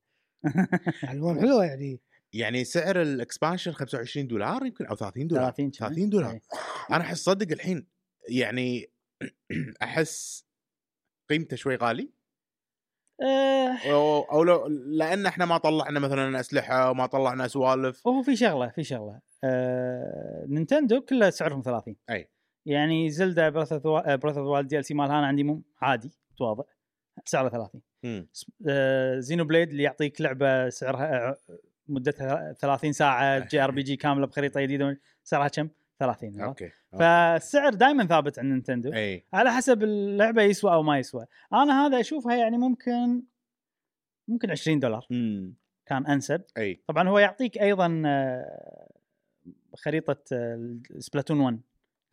B: الوان حلوة يعني
C: يعني سعر ال expansion 25 دولار يمكن أو 30 دولار
A: 30 كان.
C: 30 دولار
A: إيه.
C: أنا أحس صدق الحين يعني أحس قيمته شوي غالي
A: آه،
C: أو, لو لأن إحنا ما طلعنا مثلا أسلحة وما طلعنا سوالف
A: هو في شغلة في شغلة آه، نينتندو كله سعرهم 30
C: أي.
A: يعني زلدا بريث اوف بريث اوف DLC مالها أنا عندي مو عادي متواضع سعره 30
C: مم.
A: آه، زينو بليد اللي يعطيك لعبة سعرها آه، مدتها 30 ساعة JRPG كاملة بخريطة جديدة سعرها كم؟ 30 عرفت؟
C: okay
A: فالسعر دائما ثابت عند نينتندو. على حسب اللعبة يسوى أو ما يسوى. أنا هذا أشوفها يعني ممكن ممكن 20 دولار.
C: امم
A: كان أنسب.
C: أي.
A: طبعا هو يعطيك أيضا آه، خريطة آه، سبلاتون 1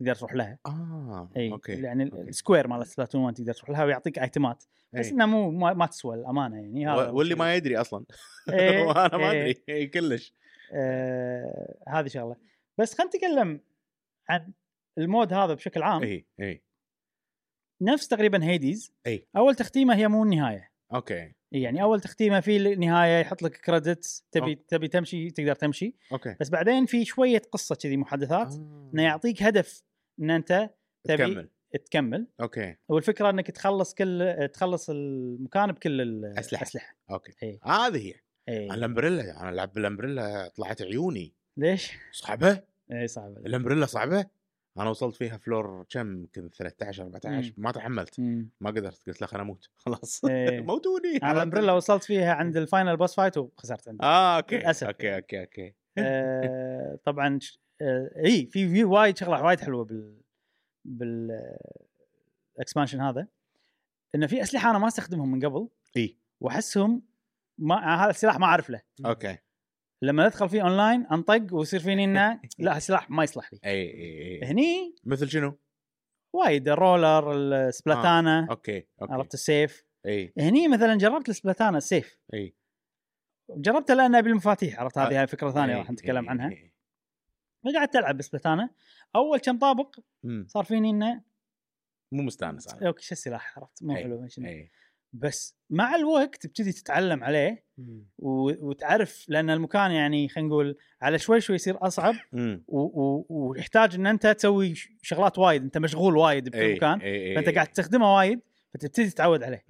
A: تقدر تروح لها
C: آه
A: إي
C: okay
A: يعني
C: okay.
A: ال square مال سبلاتون 1 تقدر تروح لها ويعطيك item ات بس
C: أي.
A: إنه مو ما, ما تسوى الأمانة يعني هذا
C: واللي ما يدري
A: أصلا
C: وأنا ما. أدري إي كلش
A: آه هذه شغلة بس خلينا نتكلم عن ال mode هذا بشكل عام
C: إي إي
A: نفس تقريبا Hades
C: أي.
A: أول تختيمة هي مو النهاية
C: okay
A: يعني أول تختيمة في النهاية يحط لك credits تبي
C: okay.
A: تبي تمشي تقدر تمشي
C: okay
A: بس بعدين في شوية قصة كذي محادثات
C: آه.
A: إنه يعطيك هدف إن أنت تبي
C: كمل
A: تكمل.
C: okay.
A: والفكرة إنك تخلص كل تخلص المكان بكل
C: أسلحة.
A: الاسلحه
C: okay.
A: اي
C: هذه هي.
A: اي
C: ال umbrella أنا لعب بال umbrella طلعت عيوني.
A: ليش؟
C: صعبة؟
A: اي صعب
C: ال umbrella صعبة؟ أنا وصلت فيها floor كم؟ يمكن 13 14 ما تحملت.
A: مم.
C: ما قدرت. قلت له خليني أموت. خلاص.
A: إيه.
C: موتوني.
A: أنا ال umbrella وصلت فيها عند ال final boss fight وخسرت عنده
C: آه okay.
A: للأسف.
C: okay okay okay.
A: آه، طبعا إي في في وايد شغله وايد حلوة بال بال آه، هذا. إنه في أسلحة أنا ما أستخدمهم من قبل.
C: إي.
A: وأحسهم ما هذا السلاح ما أعرف له.
C: okay.
A: لما ندخل فيه اونلاين أنطق ويصير فيني إنه لا هالسلاح ما يصلح لي.
C: إي إي إي.
A: هني
C: مثل شنو؟
A: وايد ال roller
C: ال Splatana okay okay.
A: عرفت؟ السيف.
C: إي.
A: هني مثلا جربت ال Splatana السيف.
C: إي.
A: جربته لأنه ابي المفاتيح عرفت؟ هذه هاي فكرة
C: ثانية
A: راح نتكلم عنها.
C: إي.
A: قعدت ألعب ب Splatana أول كم طابق. صار فيني إنه
C: مو مستانس أنا
A: okay شو السلاح عرفت مو
C: إي،
A: حلو.
C: اي
A: بس مع الوقت تبتدي تتعلم عليه و- وتعرف لأن المكان يعني خلينا نقول على شوي شوي يصير أصعب
C: مم.
A: و- و- ويحتاج إن أنت تسوي شغلات وايد أنت مشغول وايد بكل
C: إي،
A: مكان
C: فأنت.
A: قاعد تستخدمه وايد فتبتدي تتعود عليه.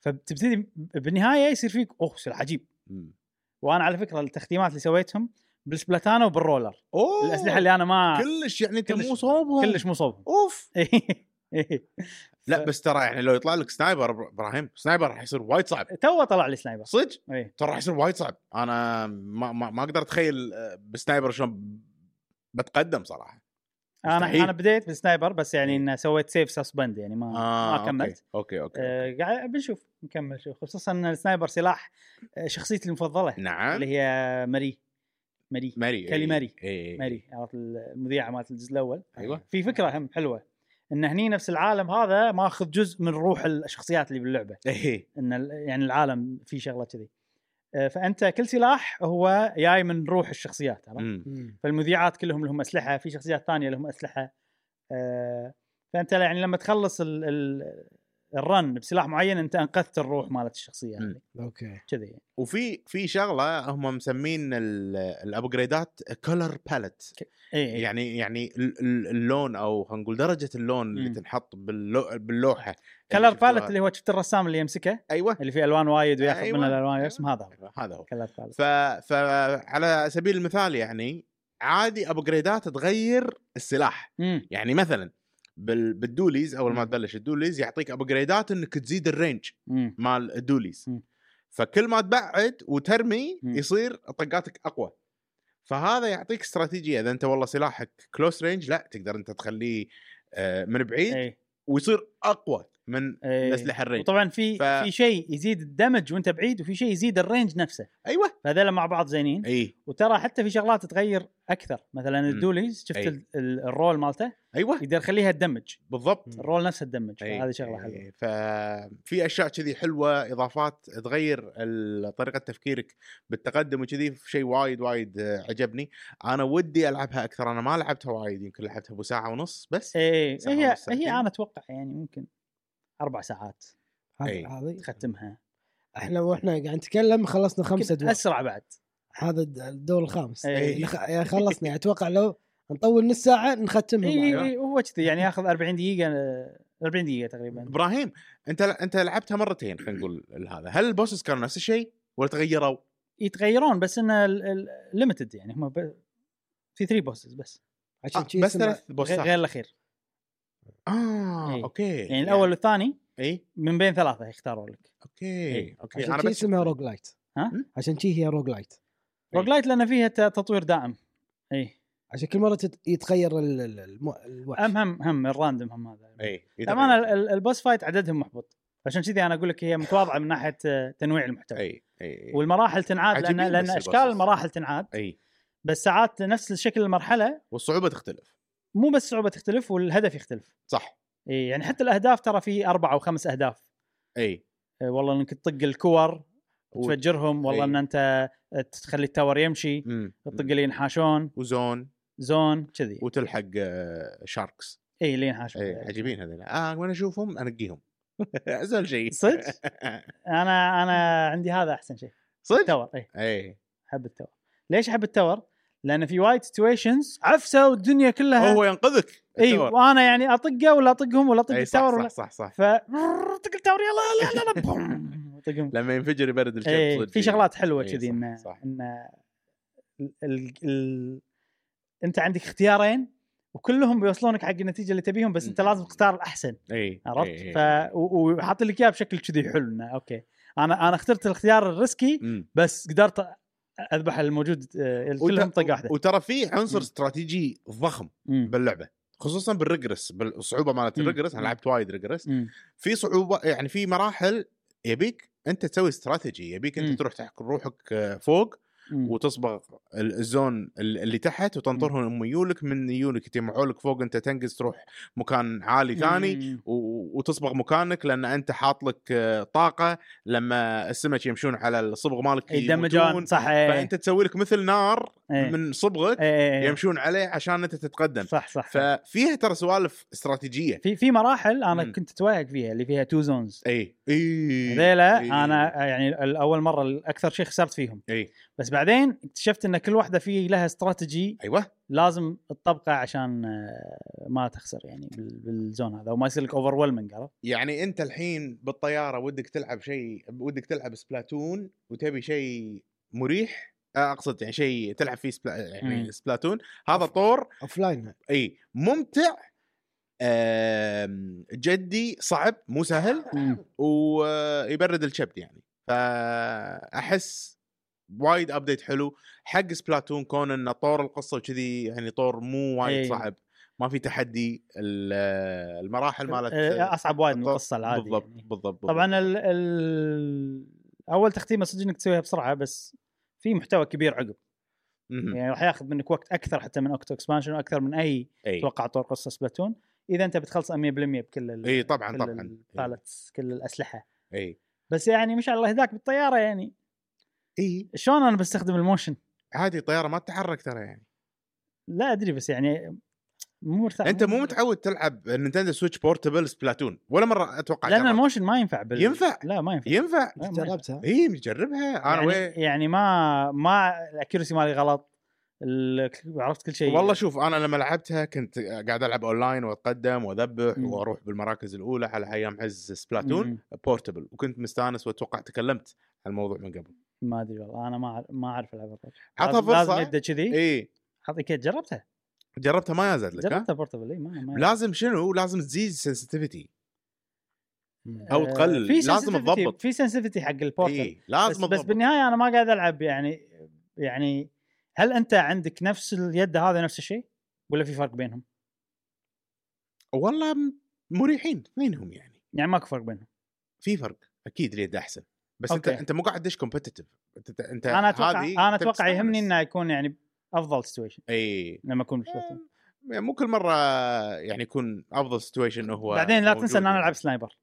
A: فبتبتدي بالنهاية يصير فيك أوه سلاح عجيب
C: مم.
A: وأنا على فكرة التختيمات اللي سويتهم بال Splatana
C: وبال
A: roller. أوه! الأسلحة اللي أنا ما
C: كلش يعني
A: أنت
C: مو صوبهم.
A: كلش مو صوبهم.
C: أوف!
A: إيه.
C: لا
A: ف-
C: بس ترى يعني لو يطلع لك sniper إبراهيم sniper راح يصير وايد صعب.
A: تو طلع لي sniper.
C: صدق؟
A: اي
C: ترى راح يصير وايد صعب. أنا ما ما, ما أقدر أتخيل آه، ب sniper شلون بتقدم صراحة.
A: أنا
C: مستحيل.
A: أنا بديت بال sniper بس يعني
C: إيه.
A: إنه سويت save suspend يعني ما
C: آه
A: ما كملت.
C: أوكي أوكي, أوكي.
A: آه بنشوف نكمل شوف. خصوصا إن ال sniper سلاح آه، شخصيتي المفضلة.
C: نعم.
A: اللي هي ماري. ماري.
C: ماري
A: كالي ماري.
C: اي
A: ماري عرفت المذيعة مالت الجزء الأول.
C: أيوه.
A: في فكرة هم حلوة. إن هني نفس العالم هذا ماخذ جزء من روح الشخصيات اللي باللعبة.
C: اي
A: إن ال- يعني العالم فيه شغلة كذي. آه، فأنت كل سلاح هو جاي من روح الشخصيات. فالمذيعات كلهم لهم أسلحة في شخصيات ثانية لهم أسلحة. آه، فأنت يعني لما تخلص ال ال ال run بسلاح معين انت انقذت الروح مالت
C: الشخصية.
A: هذه
B: أوكي
A: كذي يعني.
C: وفي في شغلة هم مسمين ال- ال upgrade ات
A: color palette يعني
C: يعني يعني ال- ال- اللون أو خلينا نقول درجة اللون اللي
A: مم.
C: تنحط باللو باللوحة
A: color
C: اللي.
A: palette اللي هو شفت الرسام اللي يمسكه
C: أيوه
A: اللي فيه ألوان وايد وياخذ
C: أيوة.
A: منها الالوان يرسم هذا هو
C: أيوة، هذا هو
A: color palette
C: ف فعلى سبيل المثال يعني عادي upgrade ات تغير السلاح
A: امم
C: يعني مثلا. بال dualies أول ما. تبلش. ال dualies يعطيك upgrade ات إنك تزيد ال
A: range
C: مال ال
A: dualies.
C: فكل ما تبعد وترمي. يصير طقاتك أقوى. فهذا يعطيك استراتيجية. إذا أنت والله سلاحك close range لا تقدر أنت تخليه آه، من بعيد
A: اي
C: ويصير أقوى. من
A: إيه.
C: الاسلحه ال range.
A: وطبعا في
C: ف-
A: في شيء يزيد ال damage وانت بعيد وفي شيء يزيد ال range نفسه.
C: أيوه.
A: فهذول مع بعض زينين.
C: إي.
A: وترى حتى في شغلات تغير أكثر. مثلا.
C: ال
A: dualies شفت
C: أي.
A: ال- ال- ال roll مالته؟
C: أيوه.
A: يقدر يخليها تدمج
C: بالضبط.
A: ال roll نفسه تدمج
C: أي.
A: هذه
C: شغلة.
A: حلوة.
C: ففي أشياء كذي حلوة إضافات تغير طريقة تفكيرك بالتقدم وكذي شيء وايد وايد عجبني. أنا ودي ألعبها أكثر. أنا ما لعبتها وايد يمكن لعبتها ابو ساعه ونص بس. إي.
A: هي. هي أنا أتوقع يعني ممكن أربع ساعات.
B: هذا هذه
A: تختمها.
B: إحنا وإحنا قاعد نتكلم خلصنا خمسة أدوار.
A: أسرع بعد.
B: هذا الد- الدور الخامس.
A: أي.
B: يعني خ- يعني خلصنا. أتوقع لو نطول نص ساعة نختمها
A: اي. اي هو كذي. يعني ياخذ 40 دقيقة آه، 40 دقيقة تقريبا.
C: إبراهيم أنت أنت لعبتها مرتين خلينا نقول هذا هل ال bosses كانوا نفس الشيء ولا تغيروا؟
A: يتغيرون بس انه limited يعني. هم ب... في 3 bosses بس.
B: عشان
C: آه بس ثلاث
A: غير,
C: boss ات
A: غير الأخير.
C: آه
A: إي.
C: أوكي
A: يعني الأول والثاني
C: إي.
A: من بين ثلاثة يختاروا لك. أوكي.
C: أوكي.
B: عشان
C: أنا
B: شي
C: بس
B: اسمها rogue lite
A: ها؟
B: عشان شي هي rogue lite
A: rogue lite لأن فيها تطوير دائم. إي.
B: عشان كل مرة تت- يتغير ال- ال- الم- الوحش.
A: هم هم هم ال random هم هذا.
C: إي
A: طبعا ال- ال- ال boss fight عددهم محبط. عشان كذي أنا أقول لك هي متواضعة من ناحية تنويع المحتوى.
C: إي إي
A: والمراحل تنعاد
C: لأن
A: لأن
C: أشكال.
A: المراحل تنعاد.
C: إي.
A: بس ساعات نفس شكل المرحلة
C: والصعوبة تختلف.
A: مو بس صعوبة تختلف والهدف يختلف.
C: صح.
A: إي يعني حتى الأهداف ترى في أربع أو خمس أهداف.
C: إي.
A: إيه، والله إنك تطق الكور
C: و-
A: تفجرهم والله. إن أنت تخلي ال tower يمشي
C: مم.
A: تطق اللي ينحاشون
C: و
A: zone. zone كذي.
C: وتلحق آه، sharks.
A: إي اللي ينحاشون
C: إي عجيبين هذول. آه وأنا أشوفهم؟ أنقيهم. أسهل شيء.
A: صدق؟ أنا أنا عندي هذا أحسن شيء.
C: صدق؟
A: ال tower
C: إي.
A: إي. أحب ال tower. ليش أحب ال tower؟ لأن في وايد situations عفسه والدنيا كلها
C: هو ينقذك إي.
A: وأنا يعني أطقه ولا أطقهم ولا
C: أطق صح
A: ال tower ولا
C: صح صح صح
A: ف طق ال tower يلا يلا يلا boom، أطقهم
C: لما ينفجر يبرد صدق.
A: في شغلات
C: حلوة
A: كذي
C: صح،
A: إنه
C: صح.
A: إنه ال... ال... ال... أنت عندك اختيارين وكلهم بيوصلونك حق النتيجة اللي تبيهم بس
C: أنت.
A: لازم تختار الأحسن
C: إي
A: عرفت؟ ف وحاط لك إياه بشكل كذي حلو إنه أوكي أنا أنا اخترت الاختيار ال
C: risky.
A: بس قدرت أذبح الموجود آه، كلهم طقه واحدة
C: وترى في عنصر. استراتيجي ضخم. باللعبة خصوصا بال rigorous بالصعوبة مالت
A: مم.
C: ال rigorous
A: أنا.
C: لعبت وايد rigorous
A: مم.
C: في صعوبة يعني في مراحل يبيك أنت تسوي استراتيجي يبيك
A: أنت.
C: تروح تحك روحك آه، فوق. وتصبغ ال- ال zone ال- اللي تحت وتنطرهم ميولك من ميولك يتجمعوا لك فوق أنت تنقز تروح مكان عالي ثاني وتصبغ مكانك لأن أنت حاط لك آه، طاقة لما السمك يمشون على الصبغ مالك
A: يدمجون
C: يموتون
A: صح إيه.
C: فأنت تسوي لك مثل نار
A: إيه.
C: من صبغك
A: إيه، إيه، إيه.
C: يمشون عليه عشان أنت تتقدم
A: صح صح.
C: ففيها ترى سوالف استراتيجية
A: في في مراحل
C: أنا.
A: كنت أتوهق فيها اللي فيها two zones
C: اي إي
A: هذيلا
C: إي.
A: أنا يعني الأول مرة الأكثر شيء خسرت فيهم
C: إي
A: بس بعدين اكتشفت إن كل واحدة في لها استراتيجي
C: أيوه
A: لازم تطبقه عشان آه، ما تخسر يعني بال- بال zone هذا وما يصير لك over عرفت؟
C: يعني أنت الحين بالطيارة ودك تلعب شيء ودك تلعب Splatoon وتبي شيء مريح آه، أقصد يعني شيء تلعب فيه Spla- يعني
A: مم.
C: Splatoon هذا طور
B: offline
C: إي ممتع جدي صعب مو سهل ويبرد الكبد يعني فأحس وايد update حلو حق Splatoon كون إنه طور القصة وكذي يعني طور مو وايد
A: إي.
C: صعب ما في تحدي ال- المراحل مالت
A: آه، أصعب وايد من القصة العادية
C: بالضبط
A: يعني.
C: بالضبط, بالضبط.
A: طبعا ال ال أول تختيمه صدق إنك تسويها بسرعة بس في محتوى كبير عقب. يعني راح ياخذ منك وقت أكثر حتى من Octo Expansion وأكثر من
C: أي
A: أتوقع طور قصة Splatoon إذا أنت بتخلص 100% بكل
C: إي طبعا
A: كل
C: طبعا.
A: ال palettes كل الأسلحة.
C: إي.
A: بس يعني ما شاء الله هذاك بالطيارة يعني.
C: إي.
A: شلون أنا بستخدم ال motion؟
C: عادي طيارة ما تتحرك ترى يعني.
A: لا أدري بس يعني مو مرتاح
C: أنت مو متعود تلعب نينتندو سويتش portable سبلاتون ولا مرة أتوقع
A: لأن
C: جربت.
A: ال motion ما ينفع بال...
C: ينفع.
A: لا ما ينفع.
C: ينفع.
B: جربتها.
C: إي مجربها أنا
A: يعني,
C: وين؟
A: يعني ما ما ال accuracy مالي غلط. عرفت كل شيء.
C: والله شوف أنا لما لعبتها كنت قاعد ألعب أونلاين وأتقدم وأذبح
A: مم.
C: وأروح بالمراكز الأولى على أيام عز سبلاتون. portable. وكنت مستأنس وأتوقع تكلمت عن الموضوع من قبل.
A: ما أدري والله أنا ما ما أعرف ألعب الرجل.
C: عطها
A: لازم- لازم
C: فرصه
A: يده كذي؟
C: إي.
A: اعطيك جربتها؟
C: جربتها؟ ما يزاد لك ها؟
A: جربتها بورتبل إي ما, ما
C: لازم شنو؟ لازم تزيد سنسيتيفيتي أو
A: آه،
C: تقلل.
A: في
C: لازم تضبط.
A: في سنسيتيفيتي حق البورتل
C: إي
A: بس,
C: لازم
A: بس
C: تضبط.
A: بالنهاية أنا ما قاعد ألعب يعني يعني هل أنت عندك نفس اليد هذا نفس الشيء؟ ولا في فرق بينهم؟
C: والله مريحين اثنينهم يعني.
A: يعني ماكو فرق بينهم؟
C: في فرق أكيد اليد أحسن. بس أنت
A: okay.
C: أنت مو قاعد تدش competitive
A: أنت أنت
C: أنا
A: أتوقع
C: أنا
A: أتوقع يهمني. إنه يكون يعني أفضل situation
C: إي.
A: لما أكون بالسبلاتون.
C: يعني مو كل مرة يعني يكون أفضل situation هو
A: بعدين لا تنسى إن
C: أنا
A: ألعب sniper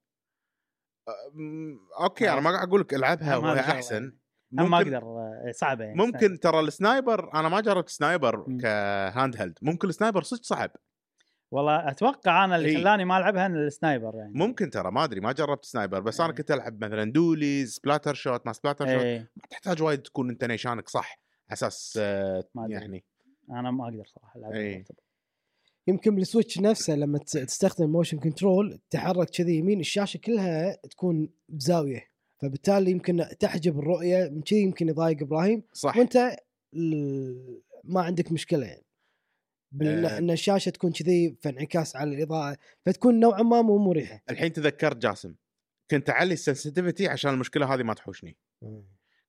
C: أم، okay أنا ما قاعد أقول لك العبها وهي
A: أحسن. ما أقدر آه، صعبة يعني
C: ممكن ترى ال sniper أنا ما جربت
A: sniper.
C: ك handheld ممكن ال sniper صدق صعب
A: والله أتوقع أنا اللي. خلاني ما ألعبها إن ال sniper يعني
C: ممكن ترى ما أدري ما جربت sniper بس أنا
A: إيه.
C: كنت ألعب مثلا dualies Splattershot ما Splattershot
A: إيه
C: ما تحتاج وايد تكون أنت نيشانك صح أساس آه،
A: ما أدري.
C: يعني
A: أنا ما أقدر صراحة ألعب.
C: بال
A: portable.
B: يمكن بالسويتش نفسه لما تس- تستخدم motion control تحرك كذي يمين الشاشة كلها تكون بزاويه فبالتالي يمكن تحجب الرؤية من كذي يمكن يضايق إبراهيم.
C: صح.
B: وأنت ال- ما عندك مشكلة يعني. بان
C: آه.
B: إن الشاشة تكون كذي في انعكاس على الإضاءة فتكون نوعا ما مو مريحة.
C: الحين تذكرت جاسم كنت أعلي ال sensitivity عشان المشكلة هذه ما تحوشني.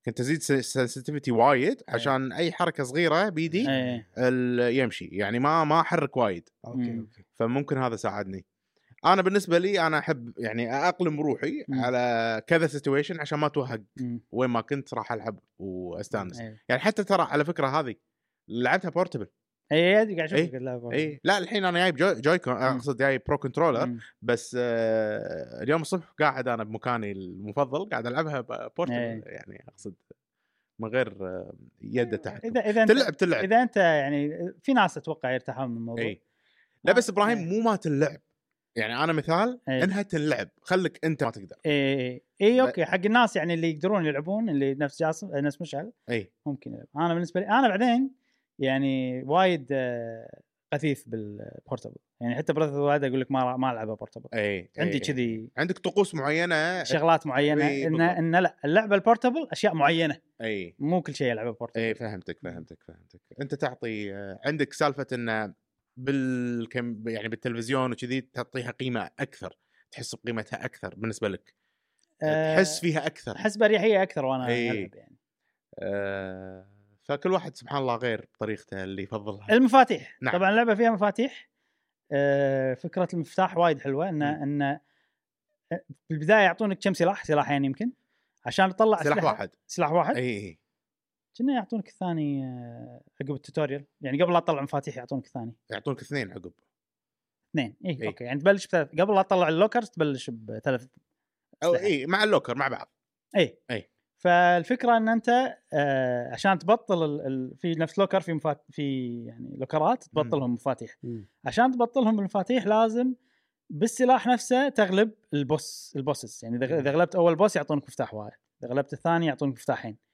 C: كنت أزيد ال sensitivity وايد عشان أي حركة صغيرة بيدي ال- يمشي. يعني ما ما أحرك وايد.
A: okay.
B: okay.
C: فممكن هذا ساعدني. أنا بالنسبة لي أنا أحب يعني اقلم روحي
A: مم.
C: على كذا situation عشان ما توهق
A: مم.
C: وين ما كنت راح ألعب وأستانس
A: إيه
C: يعني حتى ترى على فكرة هذه لعبتها portable
A: اي أدري قاعد
C: إيه.
A: أشوفك.
C: اي لا الحين أنا جايب Joy, Joy-Con أقصد جايب Pro Controller
A: مم.
C: بس آه اليوم الصبح قاعد أنا بمكاني المفضل قاعد ألعبها portable
A: إيه.
C: يعني أقصد من غير آه، يد تحت
A: إذا إذا أنت
C: تلعب تلعب
A: إذا أنت يعني في ناس أتوقع يرتاحون من الموضوع
C: اي لا بس إبراهيم
A: إيه.
C: مو مات اللعب يعني أنا مثال
A: إيه.
C: انها تنلعب خليك أنت ما تقدر.
A: اي اي okay حق الناس يعني اللي يقدرون يلعبون اللي نفس جاسم نفس مشعل
C: إي.
A: ممكن يلعب. أنا بالنسبة لي أنا بعدين يعني وايد آه، قثيث بالبورتبل يعني حتى بريث وايد أقول لك ما ما العبها بورتبل
C: إي
A: عندي. كذي
C: عندك طقوس معينة؟
A: شغلات معينة.
C: إن.
A: إن لا اللعبة البورتبل أشياء معينة.
C: إي.
A: مو كل شيء العبه بورتبل
C: إي فهمتك فهمتك فهمتك. أنت تعطي آه، عندك سالفة انه بالكم يعني بالتلفزيون وكذي تعطيها قيمة أكثر تحس بقيمتها أكثر بالنسبة لك.
A: آه،
C: تحس فيها
A: أكثر. أحس بأريحية أكثر
C: وأنا.
A: ألعب يعني.
C: آه، فكل واحد سبحان الله غير بطريقته اللي يفضلها.
A: المفاتيح.
C: نعم.
A: طبعا اللعبة فيها مفاتيح. آه، فكرة المفتاح وايد حلوة انه. انه في البدايه يعطونك كم سلاح سلاحين يمكن عشان تطلع
C: سلاح واحد.
A: سلاح واحد؟
C: إي.
A: كنا يعطونك الثاني آه، عقب ال tutorial. يعني قبل لا تطلع مفاتيح يعطونك الثاني.
C: يعطونك اثنين عقب.
A: اثنين اي
C: إي.
A: okay. يعني تبلش بثلاث قبل لا تطلع ال lockers تبلش بثلاث أو.
C: اي مع ال locker مع بعض.
A: اي
C: إي.
A: فالفكرة إن أنت آه عشان تبطل ال... ال... في نفس locker في مفات... في يعني locker ات تبطلهم مفاتيح. عشان تبطلهم المفاتيح لازم بالسلاح نفسه تغلب ال boss ال bosses. يعني إذا غلبت أول boss يعطونك مفتاح واحد. إذا غلبت الثاني يعطونك مفتاحين.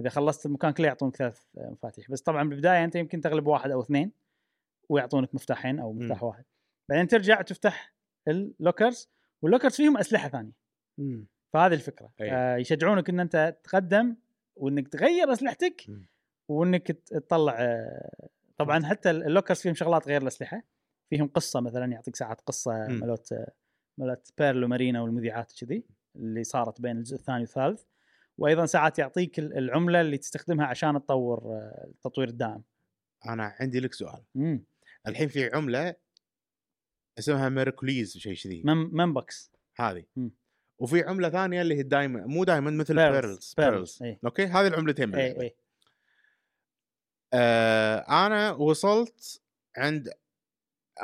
A: إذا خلصت المكان كله يعطونك ثلاث آه، مفاتيح بس طبعا بالبداية أنت يمكن تغلب واحد أو اثنين ويعطونك مفتاحين أو مفتاح واحد بعدين ترجع تفتح ال lockers وال lockers فيهم
B: أسلحة ثانية.
A: فهذه الفكرة
C: أي.
A: آه يشجعونك إن أنت تقدم وإنك تغير أسلحتك. وإنك تطلع آه، طبعا حتى ال lockers فيهم شغلات غير الأسلحة فيهم قصة مثلا يعطيك ساعات
C: قصة.
A: مالت مالت بيرل ومارينا والمذيعات كذي اللي صارت بين الجزء الثاني والثالث وأيضا ساعات يعطيك ال- العملة اللي تستخدمها عشان تطور آه، التطوير الدائم
C: أنا عندي لك سؤال
A: امم
C: الحين في عملة اسمها ميركوليز شيء كذي
A: مم ممبكس
C: هذه
A: مم.
C: وفي عملة ثانية اللي هي دايما مو دايما مثل.
A: pearls. pearls إيه.
C: okay هذه العملتين
A: اي
C: باللعبة.
A: اي
C: آه أنا وصلت عند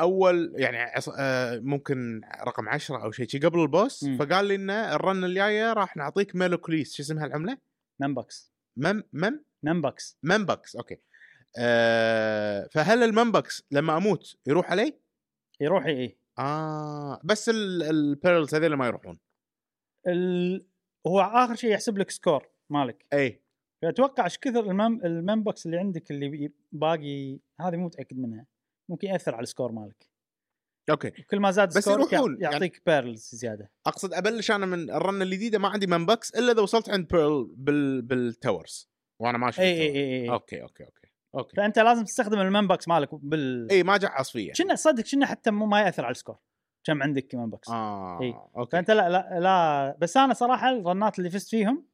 C: أول يعني آه ممكن رقم عشرة أو شيء شي قبل ال boss
A: مم.
C: فقال لي إنه ال run الجاية راح نعطيك ميلوكليس شو اسمها العملة؟
A: ممبكس
C: مم مم؟
A: ممبكس
C: ممبكس okay. آه فهل الممبكس لما أموت يروح علي؟
A: يروح إي
C: آه بس ال pearls هذول ما يروحون.
A: ال... هو آخر شيء يحسب لك score مالك.
C: إي.
A: فأتوقع إيش كثر المم... الممبكس اللي عندك اللي باقي هذه مو متأكد منها. ممكن يأثر على ال score مالك.
C: okay.
A: كل ما زاد
C: بس يروحون،
A: يع- يعطيك pearls زيادة.
C: أقصد أبلش أنا من ال run الجديدة ما عندي ممبكس إلا إذا وصلت عند بيرل بال بال towers وأنا
A: ماشي إي
C: إي.
A: إي, أي.
C: okay okay okay okay.
A: فأنت لازم تستخدم ال Membux مالك بال
C: إي ما جعص فيه
A: كنا صدق كنا حتى مو ما يأثر على ال score. كم عندك Membux
C: آه
A: إي.
C: okay.
A: فأنت لا لا لا بس أنا صراحة ال runات اللي فزت فيهم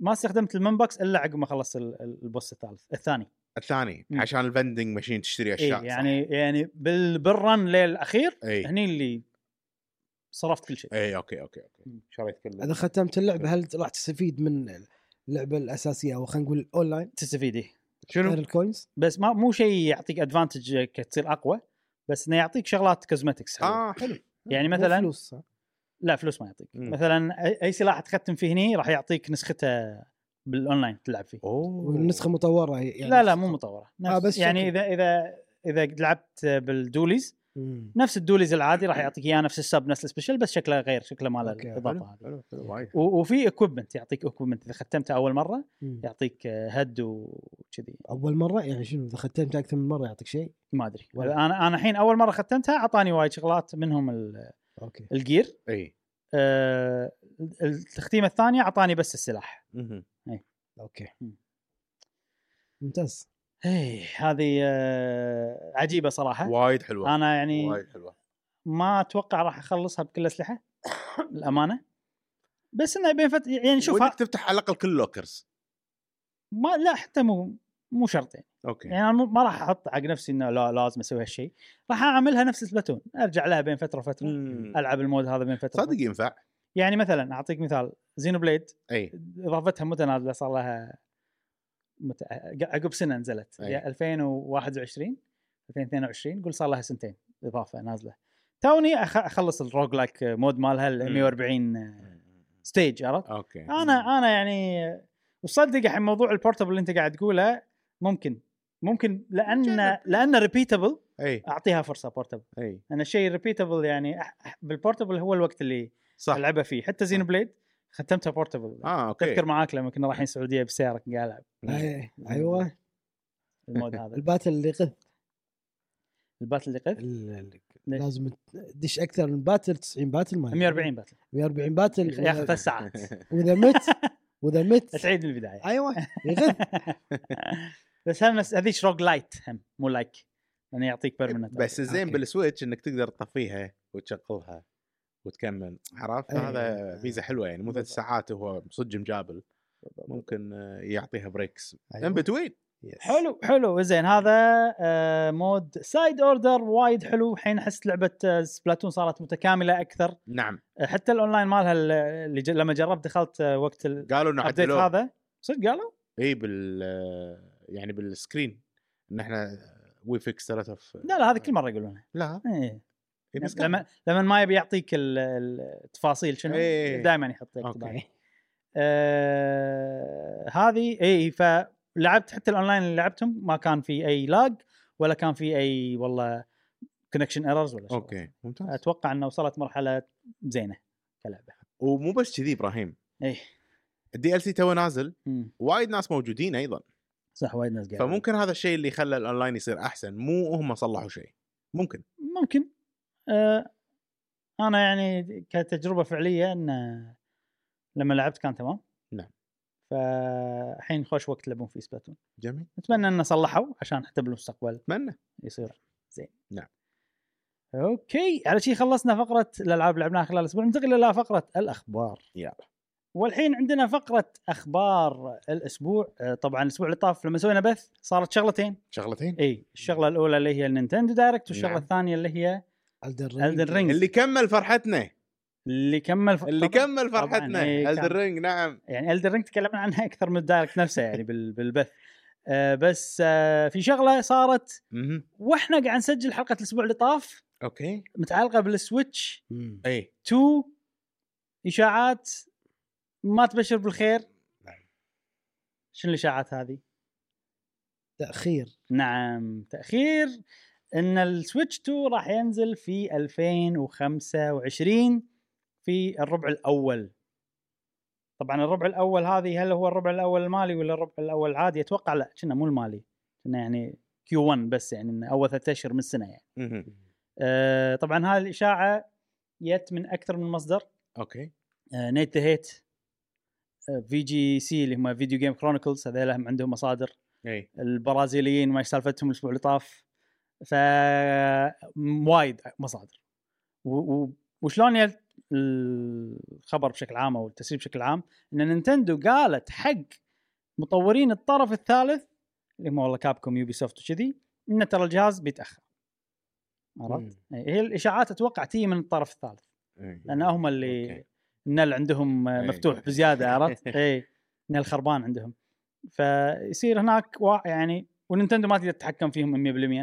A: ما استخدمت ال Membux إلا عقب ما خلصت ال- ال- ال boss الثالث الثاني.
C: الثاني
A: مم.
C: عشان ال vending machine تشتري
A: اي
C: أشياء
A: يعني يعني بال بال run للأخير
C: اي
A: هني اللي صرفت كل شيء
C: اي okay okay okay
A: مم.
C: شريت كل
B: اذا ختمت اللعبة هل راح تستفيد من اللعبة الأساسية أو خلينا نقول اونلاين
A: تستفيد إيه.
C: شنو؟
B: غير ال coins
A: بس ما مو شيء يعطيك advantage تصير أقوى بس إنه يعطيك شغلات cosmetics
C: آه حلو
A: يعني مثلا
B: فلوس؟
A: لا فلوس ما يعطيك
C: مم.
A: مثلا أي- أي سلاح تختم فيه هني راح يعطيك نسخته بالأونلاين تلعب فيه.
C: أوه.
B: والنسخة مطورة يعني.
A: لا لا مو مطورة. نفس
B: آه، بس
A: يعني
B: شكل.
A: إذا إذا إذا لعبت بال dualies
B: مم.
A: نفس ال dualies العادي راح يعطيك إياه نفس ال sub نفس ال special بس شكله غير شكله مال
C: الإضافة
A: هذه. وفي equipment يعطيك equipment إذا ختمته أول مرة
B: مم.
A: يعطيك head وكذي.
B: أول مرة؟ يعني شنو؟ إذا ختمت أكثر من مرة يعطيك شيء؟
A: ما
B: أدري.
A: أنا أنا الحين أول مرة ختمتها أعطاني وايد شغلات منهم ال-
B: okay.
A: ال
C: gear إي.
A: آه، التختيمه الثانية أعطاني بس السلاح.
C: مهم.
B: okay.
A: مم.
B: ممتاز.
A: إيه هذه آه، عجيبة صراحة.
C: وايد حلوة.
A: أنا يعني
C: وايد حلوة.
A: ما أتوقع راح أخلصها بكل الاسلحه للأمانة. بس إنه بين فت... يعني شوف
C: ودك تفتح على الأقل كل ال lockers
A: ما لا حتى مو مو شرط يعني,
C: okay.
A: يعني أنا ما راح أحط حق نفسي إنه لا لازم أسوي هالشيء. راح أعملها نفس Splatoon أرجع لها بين فترة وفترة.
C: مم.
A: ألعب ال mode هذا بين فترة
C: صدق ينفع.
A: يعني مثلا أعطيك مثال Xenoblade
C: أي.
A: إضافتها متنازله صار لها مت... عقب سنة نزلت.
C: أي.
A: يا 2021 2022 قول صار لها سنتين إضافة نازلة. توني أخ... أخلص ال roguelike mode مالها ال
C: مم.
A: 140 stage عرفت؟
C: okay.
A: أنا أنا يعني وصدق الحين موضوع ال portable اللي أنت قاعد تقوله ممكن. ممكن
C: لأن.
A: لأن repeatable
C: أي.
A: أعطيها فرصة portable
C: أي.
A: أنا الشيء repeatable يعني بال portable هو الوقت اللي
C: صح.
A: ألعبها فيه. حتى Xeno
C: صح.
A: blade ختمتها portable
C: آه okay.
A: تذكر معاك لما كنا رايحين السعودية بالسياره كنت قاعد ألعب.
B: أي-
A: أيوه. ال
B: mode هذا. ال
A: battle اللي قذ
B: ال battle اللي
A: ليش؟
B: لازم تدش أكثر من battle 90 battle ما
A: 140 battle.
B: 140 battle.
A: ياخذ ثلاث ساعات.
B: وإذا مت وإذا مت
A: تعيد من البداية.
B: أيوه يغث
A: بس هم هذيش roguelite هم مو like يعني يعطيك permanent
C: بس الزين.
B: بال
C: Switch إنك تقدر تطفيها وتشغلها وتكمل عرفت
B: أي.
C: هذا ميزة حلوة يعني مو ثلاث. ساعات وهو صج مجابل ممكن آه، يعطيها breaks
B: أيوة.
C: in between
B: yes.
A: حلو حلو زين هذا آه، mode Side Order وايد حلو الحين أحس لعبة آه، Splatoon صارت متكاملة أكثر
C: نعم
A: آه، حتى الاونلاين مالها اللي ج- لما جربت دخلت آه، وقت
C: قالوا إنه
A: هذا صدق قالوا؟
C: اي بال آه، يعني بال screen إن إحنا we fix ثلاثة في
A: لا لا هذه كل مرة يقولونها.
C: لا.
A: إيه.
C: إي بس
A: لما. لما ما يبي يعطيك ال- ال- التفاصيل شنو
C: إيه.
A: دائما يحط لك okay. آه هذه اي فلعبت حتى الأونلاين اللي لعبتهم ما كان في أي lag ولا كان في أي والله connection errors ولا شيء.
C: okay ممتاز.
A: أتوقع إنه وصلت مرحلة زينة كلعبة.
C: ومو بس كذي إبراهيم.
A: اي
C: ال DLC تو نازل. وايد ناس موجودين أيضا.
A: صح وايد ناس قاعد
C: فممكن هذا الشيء اللي خلى الاونلاين يصير أحسن مو هم صلحوا شيء. ممكن.
A: ممكن. آه أنا يعني كتجربة فعلية إن لما لعبت كان تمام.
C: نعم.
A: فالحين خوش وقت يلعبون فيه Splatoon
C: جميل.
A: نتمنى انه صلحوا عشان حتى بالمستقبل
C: أتمنى.
A: يصير زين.
C: نعم.
A: okay على شيء خلصنا فقرة الألعاب اللي لعبناها خلال الأسبوع. ننتقل إلى فقرة الأخبار.
C: يلا.
A: والحين عندنا فقرة أخبار الأسبوع. آه، طبعا الأسبوع اللي طاف لما سوينا بث صارت شغلتين.
C: شغلتين؟
A: إي الشغلة الأولى اللي هي ال Nintendo Direct والشغلة
C: نعم.
A: الثانية اللي هي Elden Ring
C: اللي كمل فرحتنا.
A: اللي كمل ف...
C: اللي كمل فرحتنا.
A: إيه، كان-
C: Ring نعم.
A: يعني Elden Ring تكلمنا عنها أكثر من ال Direct نفسه يعني بال... بالبث. آه بس آه في شغلة صارت. وإحنا قاعد نسجل حلقة الأسبوع اللي طاف.
C: okay.
A: متعلقة بال
B: Switch.
C: إي.
A: 2 إشاعات ما تبشر بالخير؟
C: نعم.
A: شنو الإشاعات هذه؟
B: تأخير.
A: نعم تأخير إن ال Switch 2 راح ينزل في 2025 في الربع الأول. طبعا الربع الأول هذه هل هو الربع الأول المالي ولا الربع الأول العادي؟ أتوقع لا كنا مو المالي. كنا يعني Q 1 بس يعني إنه أول ثلاث اشهر من السنة يعني. أه طبعا هذه الإشاعة جت من أكثر من مصدر.
C: okay.
A: آه، Nate the Hate. VGC اللي هم Video Game Chronicles هذول هم عندهم مصادر.
C: إي.
A: البرازيليين ما سالفتهم الأسبوع اللي طاف. ف وايد مصادر. و- وشلون يل الخبر بشكل عام أو التسريب بشكل عام؟ إن Nintendo قالت حق مطورين الطرف الثالث اللي هم والله Capcom Ubisoft وكذي إن ترى الجهاز بيتأخر. عرفت؟ إيه، هي الإشاعات أتوقع تيجي من الطرف الثالث.
C: إي.
A: لأن هم اللي
C: okay.
A: النل عندهم آه،
C: أي.
A: مفتوح بزيادة عرفت؟ اي النل خربان عندهم. فيصير هناك وا- يعني ونينتندو ما تقدر تتحكم فيهم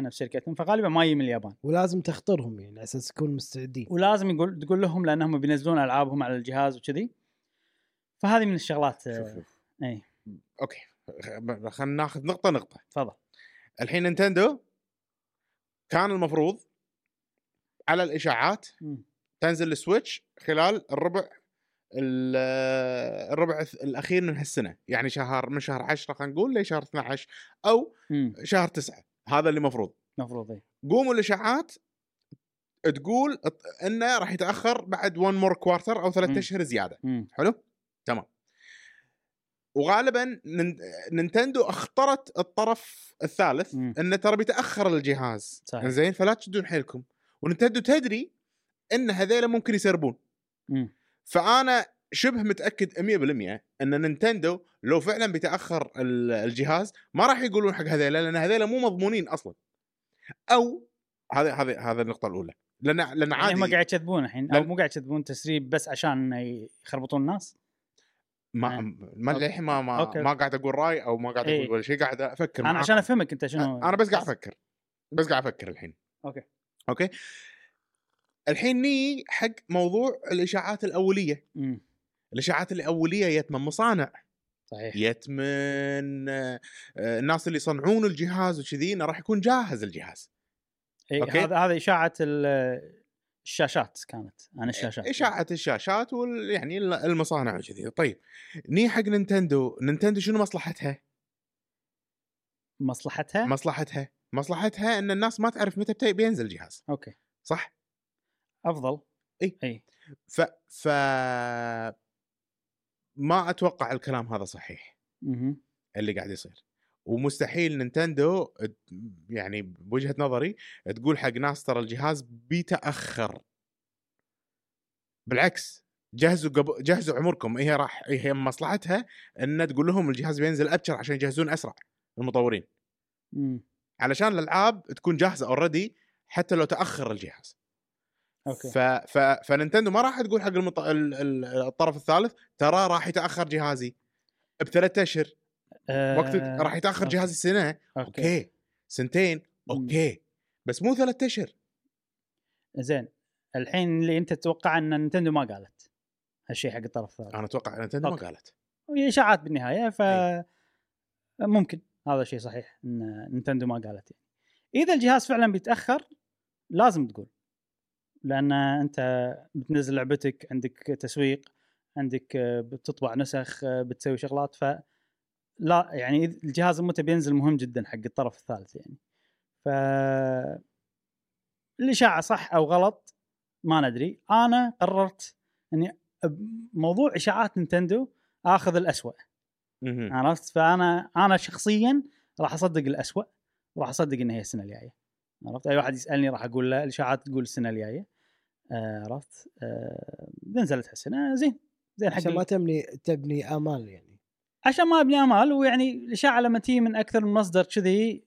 A: 100% نفس شركتهم فغالبا ما يجي من اليابان.
B: ولازم تخطرهم يعني على أساس يكونوا مستعدين.
A: ولازم يقول تقول لهم لأنهم بينزلون ألعابهم على الجهاز وكذي. فهذه من الشغلات
C: شوف
A: آه،
C: شوف
A: اي
C: okay خلينا ناخذ نقطة نقطة.
A: تفضل.
C: الحين نينتندو كان المفروض على الإشاعات
A: مم.
C: تنزل السويتش خلال الربع ال- الربع الأخير من هالسنة يعني شهر من شهر 10 خلينا نقول لشهر 12 أو
A: مم.
C: شهر 9 هذا اللي المفروض
A: المفروض اي
C: قوموا الإشاعات تقول إنه راح يتأخر بعد 1 more quarter أو ثلاث
A: مم.
C: أشهر زيادة
A: مم.
C: حلو تمام وغالبا نينتندو أخطرت الطرف الثالث. انه ترى بيتأخر الجهاز
A: صحيح.
C: زين فلا تشدون حيلكم ونينتندو تدري إن هذيلا ممكن يسربون
A: مم.
C: فأنا شبه متأكد 100% إن نينتندو لو فعلا بيتاخر ال- الجهاز ما راح يقولون حق هذيلا لأن هذيلا مو مضمونين أصلا. أو هذا هذا هذا النقطة الأولى. لأن لأن
A: يعني
C: عادي.
A: هم قاعد يكذبون الحين.
C: أو
A: مو قاعد يكذبون تسريب بس عشان يخربطون الناس؟
C: ما
A: آه.
C: ما للحين ما ما,
A: okay.
C: ما قاعد أقول رأي أو ما قاعد
A: إيه.
C: أقول ولا شيء. قاعد
A: أفكر
C: أنا.
A: عشان أفهمك أنت شنو
C: أنا بس قاعد أفكر. بس قاعد أفكر الحين.
A: okay.
C: okay؟ الحين ني حق موضوع الإشاعات الأولية.
A: مم.
C: الإشاعات الأولية جت من مصانع.
A: صحيح.
C: جت من آه، الناس اللي يصنعون الجهاز وكذي إنه راح يكون جاهز الجهاز. okay.
A: هذا هذا إشاعة ال- الشاشات كانت عن الشاشات.
C: إشاعة الشاشات وال يعني المصانع وكذي. طيب ني حق نينتندو نينتندو شنو مصلحتها؟
A: مصلحتها؟
C: مصلحتها مصلحتها إن الناس ما تعرف متى بينزل الجهاز.
A: okay.
C: صح؟
A: أفضل.
C: إي.
A: إي.
C: ف ف ما أتوقع الكلام هذا صحيح.
A: مهم.
C: اللي قاعد يصير. ومستحيل نينتندو يعني بوجهة نظري تقول حق ناس ترى الجهاز بيتأخر. بالعكس جهزوا قبل جهزوا عمركم. هي راح هي مصلحتها إن تقول لهم الجهاز بينزل ابكر عشان يجهزون أسرع المطورين.
A: مم.
C: علشان الألعاب تكون جاهزة already حتى لو تأخر الجهاز.
A: okay.
C: ف... ف... فنينتندو ما راح تقول حق المط... ال... ال... الطرف الثالث ترى راح يتأخر جهازي بثلاث أشهر.
A: آه،
C: وقت راح يتأخر
A: okay.
C: جهازي سنه
A: okay,
C: okay. سنتين okay. بس مو ثلاث أشهر.
A: زين. الحين اللي أنت تتوقع أن نينتندو ما قالت هالشيء حق الطرف الثالث؟
C: أنا أتوقع نينتندو ما
A: okay.
C: قالت.
A: وهي اشاعات بالنهاية ف
C: إي.
A: ممكن. هذا شيء صحيح أن نينتندو ما قالت يعني. إذا الجهاز فعلا بيتأخر لازم تقول. لأن أنت بتنزل لعبتك عندك تسويق عندك آه، بتطبع نسخ آه، بتسوي شغلات ف لا يعني الجهاز متى بينزل مهم جدا حق الطرف الثالث يعني. ف الاشاعه صح أو غلط ما ندري. أنا قررت إني موضوع إشاعات نينتندو آخذ الأسوأ.
C: مهم.
A: عرفت؟ فأنا أنا شخصيا راح أصدق الأسوأ وراح أصدق ان هي السنة الجاية. عرفت؟ أي واحد يسألني راح أقول له الإشاعات تقول السنة الجاية. عرفت آه، نزلت هالسنه زين زين حق
B: عشان ما تبني تبني آمال يعني
A: عشان ما أبني آمال ويعني الإشاعة لما تيجي من أكثر من مصدر كذي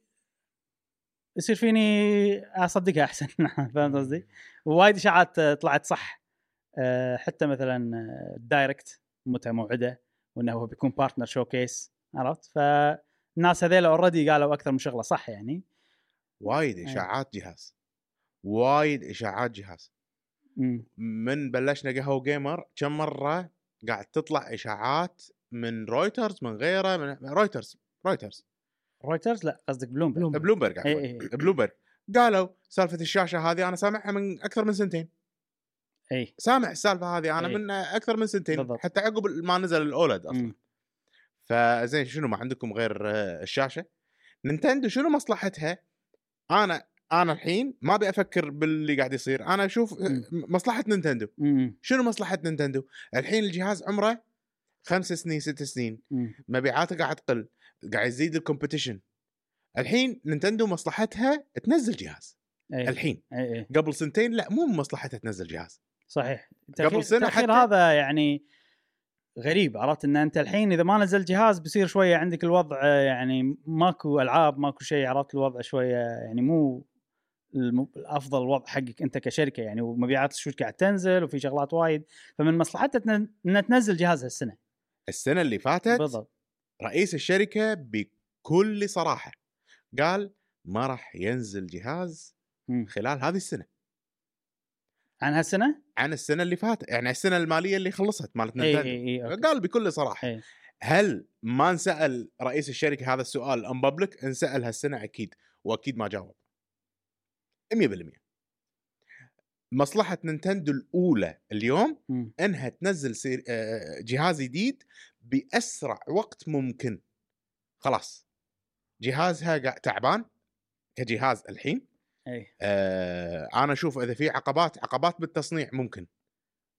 A: يصير فيني أصدقها أحسن فهمت قصدي؟ ووايد إشاعات آه، طلعت صح آه، حتى مثلا آه، ال Direct متى موعدة وإنه هو بيكون partner showcase عرفت؟ فالناس هذيلا already قالوا أكثر من شغلة صح يعني
C: وايد
A: إيه.
C: إشاعات جهاز وايد إشاعات جهاز. من بلشنا قهوة جيمر كم مرة قاعد تطلع إشاعات من رويترز من غيره من رويترز رويترز
A: رويترز لا قصدك بلومبرج
B: بلوم.
C: بلومبرج. بلومبرج قالوا سالفة الشاشة هذه أنا سامعها من أكثر من سنتين.
A: اي
C: سامع السالفة هذه أنا
A: إيه.
C: من أكثر من سنتين
A: بالضبط.
C: حتى عقب ما نزل ال OLED
A: أصلا.
C: فزين شنو ما عندكم غير آه، الشاشة؟ نينتندو شنو مصلحتها؟ أنا أنا الحين ما أبي أفكر باللي قاعد يصير. أنا
A: أشوف.
C: مصلحة نينتندو. شنو مصلحة نينتندو؟ الحين الجهاز عمره خمس سنين ست سنين. مبيعاته قاعد تقل قاعد يزيد ال competition الحين نينتندو مصلحتها تنزل جهاز.
A: أي.
C: الحين.
A: أي
C: قبل سنتين لا مو مصلحتها تنزل جهاز.
A: صحيح.
C: قبل سنة
A: التأخير
C: حتى-
A: هذا يعني غريب عرفت؟ إن أنت الحين إذا ما نزل جهاز بيصير شوية عندك الوضع يعني ماكو ألعاب ماكو شيء عرفت؟ الوضع شوية يعني مو الأفضل الوضع حقك أنت كشركة يعني ومبيعات الشوش قاعد تنزل وفي شغلات وايد فمن مصلحتها انها تنزل جهاز هالسنة
C: السنة اللي فاتت
A: بالضبط
C: رئيس الشركة بكل صراحة قال ما راح ينزل جهاز. خلال هذه السنة
A: عن هالسنة؟
C: عن السنة اللي فاتت يعني السنة المالية اللي خلصت مالت
A: اي اي اي okay.
C: قال بكل صراحة
A: إي.
C: هل ما انسأل رئيس الشركة هذا السؤال in public انسأل هالسنة أكيد وأكيد ما جاوب 100% مصلحة نينتندو الأولى اليوم
A: مم.
C: إنها تنزل سير... جهاز جديد بأسرع وقت ممكن. خلاص. جهازها تعبان كجهاز الحين.
A: اي
C: آه أنا أشوف إذا في عقبات عقبات بالتصنيع ممكن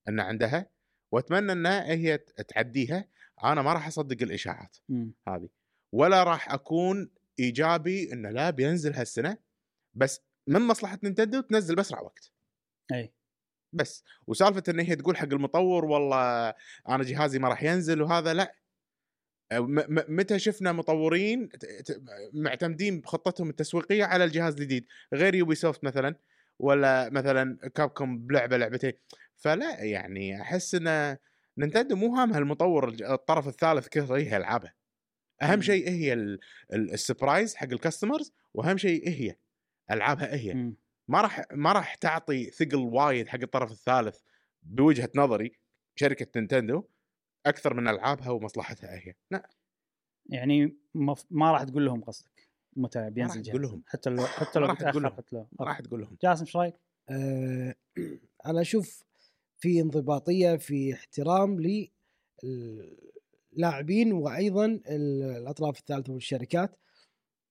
C: ان عندها. وأتمنى إنها هي تعديها. أنا ما راح أصدق الإشاعات
A: مم.
C: هذه. ولا راح أكون إيجابي إنه لا بينزل هالسنة بس من مصلحة نينتندو تنزل بأسرع وقت.
A: أي.
C: بس. وسالفة إن هي تقول حق المطور والله أنا جهازي ما راح ينزل وهذا لا. م- م- متى شفنا مطورين ت- ت- معتمدين بخطتهم التسويقية على الجهاز الجديد؟ غير يوبي سوفت مثلا ولا مثلا كابكوم بلعبة لعبتين. فلا يعني أحس إن نينتندو مو هامها المطور الطرف الثالث كثر هي العابها
A: أهم.
C: شيء هي ال- ال- ال surprise حق ال customers وأهم شيء هي ألعابها هي
A: مم.
C: ما راح ما راح تعطي ثقل وايد حق الطرف الثالث بوجهة نظري شركة نينتندو أكثر من ألعابها ومصلحتها هي لا.
A: يعني مف... ما راح تقول لهم قصدك متى
C: ما
A: بينزل
C: تقول لهم.
A: حتى لو حتى لو
C: ما راح تقول لهم.
A: حتى لو.
C: ما راح تقول لهم.
A: جاسم إيش رأيك؟
B: آه، أنا أشوف في انضباطية في احترام للاعبين وأيضا ال- الأطراف الثالثة والشركات.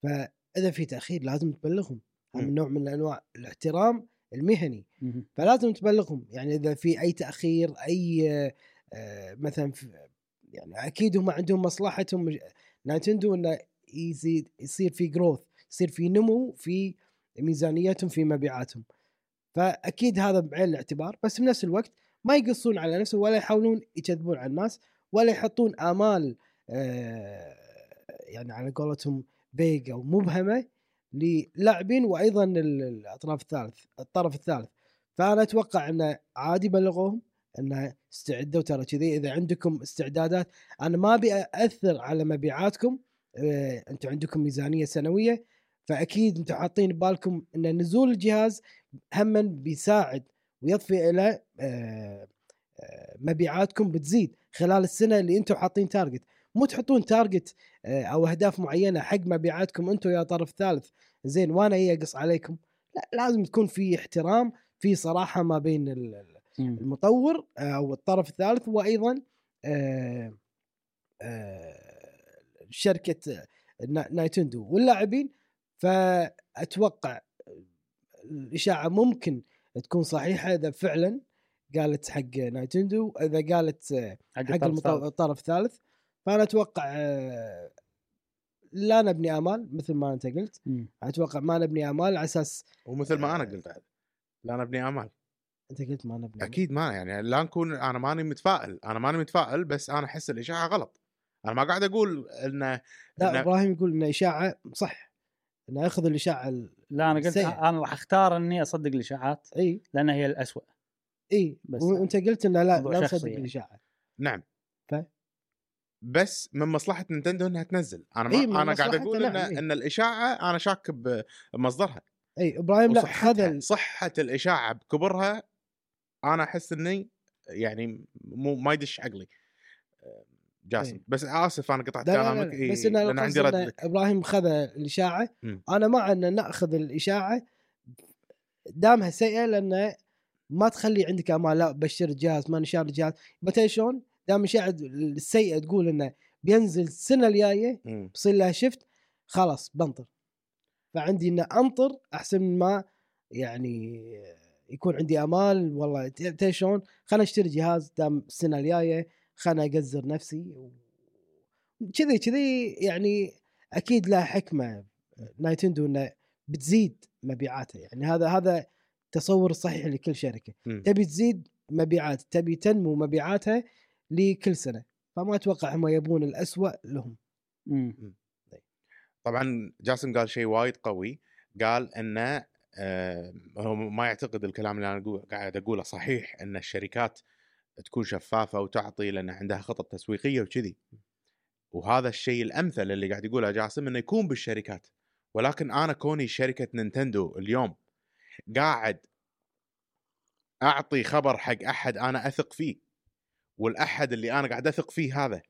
B: فإذا في تأخير لازم تبلغهم. من نوع من انواع الاحترام المهني. فلازم تبلغهم. يعني إذا في أي تأخير أي آه، مثلا يعني أكيد هم عندهم مصلحتهم نايتندو إنه يزيد يصير في جروث يصير في نمو في ميزانيتهم في مبيعاتهم. فأكيد هذا بعين الاعتبار. بس بنفس الوقت ما يقصون على نفسهم ولا يحاولون يكذبون على الناس ولا يحطون آمال آه، يعني على قولتهم بيج أو مبهمة للاعبين وأيضا ال- الأطراف الثالث الطرف الثالث. فأنا أتوقع انه عادي بلغوهم انه استعدوا ترى كذي. إذا عندكم استعدادات أنا ما أبي اثر على مبيعاتكم آه، أنتم عندكم ميزانية سنوية. فأكيد أنتم حاطين ببالكم إن نزول الجهاز هما بيساعد ويضفي إلى آه، آه، مبيعاتكم بتزيد خلال السنة اللي أنتم حاطين تارجت. مو تحطون target آه، أو أهداف معينة حق مبيعاتكم أنتم يا طرف ثالث زين وأنا يقص عليكم لا لازم تكون في احترام في صراحة ما بين. المطور آه، أو الطرف الثالث وأيضا آه، شركة نا- نينتندو واللاعبين فأتوقع الإشاعة ممكن تكون صحيحة إذا فعلا قالت حق نايتندو إذا قالت
A: حق
B: حق
A: الطرف الثالث.
B: فأنا أتوقع آه، لا نبني آمال مثل ما أنت قلت.
A: مم.
B: أتوقع ما نبني آمال على أساس
C: ومثل ما أنا قلت عاد لا نبني آمال.
B: أنت قلت ما نبني
C: أكيد ما يعني لا نكون أنا ماني متفائل أنا ماني متفائل بس أنا أحس الإشاعة غلط. أنا ما قاعد أقول انه
B: لا
C: إنه-
B: إبراهيم يقول إن إشاعة صح إنه يأخذ الإشاعة ال...
A: لا أنا قلت
B: سيء.
A: أنا راح أختار إني أصدق الإشاعات
B: إي.
A: لانها هي الأسوأ.
B: إي
A: بس
B: وأنت قلت إنه لا لا
A: يعني.
B: الإشاعة.
C: نعم. بس من مصلحة نينتندو إنها تنزل.
B: أنا
C: ما أنا قاعد أقول
B: نعم،
C: إن
B: إي.
C: إن الإشاعة أنا شاك بمصدرها
B: اي إبراهيم لا ال-
C: صحة الإشاعة بكبرها أنا أحس إني يعني مو ما يدش عقلي. جاسم
B: إي.
C: بس آسف أنا قطعت
B: لا لا
C: كلامك
B: لا
C: إي،
B: بس
C: لأن عندي رد لك.
B: إبراهيم خذ الإشاعة.
C: مم.
B: أنا مع إن نأخذ الإشاعة دامها سيئة لأنه ما تخلي عندك أمال لا بشر الجهاز ما نشار الجهاز مثلا شلون؟ دام الاشاعه السيئة تقول إنه بينزل السنة
C: الجاية.
B: بصير لها شفت خلاص بنطر. فعندي ان أنطر أحسن ما يعني يكون عندي أمال والله تدري شلون؟ خلنا أشتري جهاز دام السنة الجاية خلنا أقزر نفسي كذي كذي يعني أكيد لها حكمة. نايتندو إنه بتزيد مبيعاتها يعني هذا هذا تصور الصحيح لكل شركة.
C: مم.
B: تبي تزيد مبيعات تبي تنمو مبيعاتها لكل سنة فما أتوقع هم يبون الأسوأ لهم.
A: مم.
C: طبعا جاسم قال شيء وايد قوي قال انه آه، هو ما يعتقد الكلام اللي أنا أقول- قاعد أقوله صحيح إن الشركات تكون شفافة وتعطي لأن عندها خطط تسويقية وكذي. وهذا الشيء الأمثل اللي قاعد يقوله جاسم إنه يكون بالشركات. ولكن أنا كوني شركة نينتندو اليوم قاعد أعطي خبر حق أحد أنا أثق فيه. والأحد اللي أنا قاعد أثق فيه هذا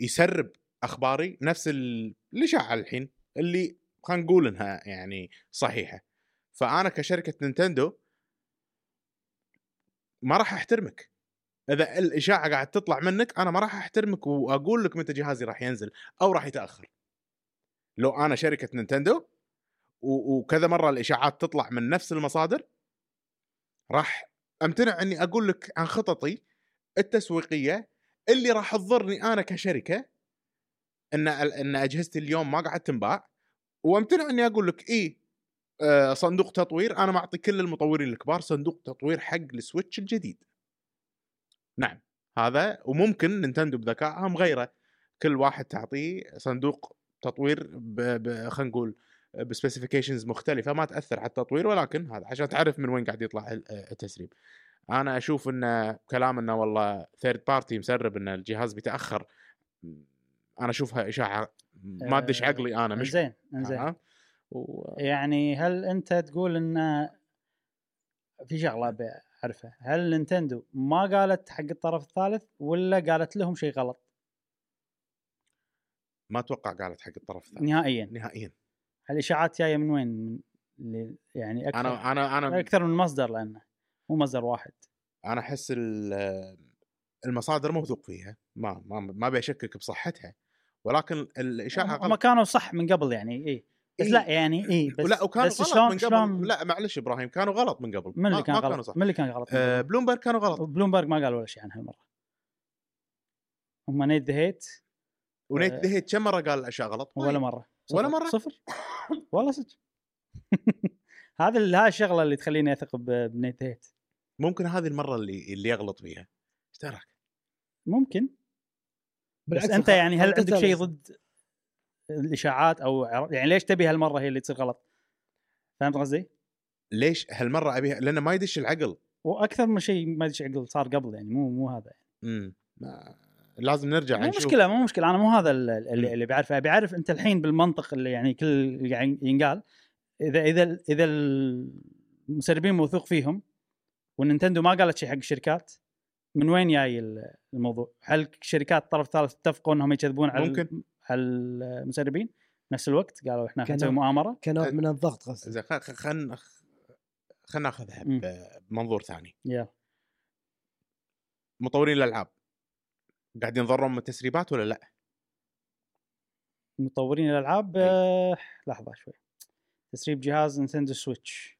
C: يسرب أخباري نفس ال- الاشاعه الحين اللي خلينا نقول إنها يعني صحيحة. فأنا كشركة نينتندو ما راح أحترمك. إذا الإشاعة قاعد تطلع منك أنا ما راح أحترمك وأقول لك متى جهازي راح ينزل أو راح يتأخر. لو أنا شركة نينتندو وكذا مرة الإشاعات تطلع من نفس المصادر راح أمتنع إني أقول لك عن خططي التسويقية اللي راح تضرني أنا كشركة إن إن أجهزتي اليوم ما قاعد تنباع. وأمتنع إني أقول لك اي آه، صندوق تطوير أنا معطي كل المطورين الكبار صندوق تطوير حق ال Switch الجديد. نعم هذا وممكن نينتندو بذكائها مغيره كل واحد تعطيه صندوق تطوير. خلينا نقول ب specifications مختلفة ما تأثر على التطوير ولكن هذا عشان تعرف من وين قاعد يطلع ال- التسريب. أنا أشوف إن كلام إنه والله third party مسرب إن الجهاز بيتأخر أنا أشوفها إشاعة ما تدش
A: آه،
C: عقلي أنا مش
A: زين زين؟
C: و...
A: يعني هل أنت تقول إن في شغلة أبي أعرفها هل نينتندو ما قالت حق الطرف الثالث ولا قالت لهم شيء غلط؟
C: ما أتوقع قالت حق الطرف الثاني
A: نهائيا.
C: نهائيا.
A: الاشاعات جاية من وين؟ يعني أكثر
C: أنا أنا أنا
A: أكثر من مصدر لأنه. مو مصدر واحد.
C: أنا أحس ال- المصادر موثوق فيها ما ما ما ابي اشكك بصحتها. ولكن الإشاعة
A: هم
C: غلط.
A: كانوا صح من قبل يعني اي بس
C: إيه.
A: لا يعني إي بس
C: لا وكانوا
A: بس
C: غلط
A: شلون
C: من قبل.
A: شلون؟
C: لا معلش إبراهيم كانوا غلط من قبل.
A: من اللي كان
C: ما
A: غلط؟
C: كانوا صح.
A: من اللي كان غلط؟
C: آه؟ بلومبرج كانوا غلط.
A: بلومبرج ما قال ولا شيء عن هالمرة. هم نيت ذا هيت.
C: ونيت
A: آه.
C: دهيت كم مرة قال الاشياء غلط؟
A: ولا مرة.
C: ولا
A: صفر.
C: مرة؟
A: صفر. والله صدق. هذا هاي الشغلة اللي تخليني أثق بنيت هيت.
C: ممكن هذه المرة اللي اللي يغلط فيها. إيش دراك
A: ممكن. بس أنت يعني هل عندك شيء. ضد الإشاعات أو يعني ليش تبي هالمرة هي اللي تصير غلط؟ فهمت قصدي؟
C: ليش هالمرة أبيها؟ لأنه ما يدش العقل.
A: وأكثر من شيء ما ادري عقل صار قبل يعني مو مو هذا.
C: امم لازم نرجع
A: مو
C: نشوف.
A: مشكلة مو مشكلة. أنا مو هذا. اللي, اللي بعرفه. ابي اعرف أنت الحين بالمنطق اللي يعني كل اللي قاعد ينقال إذا إذا إذا المسربين موثوق فيهم والنينتندو ما قالت شيء حق الشركات من وين جاي ال- الموضوع؟ هل شركات الطرف الثالث اتفقوا انهم يكذبون على
C: ممكن.
A: على المسربين نفس الوقت قالوا
B: إحنا
A: نسوي مؤامرة
B: كنوع من الضغط قصدي
C: زين خل خل خلينا
A: نأخذها.
C: بمنظور ثاني
A: يا
C: مطورين الألعاب قاعد ينضرون من التسريبات ولا لا؟
A: مطورين الألعاب
C: إي.
A: آه لحظة شوي تسريب جهاز نينتندو سويتش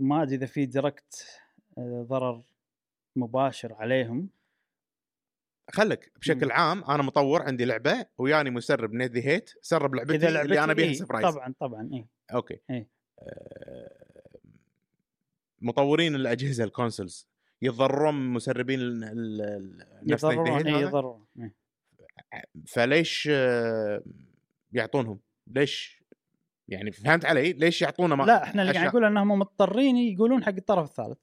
A: ما أدري إذا في direct آه، ضرر مباشر عليهم
C: خلك بشكل
A: مم.
C: عام أنا مطور عندي لعبة وياني مسرب نيت هيت سرب لعبتي اللي أنا بيها
A: إيه،
C: surprise
A: طبعا طبعا اي
C: أوكي
A: إيه.
C: آه، مطورين الأجهزة ال consoles يتضررون من مسربين نفس
A: يضررون إيه،؟ يضررون إيه.
C: فليش آه، يعطونهم؟ ليش يعني فهمت علي؟ ليش يعطونا ما
A: لا إحنا اللي قاعد؟ نقول إنهم مضطرين يقولون حق الطرف الثالث.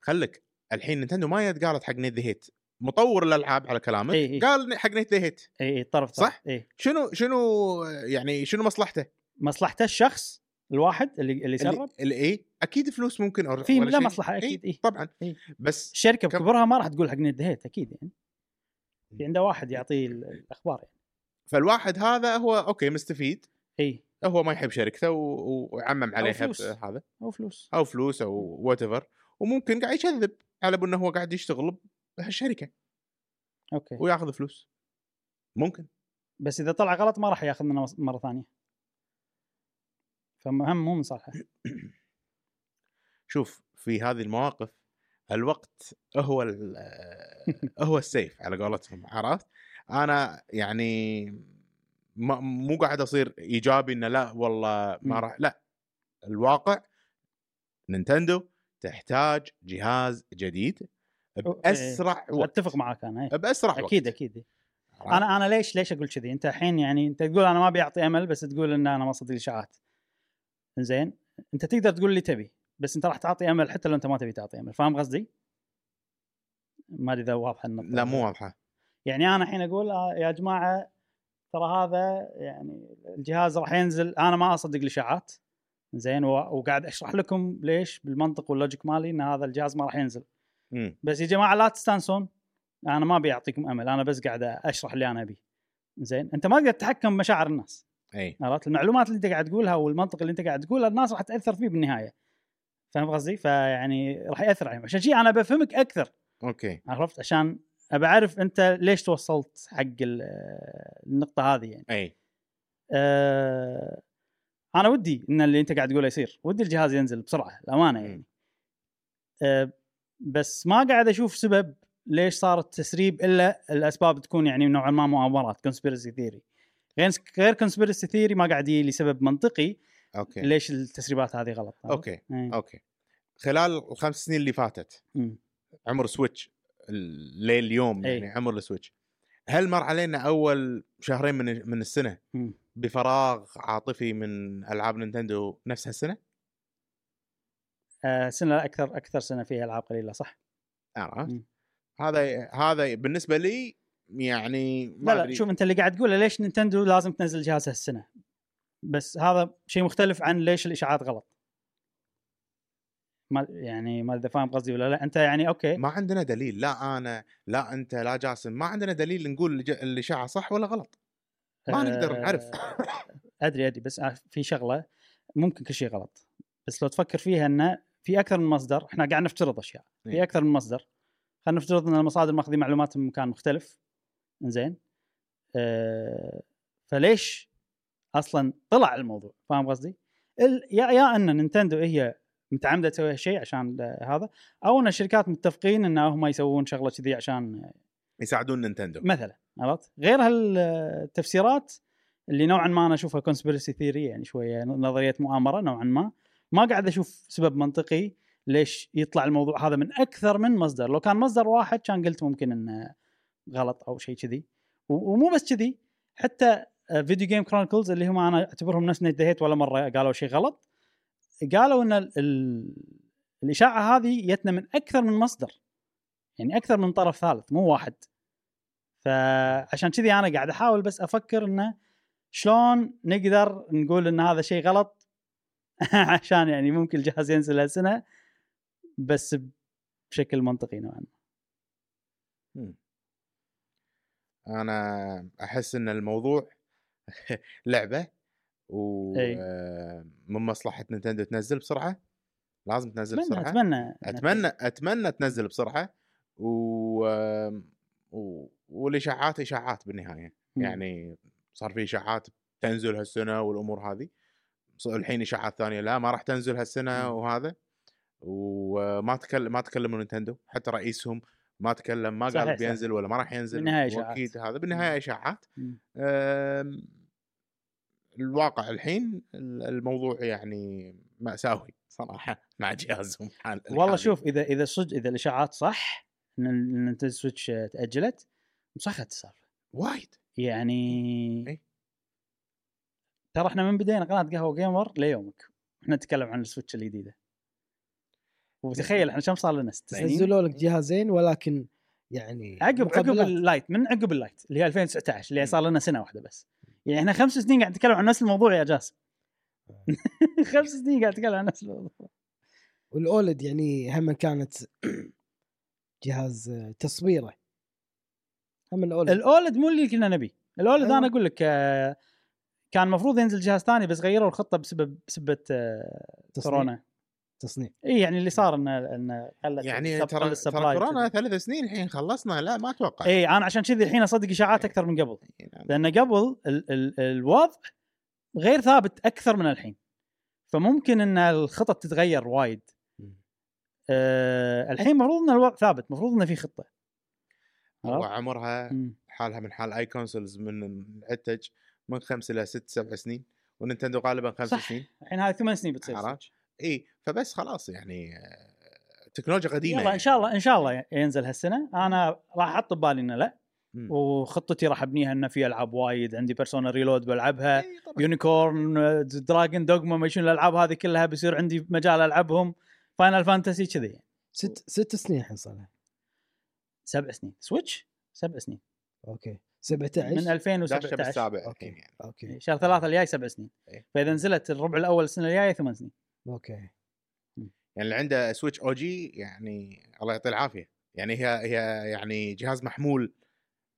C: خلك الحين نينتندو ما يد قالت حق نيت هيت. مطور الألعاب على كلامك
A: إي إي.
C: قال حق نيت ذا هيت.
A: إي إي الطرف
C: صح؟
A: إي.
C: شنو شنو يعني شنو مصلحته؟
A: مصلحته الشخص الواحد اللي اللي سرب
C: اللي إي. أكيد فلوس ممكن أو
A: في لا. مصلحة أكيد
C: إي. طبعا.
A: إي.
C: بس الشركة
A: بكبرها ما راح تقول حق نيت أكيد يعني. في عنده واحد يعطيه ال- الأخبار يعني.
C: فالواحد هذا هو أوكي مستفيد.
A: إي.
C: هو ما يحب شركته و- ويعمم عليها هذا
A: أو فلوس.
C: أو فلوس أو whatever وممكن قاعد يكذب على انه هو قاعد يشتغل بهالشركة.
A: أوكي.
C: وياخذ فلوس. ممكن.
A: بس إذا طلع غلط ما راح ياخذ منه مرة ثانية. فهم مو من صالحه.
C: شوف في هذه المواقف الوقت هو ال- هو السيف على قولتهم عرفت؟ أنا يعني مو قاعد أصير إيجابي إنه لا والله ما. راح لا. الواقع نينتندو تحتاج جهاز جديد بأسرع وقت.
A: أتفق معك أنا إيه.
C: بأسرع وقت.
A: أكيد
C: أكيد؟
A: أنا أنا ليش ليش أقول كذي؟ أنت الحين يعني أنت تقول أنا ما بيعطي امل بس تقول إن أنا ما صدق الإشاعات. زين أنت تقدر تقول اللي تبي بس أنت راح تعطي امل حتى لو أنت ما تبي تعطي امل فاهم قصدي؟ ما أدري إذا واضحة النقطة
C: لا مو واضحة.
A: يعني أنا الحين أقول آه يا جماعة ترى هذا يعني الجهاز راح ينزل أنا ما أصدق الإشاعات. زين وقاعد أشرح لكم ليش بالمنطق واللوجيك مالي إن هذا الجهاز ما راح ينزل.
C: مم.
A: بس يا جماعة لا تستانسون أنا ما أبي أعطيكم أمل أنا بس قاعد أشرح اللي أنا أبيه. زين أنت ما تقدر تتحكم بمشاعر الناس.
C: أي.
A: عرفت؟ المعلومات اللي أنت قاعد تقولها والمنطق اللي أنت قاعد تقوله الناس راح تأثر فيه بالنهاية. فاهم قصدي؟ فيعني راح يأثر عليهم. عشان شيء أنا بفهمك أكثر.
C: أوكي.
A: عرفت؟ عشان ابى أعرف أنت ليش توصلت حق ال- النقطة هذه يعني
C: أي
A: أه أنا ودي إن اللي أنت قاعد تقوله يصير ودي الجهاز ينزل بسرعة الامانه. يعني أه بس ما قاعد أشوف سبب ليش صار التسريب إلا الأسباب تكون يعني نوعا ما مؤامرات conspiracy theory غير غير conspiracy theory ما قاعد يجي لي سبب منطقي
C: أوكي
A: ليش التسريبات هذه غلط؟
C: أوكي
A: إيه.
C: أوكي خلال الخمس سنين اللي فاتت
A: مم.
C: عمر سويتش
A: أي.
C: يعني عمر السويتش هل مر علينا أول شهرين من من
A: السنة.
C: بفراغ عاطفي من ألعاب نينتندو نفس هالسنة؟
A: آه سنة أكثر أكثر سنة فيها ألعاب قليلة صح؟
C: عرفت؟ هذا هذا بالنسبة لي يعني ما
A: لا لا. شوف أنت اللي قاعد تقوله ليش نينتندو لازم تنزل جهازها السنة بس هذا شيء مختلف عن ليش الإشاعات غلط ما يعني ما إذا فاهم قصدي ولا لا. أنت يعني أوكي.
C: ما عندنا دليل لا أنا لا أنت لا جاسم ما عندنا دليل نقول اللي الاشاعه صح ولا غلط. ما نقدر نعرف.
A: آه، أدري أدري بس في شغلة ممكن كل شيء غلط. بس لو تفكر فيها انه في أكثر من مصدر إحنا قاعد نفترض أشياء. في
C: إيه.
A: أكثر من مصدر. خلينا نفترض إن المصادر ماخذين معلومات من مكان مختلف. زين آه فليش أصلا طلع الموضوع؟ فاهم قصدي؟ يا يا أن نينتندو هي متعمده تسوي هالشيء عشان هذا أو إن الشركات متفقين إن هم يسوون شغلة كذي عشان
C: يساعدون نينتندو.
A: مثلا عرفت؟ غير هالتفسيرات اللي نوعا ما أنا أشوفها conspiracy theory يعني شوية نظرية مؤامرة نوعا ما. ما قاعد أشوف سبب منطقي ليش يطلع الموضوع هذا من أكثر من مصدر. لو كان مصدر واحد كان قلت ممكن انه غلط أو شيء كذي. ومو بس كذي حتى فيديو Game Chronicles اللي هم أنا أعتبرهم نفس نيت هيت ولا مرة قالوا شيء غلط قالوا إن ال ال الإشاعة هذه جتنا من أكثر من مصدر يعني أكثر من طرف ثالث مو واحد. فعشان كذي أنا قاعد أحاول بس أفكر انه شلون نقدر نقول إن هذا شيء غلط؟ عشان يعني ممكن الجهاز ينزل هالسنة بس بشكل منطقي نوعا ما.
C: أنا أحس إن الموضوع لعبة ومن
A: إي.
C: مصلحه نينتندو تنزل بسرعة؟ لازم تنزل
A: أتمنى
C: بسرعة.
A: أتمنى
C: أتمنى أتمنى تنزل بسرعة. و... و... والإشاعات إشاعات
A: بالنهاية.
C: يعني صار في إشاعات تنزل هالسنة والأمور هذه. الحين إشاعات ثانية لا ما راح تنزل
A: هالسنة.
C: وهذا. وما تكلم ما تكلموا نينتندو حتى رئيسهم ما تكلم ما قال. بينزل ولا ما راح ينزل.
A: بالنهاية إشاعات.
C: واكيد هذا
A: بالنهاية
C: إشاعات. الواقع الحين ال- الموضوع يعني مأساوي صراحة مع جهازهم حال
A: والله. شوف إذا إذا صدق إذا الإشاعات صح إن نينتندو سويتش تأجلت مسخت السالفه
C: وايد.
A: يعني
C: إيه.
A: ترى إحنا من بدينا قناة قهوة و قيمر ليومك. إحنا نتكلم عن السويتش الجديدة. وتخيل إحنا كم صار لنا؟ ست سنين
B: نزلوا لك جهازين ولكن يعني
A: عقب عقب.
B: ال
A: Lite من عقب ال Lite اللي هي 2019 اللي صار لنا سنة واحدة بس. يعني إحنا خمس سنين قاعد نتكلم عن نفس الموضوع يا جاسم خمس سنين قاعد نتكلم عن نفس الموضوع.
B: والأولد يعني هم كانت جهاز تصويره. هم الأولد.
A: الأولد مو اللي كنا نبي. الأولد
B: أيوة.
A: أنا أقول لك آه، كان المفروض ينزل جهاز ثاني بس غيروا الخطة بسبب بسبة آه،. كورونا.
B: تصنيع.
A: إي يعني اللي صار ان ان قلت
C: يعني ترى ترى كورونا ثلاث سنين الحين خلصنا لا ما أتوقع.
A: إي أنا عشان كذي الحين أصدق إشاعات أكثر من قبل.
C: يعني
A: لأن قبل ال ال الوضع غير ثابت أكثر من الحين. فممكن إن الخطط تتغير وايد. أه الحين المفروض إن الوضع ثابت المفروض إنه في خطة.
C: هو
A: عرفت؟
C: عمرها
A: مم.
C: حالها من حال أي consoles من العتيج من خمس إلى ست سبع سنين ونينتندو غالبا خمس
A: صح.
C: سنين.
A: الحين هذه ثمان سنين بتصير؟
C: اي فبس خلاص يعني تكنولوجيا قديمة
A: يلا إن شاء الله إن شاء الله ينزل هالسنة. أنا راح أحط ببالي إنه لا
C: مم.
A: وخطتي راح أبنيها إنه في ألعاب وايد. عندي Persona Reload بلعبها. Unicorn Dragon's Dogma ما شنو الألعاب هذه كلها بيصير عندي مجال ألعبهم. Final Fantasy كذي.
B: ست ست سنين الحين صار لها.
A: سبع سنين. سويتش سبع سنين.
B: أوكي. 17
A: من
C: داشه
A: 2017
C: بالسابع
B: أوكي.
C: الحين يعني.
B: أوكي.
A: شهر ثلاثة الجاي سبع سنين.
C: إيه.
A: فإذا نزلت الربع الأول السنة الجاية ثمان سنين.
B: أوكي.
C: يعني اللي عنده سويتش OG يعني الله يعطيه العافية. يعني هي هي يعني جهاز محمول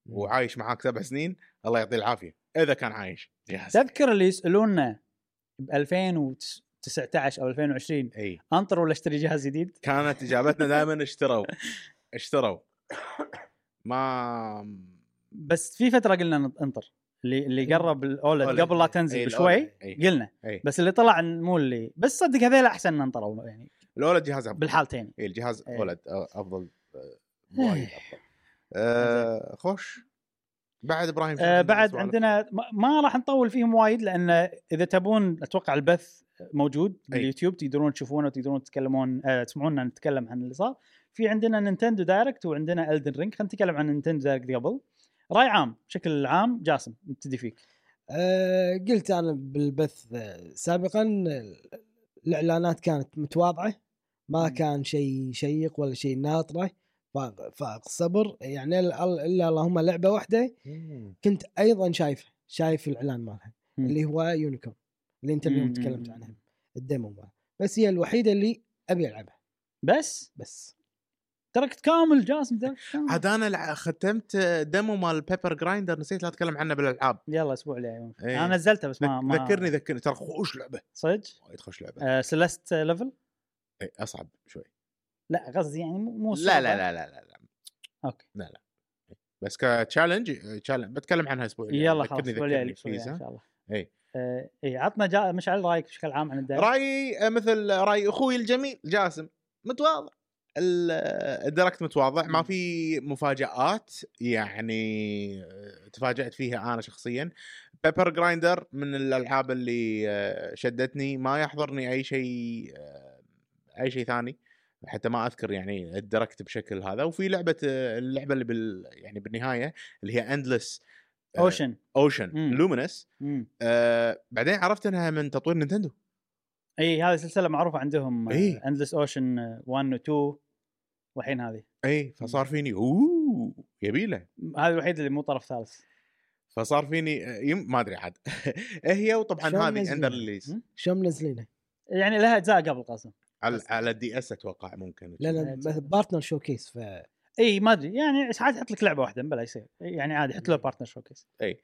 C: وعايش معاك سبع سنين الله يعطيه العافية. إذا كان عايش. جهاز
A: تذكر اللي يسألونا ب 2019 أو 2020
C: إي.
A: أنطر ولا اشتري جهاز جديد؟
C: كانت إجابتنا دائما اشتروا. اشتروا. ما
A: بس في فترة قلنا نط- انطر. اللي اللي قرب الاولد. قبل لا
C: إيه،
A: تنزل
C: الأولد.
A: بشوي
C: إيه.
A: قلنا
C: إيه.
A: بس اللي طلع مو اللي بس صدق هذيل أحسن إن انطروا يعني
C: الاولد جهاز أفضل
A: بالحالتين
C: اي الجهاز
A: إيه.
C: OLED أفضل آه، وايد أفضل آه، خوش بعد إبراهيم
A: آه بعد؟ عندنا ما- ما راح نطول فيهم وايد لأن إذا تبون أتوقع البث موجود باليوتيوب تقدرون تشوفونه وتقدرون تتكلمون آه تسمعونا نتكلم عن اللي صار في عندنا نينتندو direct وعندنا إلدن رينج خلينا نتكلم عن نينتندو direct قبل راي عام بشكل عام جاسم نبتدي فيك
B: أه قلت أنا بالبث آه، سابقا الإعلانات كانت متواضعة ما. كان شيء شيق ولا شيء ناطرة فاق صبر يعني إلا اللهم لعبة
C: واحدة.
B: كنت أيضا شايفه شايف الإعلان مالها. اللي هو يونيكورن اللي أنت اليوم. تكلمت عنها ال demo بس هي الوحيدة اللي أبي ألعبها
A: بس
B: بس
A: تركت كامل جاسم تركت كامل.
C: عاد أنا لع- ختمت demo مال بيبر جرايندر نسيت لا أتكلم عنه بالألعاب.
A: يلا أسبوع الجاي.
C: إيه.
A: أنا نزلته بس ما, ما
C: ذكرني ذكرني. ترى خوش لعبة.
A: صدق؟
C: وايد خوش لعبة.
A: آه سلست level
C: إيه، أصعب شوي.
A: لا قصدي يعني مو مو
C: لا
A: صعبة.
C: لا لا لا لا, لا.
A: أوكي.
C: بس ك challenge challenge بتكلم عنها الأسبوع الجاي.
A: يلا خلاص
C: ذكرني
A: الأسبوع الجاي
C: ذكرني.
A: الأسبوع الجاي
C: please،
A: إن
C: ها؟
A: شاء الله.
C: اي
A: آه، اي عطنا جا... مشعل رأيك بشكل عام عن ال
C: direct رأيي آه، مثل رأي أخوي الجميل جاسم. متواضع. ال direct متواضع ما
A: مم.
C: في مفاجآت يعني آه، تفاجأت فيها أنا شخصيا بيبر جرايندر من الألعاب اللي آه، شدتني ما يحضرني أي شيء آه، أي شيء ثاني حتى ما أذكر يعني ال direct بشكل هذا وفي لعبة اللعبة اللي بال يعني بالنهاية اللي هي
A: Endless
C: Ocean
A: Ocean.
C: Luminous بعدين عرفت إنها من تطوير نينتندو
A: إي هذه سلسلة معروفة عندهم. Endless Ocean 1 و 2 والحين هذه.
C: اي فصار فيني اوه يبيله
A: هذه الوحيدة اللي مو طرف ثالث.
C: فصار فيني يم ما أدري عاد. إيه هي وطبعا هذه؟ اندر ريليز.
B: شلون منزلينه؟
A: يعني لها أجزاء قبل قاسم.
C: على على ال DS أتوقع ممكن.
B: لا لا partner showcase ف
A: إي ما أدري. يعني ساعات يحط لك لعبة واحدة بلا يصير. يعني عادي حط له partner showcase
C: إي.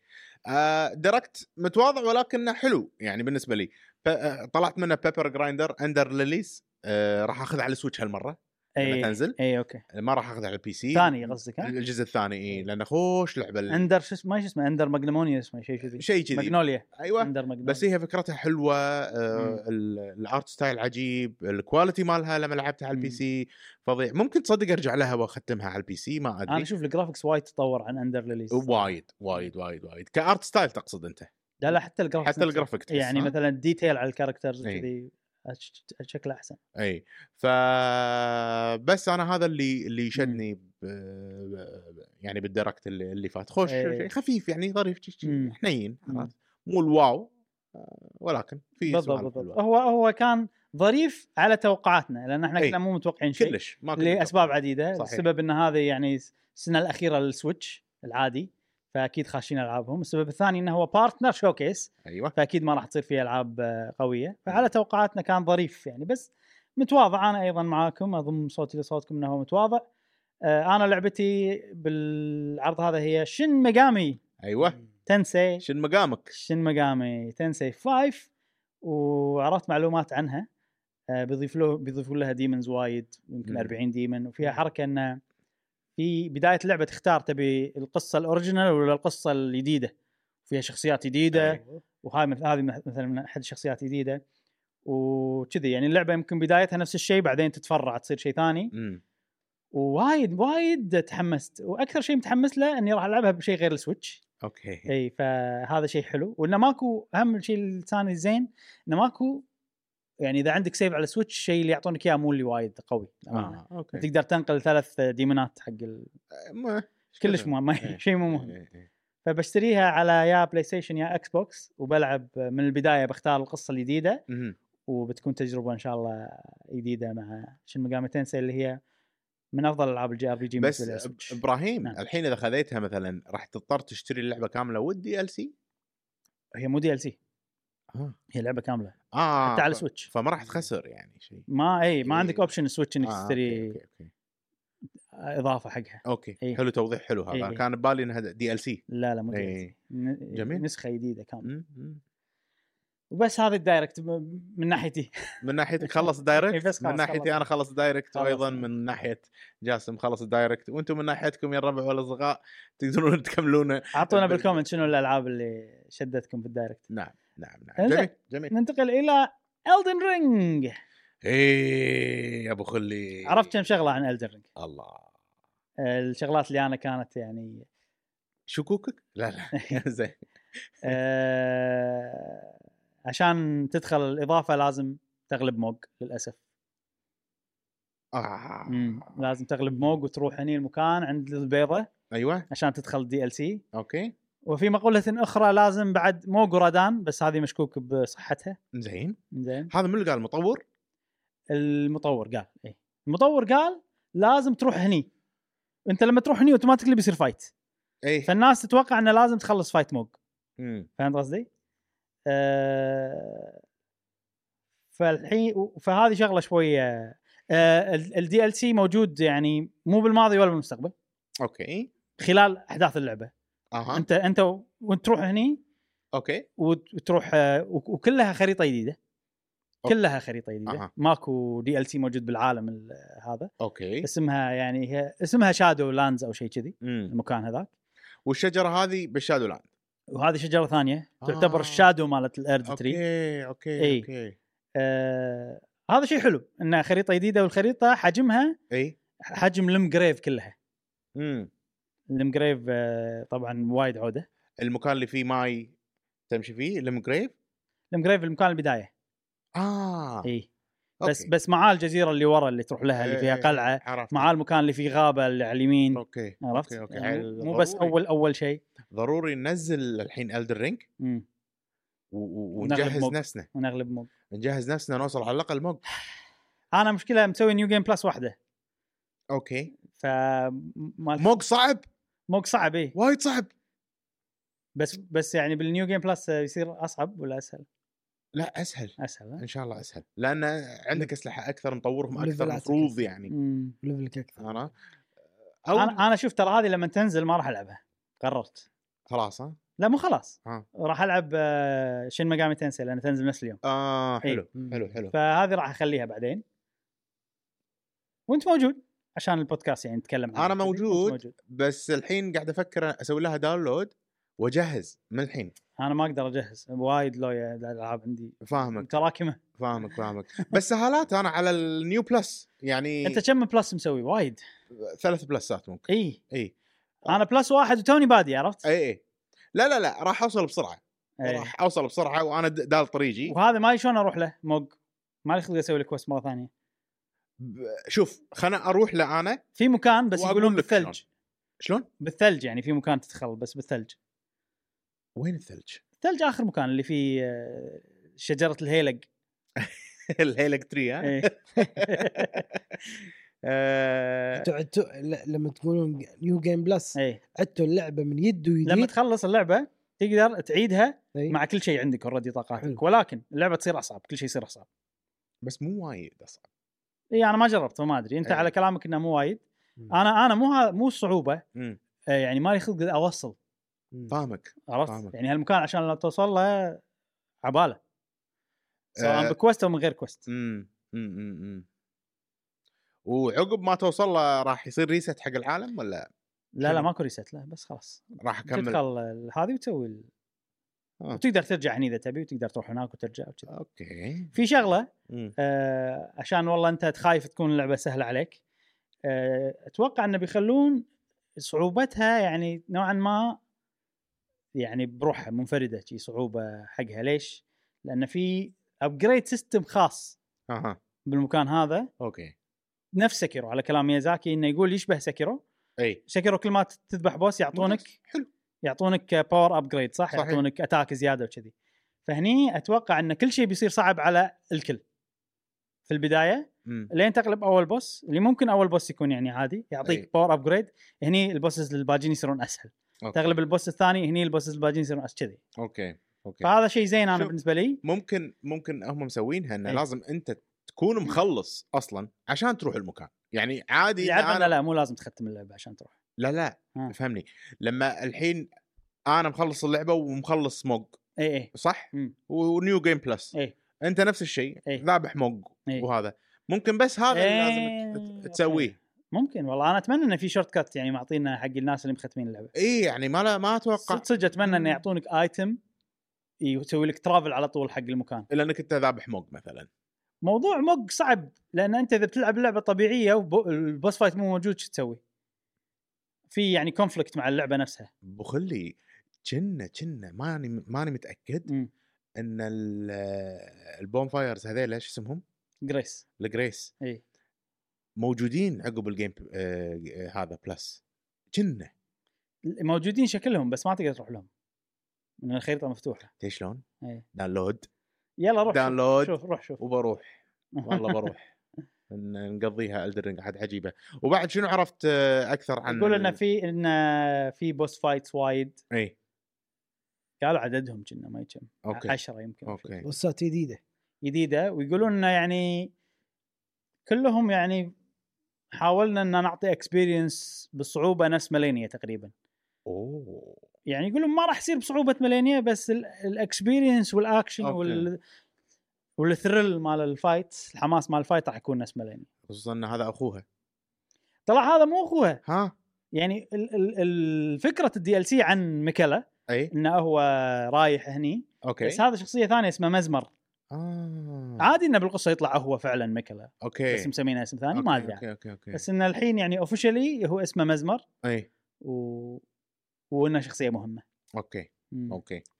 C: آه direct متواضع ولكنه حلو. يعني بالنسبة لي آه، طلعت منه بيبر جرايندر اندر ريليز آه راح أخذ على ال Switch هالمرة. لما
A: اي
C: تنزل
A: اي أوكي.
C: ما راح أخذ على ال PC.
A: ثاني قصدك ها؟
C: الجزء الثاني اي لأنه خوش لعبة ال-
A: أندر شو اسمه ما شو اسمه أندر ماجنمونيا اسمه شيء كذي.
C: شيء كذي.
A: ماجنوليا.
C: أيوه.
A: أندر ماجنوليا.
C: بس هي فكرتها
A: حلوة.
C: آه ال- ال art style عجيب ال quality مالها لما لعبتها على
A: ال
C: PC. فظيع. ممكن تصدق أرجع لها وأختمها على ال PC ما
A: أنا
C: ادري
A: أشوف ال graphics وايد تطور عن أندر ريليز
C: وايد وايد وايد وايد. ك art style تقصد أنت؟
A: لا لا حتى ال
C: graphics
A: حتى.
C: الجرافيك تحس،
A: يعني
C: ها؟
A: مثلا detail على ال characters
C: إي.
A: وكذي. شكله أحسن
C: أي فبس أنا هذا اللي اللي شدني ب... يعني بال direct اللي, اللي فات خوش
A: إيه.
C: شيء خفيف يعني ظريف شي- شي،
A: مم.
C: حنين
A: مم.
C: عرفت؟ مو ال wow آه، ولكن في
A: بالضبط بالضبط. هو هو كان ظريف على توقعاتنا لأن إحنا
C: إي.
A: كنا مو متوقعين شيء
C: كلش ما لأسباب.
A: عديدة
C: صحيح.
A: السبب إن هذه يعني السنة الأخيرة لل Switch العادي فأكيد خاشين ألعابهم. السبب الثاني إنه هو partner showcase
C: أيوه.
A: فأكيد ما راح تصير فيه ألعاب آه، قوية. فعلى توقعاتنا كان ظريف يعني. بس متواضع. أنا أيضا معاكم. أضم صوتي لصوتكم إنه هو متواضع. آه، أنا لعبتي بالعرض هذا هي Shin Megami
C: أيوه.
A: Tensei.
C: Shin Megami
A: Shin Megami Tensei 5 وعرفت معلومات عنها. آه، بيضيف له بيضيفوا لها demons وايد. يمكن
C: مم.
A: 40 demon وفيها حركة إنه في بداية اللعبة تختار تبي القصة ال original ولا القصة الجديدة؟ فيها شخصيات جديدة
B: أيوة.
A: وهاي مثل هذه مثلا من أحد الشخصيات جديدة. وكذي يعني اللعبة يمكن بدايتها نفس الشيء بعدين تتفرع تصير شيء ثاني.
C: امم
A: وايد وايد تحمست. وأكثر شيء متحمس له إني راح ألعبها بشيء غير ال
C: Switch.
A: أوكي. إي فهذا شيء حلو. وإنه ماكو أهم شيء الثاني الزين إنه ماكو يعني إذا عندك save على Switch الشيء اللي يعطونك إياه مو اللي وايد قوي.
C: آه أوكي
A: تقدر تنقل ثلاث demonات حق ال...
C: ما
A: كلش مهم ما
C: إيه.
A: شيء مو مهم
C: إيه، إيه.
A: فبشتريها على يا بلاي ستيشن يا إكس بوكس وبلعب من البداية بختار القصة
C: الجديدة.
A: وبتكون تجربة إن شاء الله جديدة مع Shin Megami Tensei اللي هي من أفضل ألعاب ال JRPG
C: بس. إبراهيم
A: نعم.
C: الحين إذا خذيتها مثلا راح تضطر تشتري اللعبة كاملة وال DLC
A: هي مو DLC
C: آه
A: هي لعبة كاملة
C: آه
A: حتى على Switch
C: فما راح تخسر يعني شيء
A: ما اي ما
C: إيه.
A: عندك option Switch إنك
C: آه،
A: تشتري
C: أوكي أوكي, أوكي.
A: إضافة حقها
C: أوكي.
A: إيه.
C: حلو توضيح حلو هذا
A: إيه، إيه.
C: كان ببالي إنها DLC
A: لا لا مو D
C: إيه.
A: LC
C: جميل.
A: نسخة جديدة كاملة
C: من
A: وبس هذا ال direct من ناحيتي
C: ناحيتك خلص
A: إيه،
C: ال direct
A: بس
C: من ناحيتي
A: خلص.
C: أنا خلص ال
A: direct.
C: وأيضا من ناحية جاسم خلص ال direct وأنتم من ناحيتكم يا الربع والأصدقاء تقدرون تكملونه
A: أعطونا
C: بال-
A: بال comment شنو الألعاب اللي شدتكم في ال
C: direct نعم نعم
A: نعم.
C: جميل جميل.
A: ننتقل إلى الدن رينج
C: إيه يا أبو خلي.
A: عرفت كم شغلة عن الدن رينج
C: الله.
A: الشغلات اللي أنا كانت يعني
C: شكوكك؟ لا لا. زين.
A: آه عشان تدخل الإضافة لازم تغلب موغ للأسف.
C: آه.
A: مم. لازم تغلب موغ وتروح هني المكان عند البيضة
C: أيوه.
A: عشان تدخل DLC
C: أوكي.
A: وفي مقولة أخرى لازم بعد موغ ورادان بس هذه مشكوك بصحتها.
C: زين.
A: زين.
C: هذا من اللي قال؟ المطور؟
A: المطور قال اي المطور قال لازم تروح هني. أنت لما تروح هني automatically بيصير fight
C: إيه.
A: فالناس تتوقع إنه لازم تخلص fight موج. فهمت قصدي؟ آه فالحين فهذه شغلة شوية ال DLC موجود يعني مو بالماضي ولا بالمستقبل.
C: أوكي.
A: خلال أحداث
C: اللعبة.
A: أها. أنت أنت وانت تروح هني
C: أوكي.
A: وت- وتروح وك- وكلها خريطة
C: جديدة.
A: كلها خريطة جديدة.
C: أها.
A: ماكو DLC موجود بالعالم ال- هذا.
C: أوكي.
A: اسمها يعني هي اسمها Shadow Lands أو شيء كذي. المكان هذاك.
C: والشجرة هذه بال Shadow Land
A: وهذه شجرة ثانية. تعتبر
C: آه.
A: ال shadow مالت ال Erdtree
C: أوكي أوكي
A: إيه.
C: أوكي.
A: آه هذا شيء حلو إنها خريطة جديدة والخريطة حجمها
C: إي.
A: حجم ال Limgrave كلها.
C: امم
A: ال Limgrave آه طبعا وايد عودة.
C: المكان اللي فيه ماي تمشي فيه ال
A: Limgrave ال Limgrave المكان البداية.
C: آه.
A: إي. بس
C: أوكي.
A: بس معاه الجزيرة اللي ورا اللي تروح لها اللي فيها
C: إيه،
A: قلعة.
C: عرفت.
A: معاه المكان اللي فيه غابة اللي على اليمين.
C: أوكي
A: عرفت؟
C: أوكي أوكي
A: يعني مو بس أول أول شيء.
C: ضروري ننزل الحين
A: Elden Ring
C: ونجهز. نفسنا.
A: ونغلب موج
C: نجهز نفسنا نوصل على الأقل موج
A: أنا مشكلة مسوي new game plus واحدة.
C: أوكي.
A: ف
C: موج صعب؟
A: موج صعب إيه.
C: وايد صعب.
A: بس بس يعني بال new game plus يصير أصعب ولا أسهل؟
C: لا
A: أسهل. أسهل؟
C: إن شاء الله أسهل. لأن عندك أسلحة أكثر مطورهم
B: أكثر
C: مفروض. يعني.
A: level
B: ك أكثر.
C: أنا أو
A: أنا أنا شوف ترى هذه لما تنزل ما راح ألعبها. قررت.
C: خلاص ها؟
A: لا مو خلاص. راح ألعب شين Megami Tensei لأن تنزل نفس اليوم.
C: آه حلو
B: إيه.
C: حلو حلو.
A: فهذه راح أخليها بعدين. وأنت موجود. عشان البودكاست يعني نتكلم عنها
C: أنا
A: كذي، وأنت
C: موجود. بس الحين قاعد أفكر أسوي لها download وأجهز من الحين.
A: أنا ما أقدر أجهز وايد لويا الألعاب عندي.
C: فاهمك.
A: متراكمه
C: فاهمك فاهمك. بس سهالات أنا على ال new plus يعني
A: أنت كم plus مسوي؟ وايد.
C: ثلاث plus ات ممكن.
A: إي.
C: إي.
A: أنا plus واحد وتوني بادي عرفت؟
C: إي إي. لا لا لا راح أوصل
A: بسرعة.
C: راح أوصل بسرعة وأنا دال طريقي.
A: وهذا ما شلون أروح له موج ما لي خلق أسوي لك مرة
C: ثانية. شوف خلنا أروح له أنا
A: في مكان بس يقولون بالثلج
C: شلون؟
A: بالثلج يعني في مكان تدخل بس بالثلج
C: وين الثلج؟
A: الثلج آخر مكان اللي فيه آه، شجرة ال
C: Haligtree ال Haligtree ها؟
A: إيه.
C: آه،
B: أنتوا عدتوا ل- لما تقولون new game
A: plus
B: عدتوا اللعبة من يد ويديد
A: لما تخلص اللعبة تقدر تعيدها
B: إي.
A: مع كل شيء عندك already طاقاتك. ولكن اللعبة تصير أصعب كل شيء يصير أصعب
C: بس مو وايد أصعب
A: إي أنا ما جربت فما أدري أنت
C: إيه.
A: على كلامك إنه مو وايد. أنا أنا مو ها مو. آه، يعني مالي خلق
B: أوصل.
C: فاهمك
A: عرفت. يعني هالمكان عشان لو توصل له عباله سواء
C: آه.
A: ب quest أو من غير quest
C: امم وعقب ما توصل له راح يصير reset حق العالم ولا
A: لا لا؟ ماكو reset لا بس خلاص
C: راح أكمل
A: تدخل هذه وتسوي
C: آه.
A: وتقدر ترجع هني إذا تبي وتقدر تروح هناك وترجع وكذا.
C: أوكي.
A: في شغلة
C: مم.
A: آه عشان والله أنت خايف تكون اللعبة سهلة عليك آه أتوقع إنه بيخلون صعوبتها يعني نوعا ما يعني بروحها منفردة شي صعوبة حقها. ليش؟ لأن في upgrade system خاص
C: أها.
A: بالمكان هذا.
C: أوكي.
A: نفس سكيرو على كلام ميازاكي إنه يقول يشبه سكيرو
C: إي.
A: سكيرو كل ما تذبح boss يعطونك.
C: حلو.
A: يعطونك power upgrade صح؟
C: صحيح.
A: يعطونك attack زيادة وكذي فهني أتوقع إن كل شيء بيصير صعب على الكل في البداية
C: مم.
A: لين تقلب أول boss اللي ممكن أول boss يكون يعني عادي
C: أي.
A: يعطيك power upgrade هني ال bosses الباجين يصيرون أسهل
C: أوكي.
A: تغلب ال boss الثاني هني ال bosses الباجين يصيرون اسهل كذي
C: أوكي أوكي
A: فهذا شيء زين
C: أنا.
A: بالنسبة لي
C: ممكن ممكن هم مسوينها إنه
A: إي.
C: لازم أنت تكون مخلص أصلا عشان تروح المكان يعني عادي أنا...
A: انه لا مو لازم تختم اللعبة عشان تروح
C: لا لا
A: ها.
C: فهمني لما الحين أنا مخلص اللعبة ومخلص موج
A: اي اي
C: صح
A: مم.
C: و new game plus
A: اي
C: أنت نفس الشيء
A: إي.
C: ذابح موج
A: إي.
C: وهذا ممكن بس هذا اللي
A: إيه،
C: لازم ت-
A: أوكي.
C: تسويه
A: ممكن والله أنا أتمنى انه في shortcut يعني معطينا حق الناس اللي مختمين اللعبة
C: اي يعني ما لا ما أتوقع
A: صدق صدق أتمنى إنه يعطونك item يسوي لك travel على طول حق المكان
C: إلا إنك أنت ذابح موج مثلا
A: موضوع موج صعب لأن أنت إذا بتلعب لعبة طبيعية وال boss fight مو موجود شو تسوي؟ في يعني conflict مع اللعبة نفسها.
C: بخلي كنا كنا ماني ماني متأكد
A: امم
C: إن ال- ال bonfires هذيلا إيش اسمهم؟
A: grace
C: ال
A: grace إي.
C: موجودين عقب ال game آه آه، هذا plus كنا
A: موجودين شكلهم بس ما تقدر تروح لهم. من الخريطة مفتوحة.
C: تدري شلون؟ download
A: يلا روح
C: download.
A: شوف, شوف روح شوف.
C: وبروح. والله بروح. نقضيها Elden Ring عاد عجيبه وبعد شنو عرفت آه، أكثر عن
A: يقول انه في انه في boss fights وايد.
C: إي.
A: قالوا عددهم كنا ما
C: أوكي.
A: 10 يمكن
C: أوكي.
A: boss
B: ات جديدة.
A: جديدة. ويقولون إنه يعني كلهم يعني حاولنا إن نعطي experience بالصعوبه نفس مالينيا تقريبا.
C: أوه.
A: يعني يقولون ما راح يصير بصعوبة مالينيا بس الاكسبيرينس والاكشن
C: أوكي.
A: وال والثريل مال ال fight الحماس مال الفايت راح يكون نفس مالينيا
C: خصوصا إن هذا أخوها.
A: طلع هذا مو أخوها.
C: ها؟
A: يعني ال- ال- ال- فكره ال DLC عن ميكلا
C: أي.
A: إنه هو رايح هني
C: أوكي.
A: بس هذا شخصية ثانية اسمها Messmer.
C: آه.
A: عادي إنه بالقصة يطلع هو فعلا ميكلا
C: okay.
A: بس مسمينه اسم ثاني ما أدري.
C: okay okay okay.
A: بس انه الحين يعني officially هو اسمه Messmer.
C: أي.
A: و... وإنه شخصية مهمة.
C: okay
A: مم.
C: okay okay.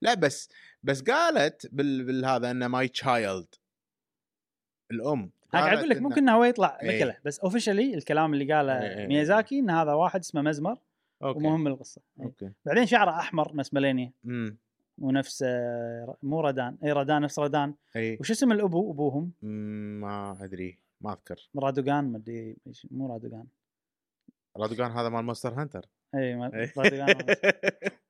C: لا بس بس قالت بال... بالهذا إنه my
A: child الأم أقول لك ممكن انه هو يطلع
C: إيه.
A: ميكلا بس officially الكلام اللي قاله
C: إيه، إيه،
A: ميازاكي إن هذا واحد اسمه
C: Messmer okay.
A: ومهم بالقصة إيه.
C: okay.
A: بعدين شعره أحمر نفس مالينيا
C: امم
A: ونفس آه، مو ردان اي ردان نفس ردان
C: اي
A: وش اسم الأبو
C: أبوهم؟ ما أدري ما أذكر.
A: رادوغان ما أدري مو رادوغان.
C: رادوغان هذا مال Monster Hunter.
A: اي. رادوغان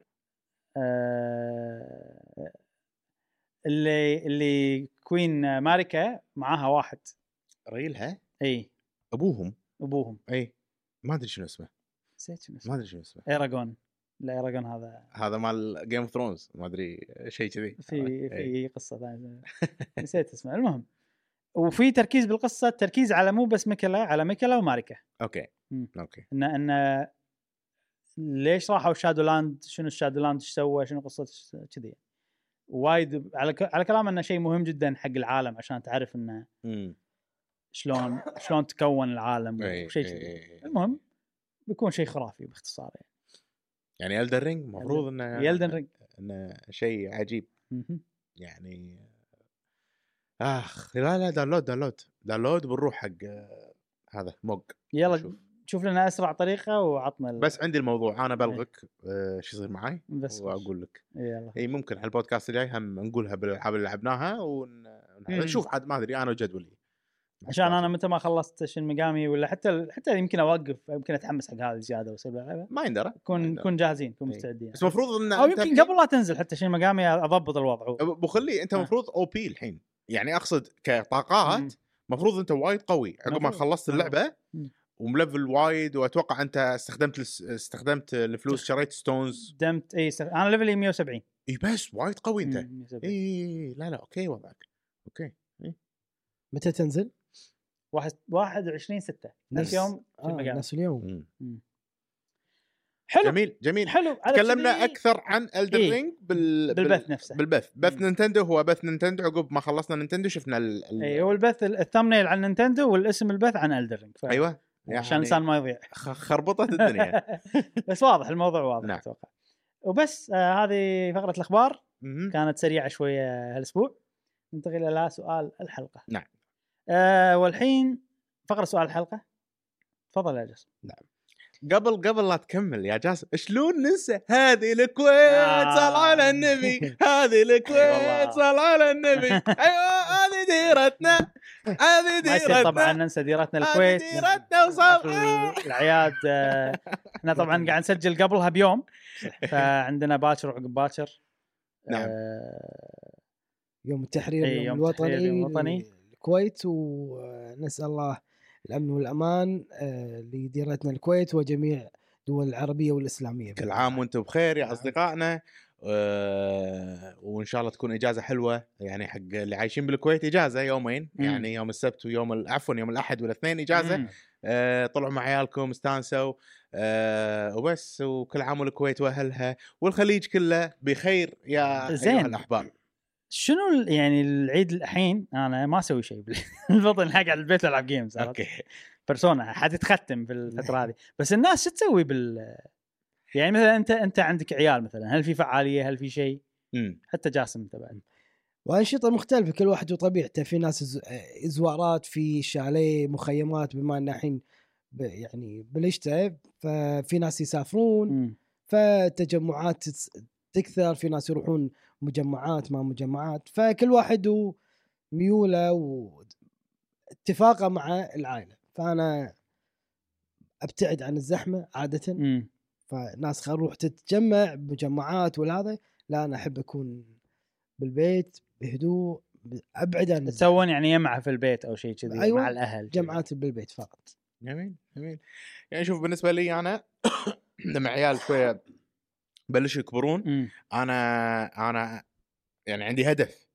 A: اللي اللي Queen Marika معاها واحد.
C: ريلها
A: إي.
C: أبوهم؟
A: أبوهم.
C: إي. ما أدري شنو اسمه.
A: نسيت شنو
C: ما
A: اسمه.
C: أدري شنو اسمه.
A: إيراغون. لا إيراغون هذا.
C: هذا مال Game of Thrones ما أدري شيء كذي.
A: في. في قصة ثانية. نسيت اسمه. المهم وفي تركيز بالقصة تركيز على مو بس ميكلا على ميكلا وماريكا.
C: okay.
A: مم.
C: okay.
A: إن إن ليش راحوا shadow land شنو ال shadow land إيش سوى؟ شنو قصه كذي. وايد على ك- على كلام إنه شيء مهم جدا حق العالم عشان تعرف
C: إنه
A: شلون شلون تكون العالم
C: إي،
A: وشيء
C: إي،
A: كذي.
C: إي.
A: المهم بيكون شيء خرافي باختصار يعني.
C: يعني الدن رينج المفروض إنه
A: يلدن رينج
C: إنه شيء عجيب. يعني آخ لا لا داونلود داونلود داونلود بنروح حق هذا موج
A: يلا
C: شوف.
A: لنا أسرع طريقة وعطنا ال-
C: بس عندي الموضوع أنا بلغك آه، شو يصير معي
A: بس
C: وأقول لك
A: يلا
C: اي ممكن على البودكاست الجاي هم نقولها بالألعاب اللي لعبناها. ونشوف عاد ما أدري أنا وجدولي
A: عشان أنا متى ما خلصت شن مقامي ولا حتى حتى يمكن أوقف يمكن أتحمس حق هذه زيادة وأصير
C: ما يندرى
A: نكون. نكون جاهزين نكون
C: إيه.
A: مستعدين
C: بس المفروض
A: إن
C: أو
A: يمكن قبل لا تنزل حتى شن مقامي أضبط الوضع
C: ابو خلي أنت
A: آه.
C: المفروض أو بي الحين يعني أقصد كطاقات. المفروض أنت وايد قوي عقب ما. خلصت
A: آه. اللعبة.
C: وملفل وايد وأتوقع أنت استخدمت استخدمت الفلوس شريت ستونز.
A: دمت اي. أنا ليفلي 170
C: اي بس وايد قوي أنت.
A: مم، 170.
C: اي لا لا okay وضعك. okay
B: متى تنزل؟
A: واحد 21 6 نفس يوم
B: آه نفس اليوم.
C: مم.
A: حلو.
C: جميل جميل.
A: حلو.
C: تكلمنا
A: كذي-
C: أكثر عن Elden
A: إيه.
C: Ring بال...
A: بالبث نفسه.
C: بالبث. بث
A: مم.
C: نينتندو هو بث نينتندو. عقب ما خلصنا نينتندو شفنا ال... ال...
A: اي هو البث ال thumbnail عن نينتندو والاسم البث عن Elden Ring ف...
C: أيوه.
A: عشان الإنسان ما يضيع.
C: خربطت الدنيا.
A: بس واضح الموضوع واضح
C: نعم.
A: أتوقع. وبس آه هذه فقرة الأخبار.
C: مهم.
A: كانت سريعة شوية هالأسبوع. ننتقل إلى سؤال الحلقة.
C: نعم.
A: آه والحين فقرة سؤال الحلقة. تفضل يا جاسم.
C: قبل قبل لا تكمل يا جاسم شلون ننسى هذه الكويت؟
A: آه.
C: صل على النبي. هذه. الكويت صل على النبي. أيوه هذه ديرتنا.
A: ما يصير طبعا
C: ديرتنا
A: ننسى ديرتنا
C: هذه
A: الكويت.
C: ديرتنا
A: حفل الاعياد آه، إحنا طبعا قاعد نسجل قبلها بيوم فعندنا باكر وعقب باكر.
C: نعم.
A: آه،
B: يوم التحرير يوم الوطني
A: الوطني.
B: الكويت ونسأل الله الأمن والأمان آه، لديرتنا الكويت وجميع الدول العربية والإسلامية.
C: كل عام وأنتم بخير يا أصدقائنا. آه، وإن شاء الله تكون إجازة حلوة يعني حق اللي عايشين بالكويت إجازة يومين
A: مم.
C: يعني يوم السبت ويوم عفوا يوم الأحد والاثنين إجازة
A: مم.
C: آه، طلعوا مع عيالكم استانسوا آه، وبس وكل عام والكويت وأهلها والخليج كله بخير يا
A: زين.
C: الأحباب
A: شنو يعني العيد الحين أنا ما أسوي شيء بالبطن حق على البيت ألعب games
C: okay
A: بيرسونا حتختم في الفترة هذه بس الناس شو تسوي بال يعني مثلا انت أنت عندك عيال مثلا هل في فعالية؟ هل في شيء. حتى جاسم أنت بعد.
B: وأنشطة مختلفة كل واحد وطبيعته. في ناس إز- إزوارات في شاليه مخيمات بما إن الحين يعني بالشتاء ففي ناس يسافرون
A: مم.
B: فتجمعات تكثر. في ناس يروحون مجمعات ما مجمعات. فكل واحد وميوله واتفاقه مع العائلة. فأنا أبتعد عن الزحمة عادة.
A: مم.
B: فناس خل نروح تتجمع بمجمعات ولا لا أنا أحب أكون بالبيت بهدوء أبعد عن.
A: تسوون يعني يمعة في البيت أو شيء كذي
B: أيوة،
A: مع الأهل.
B: جمعات بالبيت فقط
C: جميل جميل يعني شوف بالنسبة لي أنا لما عيال شوية بلشوا يكبرون. أنا أنا يعني عندي هدف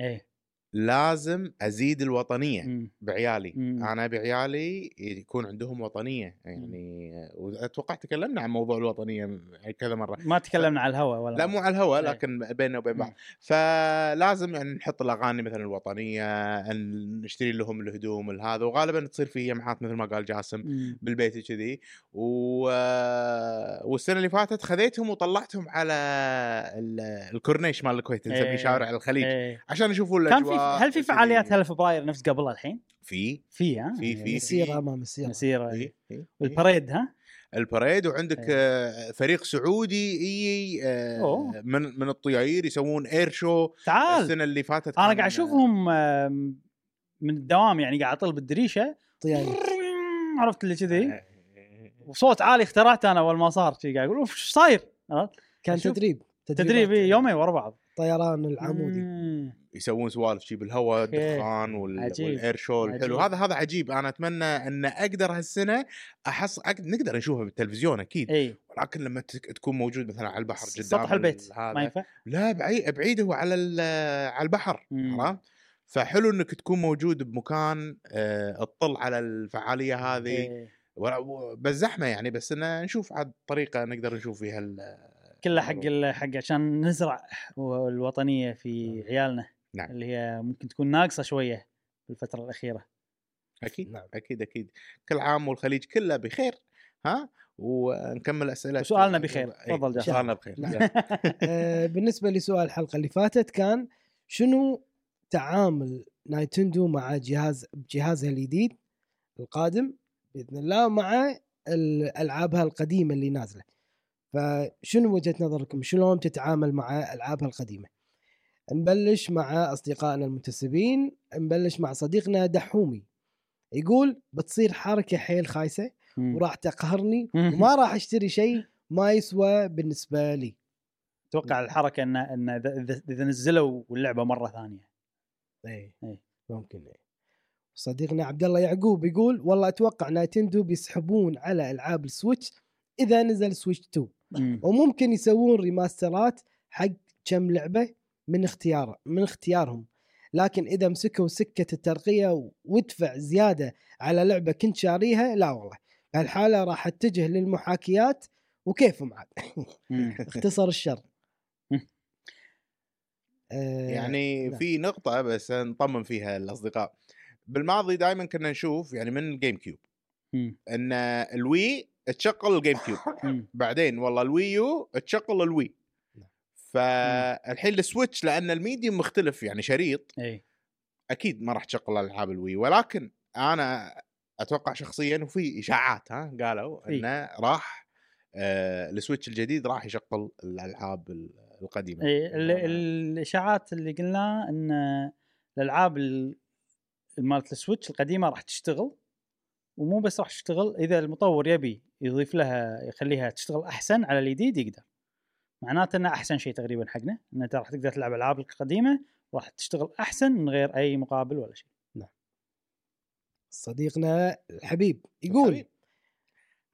A: إيه
C: لازم أزيد الوطنية
A: مم.
C: بعيالي
A: مم.
C: أنا بعيالي يكون عندهم وطنية يعني وأتوقع تكلمنا عن موضوع الوطنية كذا مرة
A: ما تكلمنا على الهواء ولا
C: لا مو على الهواء
A: إيه.
C: لكن بيننا وبين. بعض فلازم يعني نحط الأغاني مثلا الوطنية نشتري لهم الهدوم هذا وغالبا تصير في جمعات مثل ما قال جاسم
A: مم.
C: بالبيت كذي و... والسنة اللي فاتت خذيتهم وطلعتهم على ال... الكورنيش مال الكويت نسميه
A: إيه.
C: شارع الخليج
A: إيه.
C: عشان يشوفوا
A: كان
C: الاجواء
A: في هل في. فعاليات هلا فبراير نفس قبل الحين؟
C: في
A: في ها؟
C: في- في-
B: مسيرة امام مسيرة
A: مسيرة
C: في- وال
A: parade ها؟
C: ال parade وعندك
A: إيه.
C: آه، فريق سعودي يجي آه،. من من الطياير يسوون air show
A: تعال
C: السنة اللي فاتت أنا
A: قاعد أشوفهم آم، من الدوام يعني قاعد اطل بالدريشه
B: طياري
A: عرفت اللي كذي
C: آه،
A: وصوت عالي اخترعته أنا أول ما صار قاعد أقول أوف إيش صاير؟
B: كان
A: أشوف
B: تدريب
A: تدريب إيه، يومين ورا بعض
B: طيران العمودي
A: مم.
C: يسوون سوالف شي بالهواء. الدخان. وال air show الحلو. هذا هذا عجيب أنا أتمنى إن أقدر هالسنة احص أق... نقدر نشوفها بالتلفزيون أكيد
A: إي
C: ولكن لما تك... تكون موجود مثلا على البحر قدام
A: سطح البيت
C: ال- هذا
A: ما ينفع؟
C: لا بعيد بعيد هو على ال... على البحر. عرفت فحلو إنك تكون موجود بمكان آه، تطل على الفعالية هذه بس زحمة يعني بس انه نشوف عاد طريقة نقدر نشوف فيها
A: كله حق ال- حق عشان نزرع الوطنية في عيالنا
C: نعم.
A: اللي هي ممكن تكون ناقصة شوية في الفترة الأخيرة
C: أكيد
B: نعم.
C: أكيد أكيد كل عام والخليج كله بخير ها ونكمل أسئلة
A: وسؤالنا بخير.
C: إيه،
A: تفضل.
C: سؤالنا بخير
B: نعم.
C: يلا.
B: آه، بالنسبة لسؤال الحلقة اللي فاتت كان شنو تعامل نايتندو مع جهاز بجهازها الجديد القادم بإذن الله مع ال- ألعابها القديمة اللي نازلة فشنو وجهة نظركم؟ شلون تتعامل مع ألعابها القديمة؟ نبلش مع أصدقائنا المنتسبين نبلش مع صديقنا دحومي. يقول بتصير حركة حيل
A: خايسة.
B: وراح تقهرني وما راح أشتري شيء ما يسوى بالنسبة لي.
A: أتوقع الحركة ان إن اذا نزلوا اللعبة مرة ثانية.
B: إيه.
A: إيه.
B: ممكن إيه. صديقنا عبد الله يعقوب يقول والله أتوقع نينتندو بيسحبون على ألعاب ال Switch إذا نزل Switch 2
A: مم.
B: وممكن يسوون ريماسترات حق كم لعبة من اختيار من اختيارهم لكن إذا مسكوا سكة الترقية وادفع زيادة على لعبة كنت شاريها لا والله بهالحاله راح أتجه للمحاكيات وكيفهم عاد. اختصر الشر. آه،
C: يعني
B: نعم.
C: في نقطة بس نطمن فيها الأصدقاء بالماضي دائما كنا نشوف يعني من الجيم كيوب.
A: إن
C: ال Wii تشغل ال
A: GameCube.
C: بعدين والله ال Wii U تشغل ال Wii
B: نعم.
C: فالحين ال Switch لأن ال medium مختلف يعني شريط
A: إي
C: أكيد ما راح تشغل ألعاب ال Wii ولكن أنا أتوقع شخصيا وفي إشاعات ها قالوا. إنه راح آه ال Switch الجديد راح يشغل الألعاب ال- القديمة
A: إيه، ال- الإشاعات اللي قلناها إن الألعاب ال- مالت السويتش القديمة راح تشتغل ومو بس راح تشتغل إذا المطور يبي يضيف لها يخليها تشتغل أحسن على الجديد يقدر. معناته إنه أحسن شيء تقريبا حقنا إن أنت راح تقدر تلعب ألعاب القديمة راح تشتغل أحسن من غير أي مقابل ولا شيء.
B: صديقنا الحبيب يقول
C: الحبيب.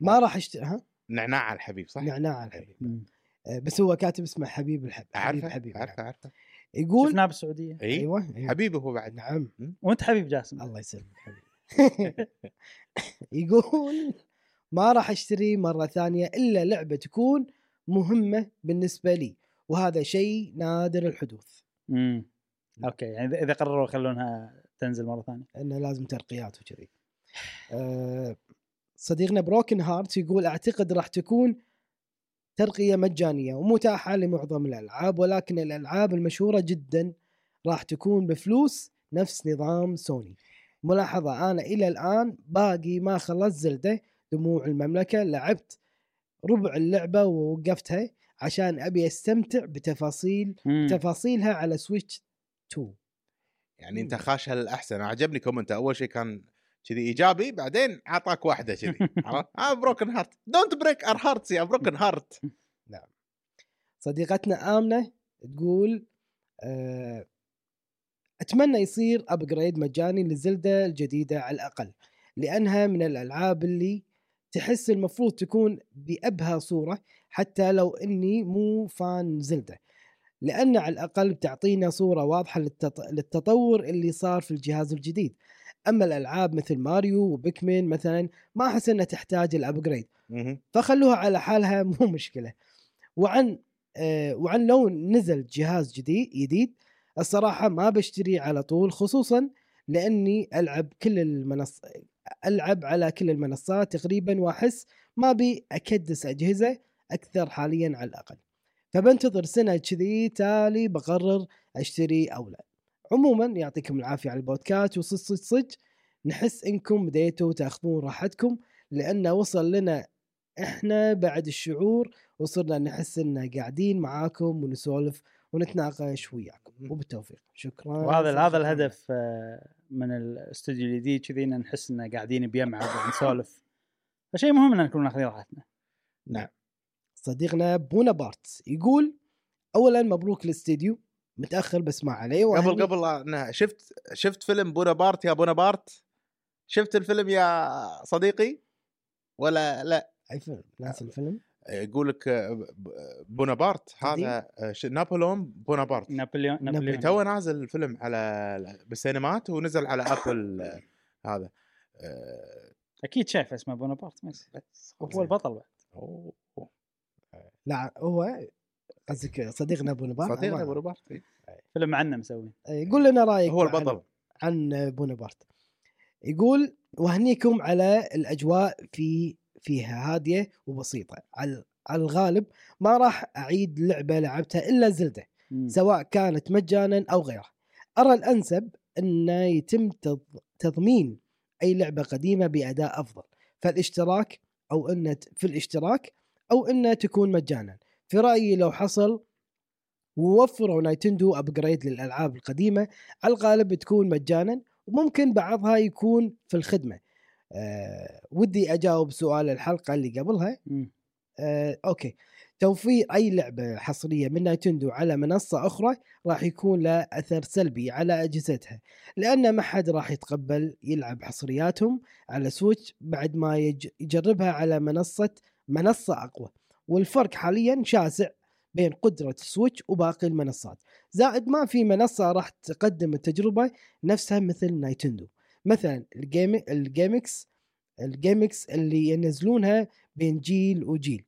B: ما راح اشتري ها؟
C: نعناع الحبيب صح؟
B: نعناع الحبيب.
A: مم.
B: آه، بس هو كاتب اسمه حبيب الحبيب حبيب
C: عارفه؟
B: حبيب
C: عارفه
B: نعم.
C: عارفه
B: يقول
A: شفناه بالسعودية.
C: اي
B: أيوه أيوة.
C: حبيبي هو بعد.
B: نعم.
A: وأنت حبيب جاسم.
B: الله يسلمك حبيبي يقول ما راح أشتري مرة ثانية إلا لعبة تكون مهمة بالنسبة لي وهذا شيء نادر الحدوث.
A: امم okay يعني اذا قرروا يخلونها تنزل مرة ثانية.
B: إنه لازم ترقيات وكذي. آه، صديقنا Broken Heart يقول أعتقد راح تكون ترقية مجانية ومتاحة لمعظم الألعاب ولكن الألعاب المشهورة جدا راح تكون بفلوس نفس نظام سوني ملاحظة أنا إلى الآن باقي ما خلصت Zelda دموع المملكة لعبت ربع اللعبة ووقفتها عشان أبي أستمتع بتفاصيل
A: مم.
B: تفاصيلها على Switch 2
C: يعني أنت خاشها للأحسن. عجبني comment. أول شيء كان كذي إيجابي بعدين عطاك واحدة كذي. عرفت؟ آه Broken Heart don't break our hearts يا Broken Heart
B: صديقتنا آمنة تقول آه، أتمنى يصير upgrade مجاني ل Zelda الجديدة على الأقل لأنها من الألعاب اللي تحس المفروض تكون بأبهى صورة حتى لو إني مو fan Zelda. لأن على الأقل بتعطينا صورة واضحة للتط... للتطور اللي صار في الجهاز الجديد. أما الألعاب مثل ماريو و Pikmin مثلا ما أحس أنها تحتاج ال
C: upgrade.
B: فخلوها على حالها مو مشكلة. وعن آه وعن لو نزل جهاز جديد جديد الصراحة ما بشتري على طول خصوصا لأني ألعب كل المنص ألعب على كل المنصات تقريبا وأحس ما بي أكدس أجهزة أكثر حاليا على الأقل. فبنتظر سنة كذي تالي بقرر أشتري أو لا. عموما يعطيكم العافية على البودكاست وصج صج صج. نحس إنكم بديتوا تأخذون راحتكم لأنه وصل لنا إحنا بعد الشعور وصرنا نحس إن قاعدين معاكم ونسولف ونتناقش وياكم. وبالتوفيق. شكرا.
A: وهذا هذا. الهدف آه، من الاستوديو الجديد كذي نحس إن قاعدين بيمعة قاعد نسولف. فشيء مهم إن نكون ناخذين راحتنا.
B: صديقنا بونابارت يقول اولا مبروك الاستديو متأخر بس ما عليه
C: قبل قبل أنا شفت شفت فيلم بونابارت يا بونابارت شفت الفيلم يا صديقي؟ ولا لا؟
B: أي فيلم؟ ناس الفيلم؟
C: يقول لك آه، بونابارت هذا آه، ش- نابليون بونابارت
A: نابليون نابليون.
C: تو نازل الفيلم على بالسينمات ونزل على Apple آه، هذا.
A: أكيد شايف اسمه بونابرت بس. هو البطل بعد.
C: أوه.
B: لا هو قصدك صديقنا بونابارت
C: صديقنا بونابارت.
A: فيلم عنه مسوين
B: يقول لنا رأيك
C: هو
B: عن-
C: البطل
B: عن بونابرت. يقول وهنيكم على الأجواء في فيها هادية وبسيطة. على على الغالب ما راح أعيد لعبة لعبتها إلا Zelda
A: مم.
B: سواء كانت مجانا أو غيره أرى الأنسب انه يتم تض- تضمين أي لعبة قديمة بأداء أفضل فالاشتراك أو أن في الاشتراك أو انها تكون مجانا. في رأيي لو حصل ووفروا Nintendo upgrade للألعاب القديمة على الغالب تكون مجانا وممكن بعضها يكون في الخدمة. أه ودي أجاوب سؤال الحلقة اللي قبلها. آه، أوكي. توفير أي لعبة حصرية من Nintendo على منصة أخرى راح يكون له أثر سلبي على أجهزتها لأن ما حد راح يتقبل يلعب حصرياتهم على Switch بعد ما يج- يجربها على منصة منصة أقوى. والفرق حاليا شاسع بين قدرة ال Switch وباقي المنصات. زائد ما في منصة راح تقدم التجربة نفسها مثل Nintendo. مثلا ال gim ال gimmicks ال gimmicks اللي ينزلونها بين جيل وجيل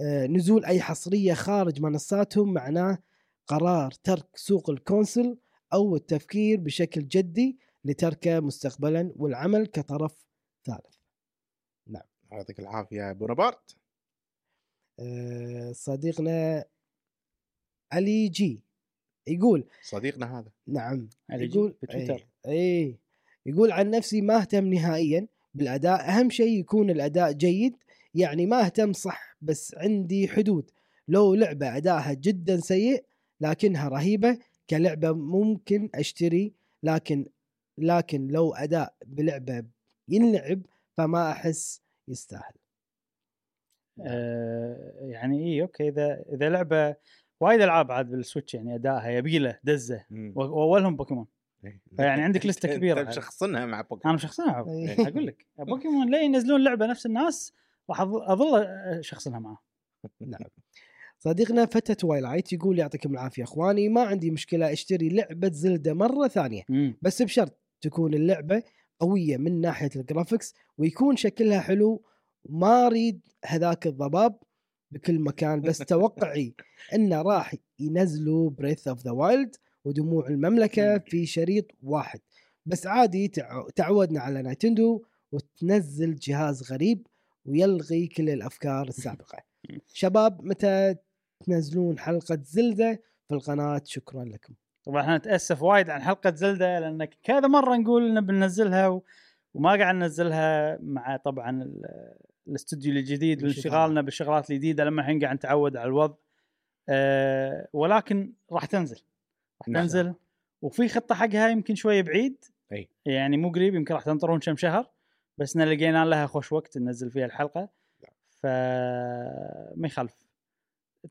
B: آه، نزول أي حصرية خارج منصاتهم معناه قرار ترك سوق ال console أو التفكير بشكل جدي لتركه مستقبلا والعمل كطرف ثالث.
C: يعطيك العافية يا بونابرت
B: آه، صديقنا علي جي يقول
C: صديقنا هذا
B: نعم
A: علي جي
B: يقول
A: بتويتر.
B: اي. يقول عن نفسي ما اهتم نهائيا بالأداء. أهم شيء يكون الأداء جيد يعني ما اهتم صح بس عندي حدود. لو لعبة أدائها جدا سيء لكنها رهيبة كلعبة ممكن أشتري لكن لكن لو أداء بلعبة ينلعب فما أحس يستاهل.
A: آه يعني اي أوكي. إذا إذا لعبة وايد ألعاب عاد بال Switch يعني أدائها يبي له دزة. وأولهم بوكيمون.
C: إيه.
A: فيعني عندك لستة كبيرة.
C: انت مشخصنها مع بوكيمون
A: أنا شخصنها
B: إيه.
A: أقول لك بوكيمون لا ينزلون لعبة نفس الناس راح أظل شخصنها معاه
B: نعم صديقنا فتى Twilight يقول يعطيكم العافية أخواني ما عندي مشكلة أشتري لعبة Zelda مرة ثانية
A: مم.
B: بس بشرط تكون اللعبة قوية من ناحية ال graphics ويكون شكلها حلو ما أريد هذاك الضباب بكل مكان بس توقعي إنه راح ينزلوا Breath of the Wild ودموع المملكة في شريط واحد. بس عادي تع- تعودنا على Nintendo وتنزل جهاز غريب ويلغي كل الأفكار السابقة. شباب متى تنزلون حلقة زلدة في القناة؟ شكرا لكم.
A: طبعا إحنا نتأسف وايد عن حلقة زلدة لأن كذا مرة نقول إن بننزلها و... وما قاعد ننزلها مع طبعا ال- الاستوديو الجديد. وانشغالنا بالشغلات الجديده لما الحين قاعد نتعود على الوضع. أه ولكن راح تنزل. راح
C: نعم.
A: تنزل. وفي خطة حقها يمكن شوية بعيد.
C: أي.
A: يعني مو قريب يمكن راح تنطرون كم شهر. بس إن لقينا لها خوش وقت ننزل فيها الحلقة. فما يخالف.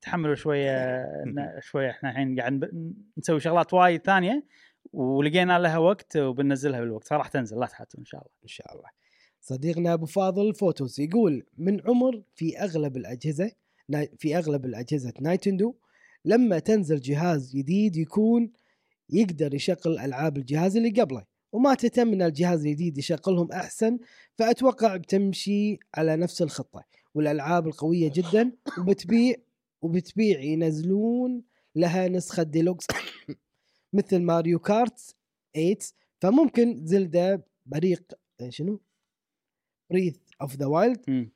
A: تحملوا شوية شوية. إحنا الحين قاعد نسوي شغلات وايد ثانية. ولقينا لها وقت وبننزلها بالوقت. فراح تنزل لا تحاتوا إن شاء الله.
B: إن شاء الله. صديقنا أبو فاضل Photos يقول من عمر في أغلب الأجهزة في أغلب الأجهزة Nintendo لما تنزل جهاز جديد يكون يقدر يشغل ألعاب الجهاز اللي قبله وما تتم إن الجهاز الجديد يشغلهم أحسن فأتوقع بتمشي على نفس الخطة والألعاب القوية جدا وبتبيع وبتبيع ينزلون لها نسخة ديلوكس مثل Mario Kart 8 فممكن Zelda Breath آه، شنو؟ Breath of the Wild
A: مم.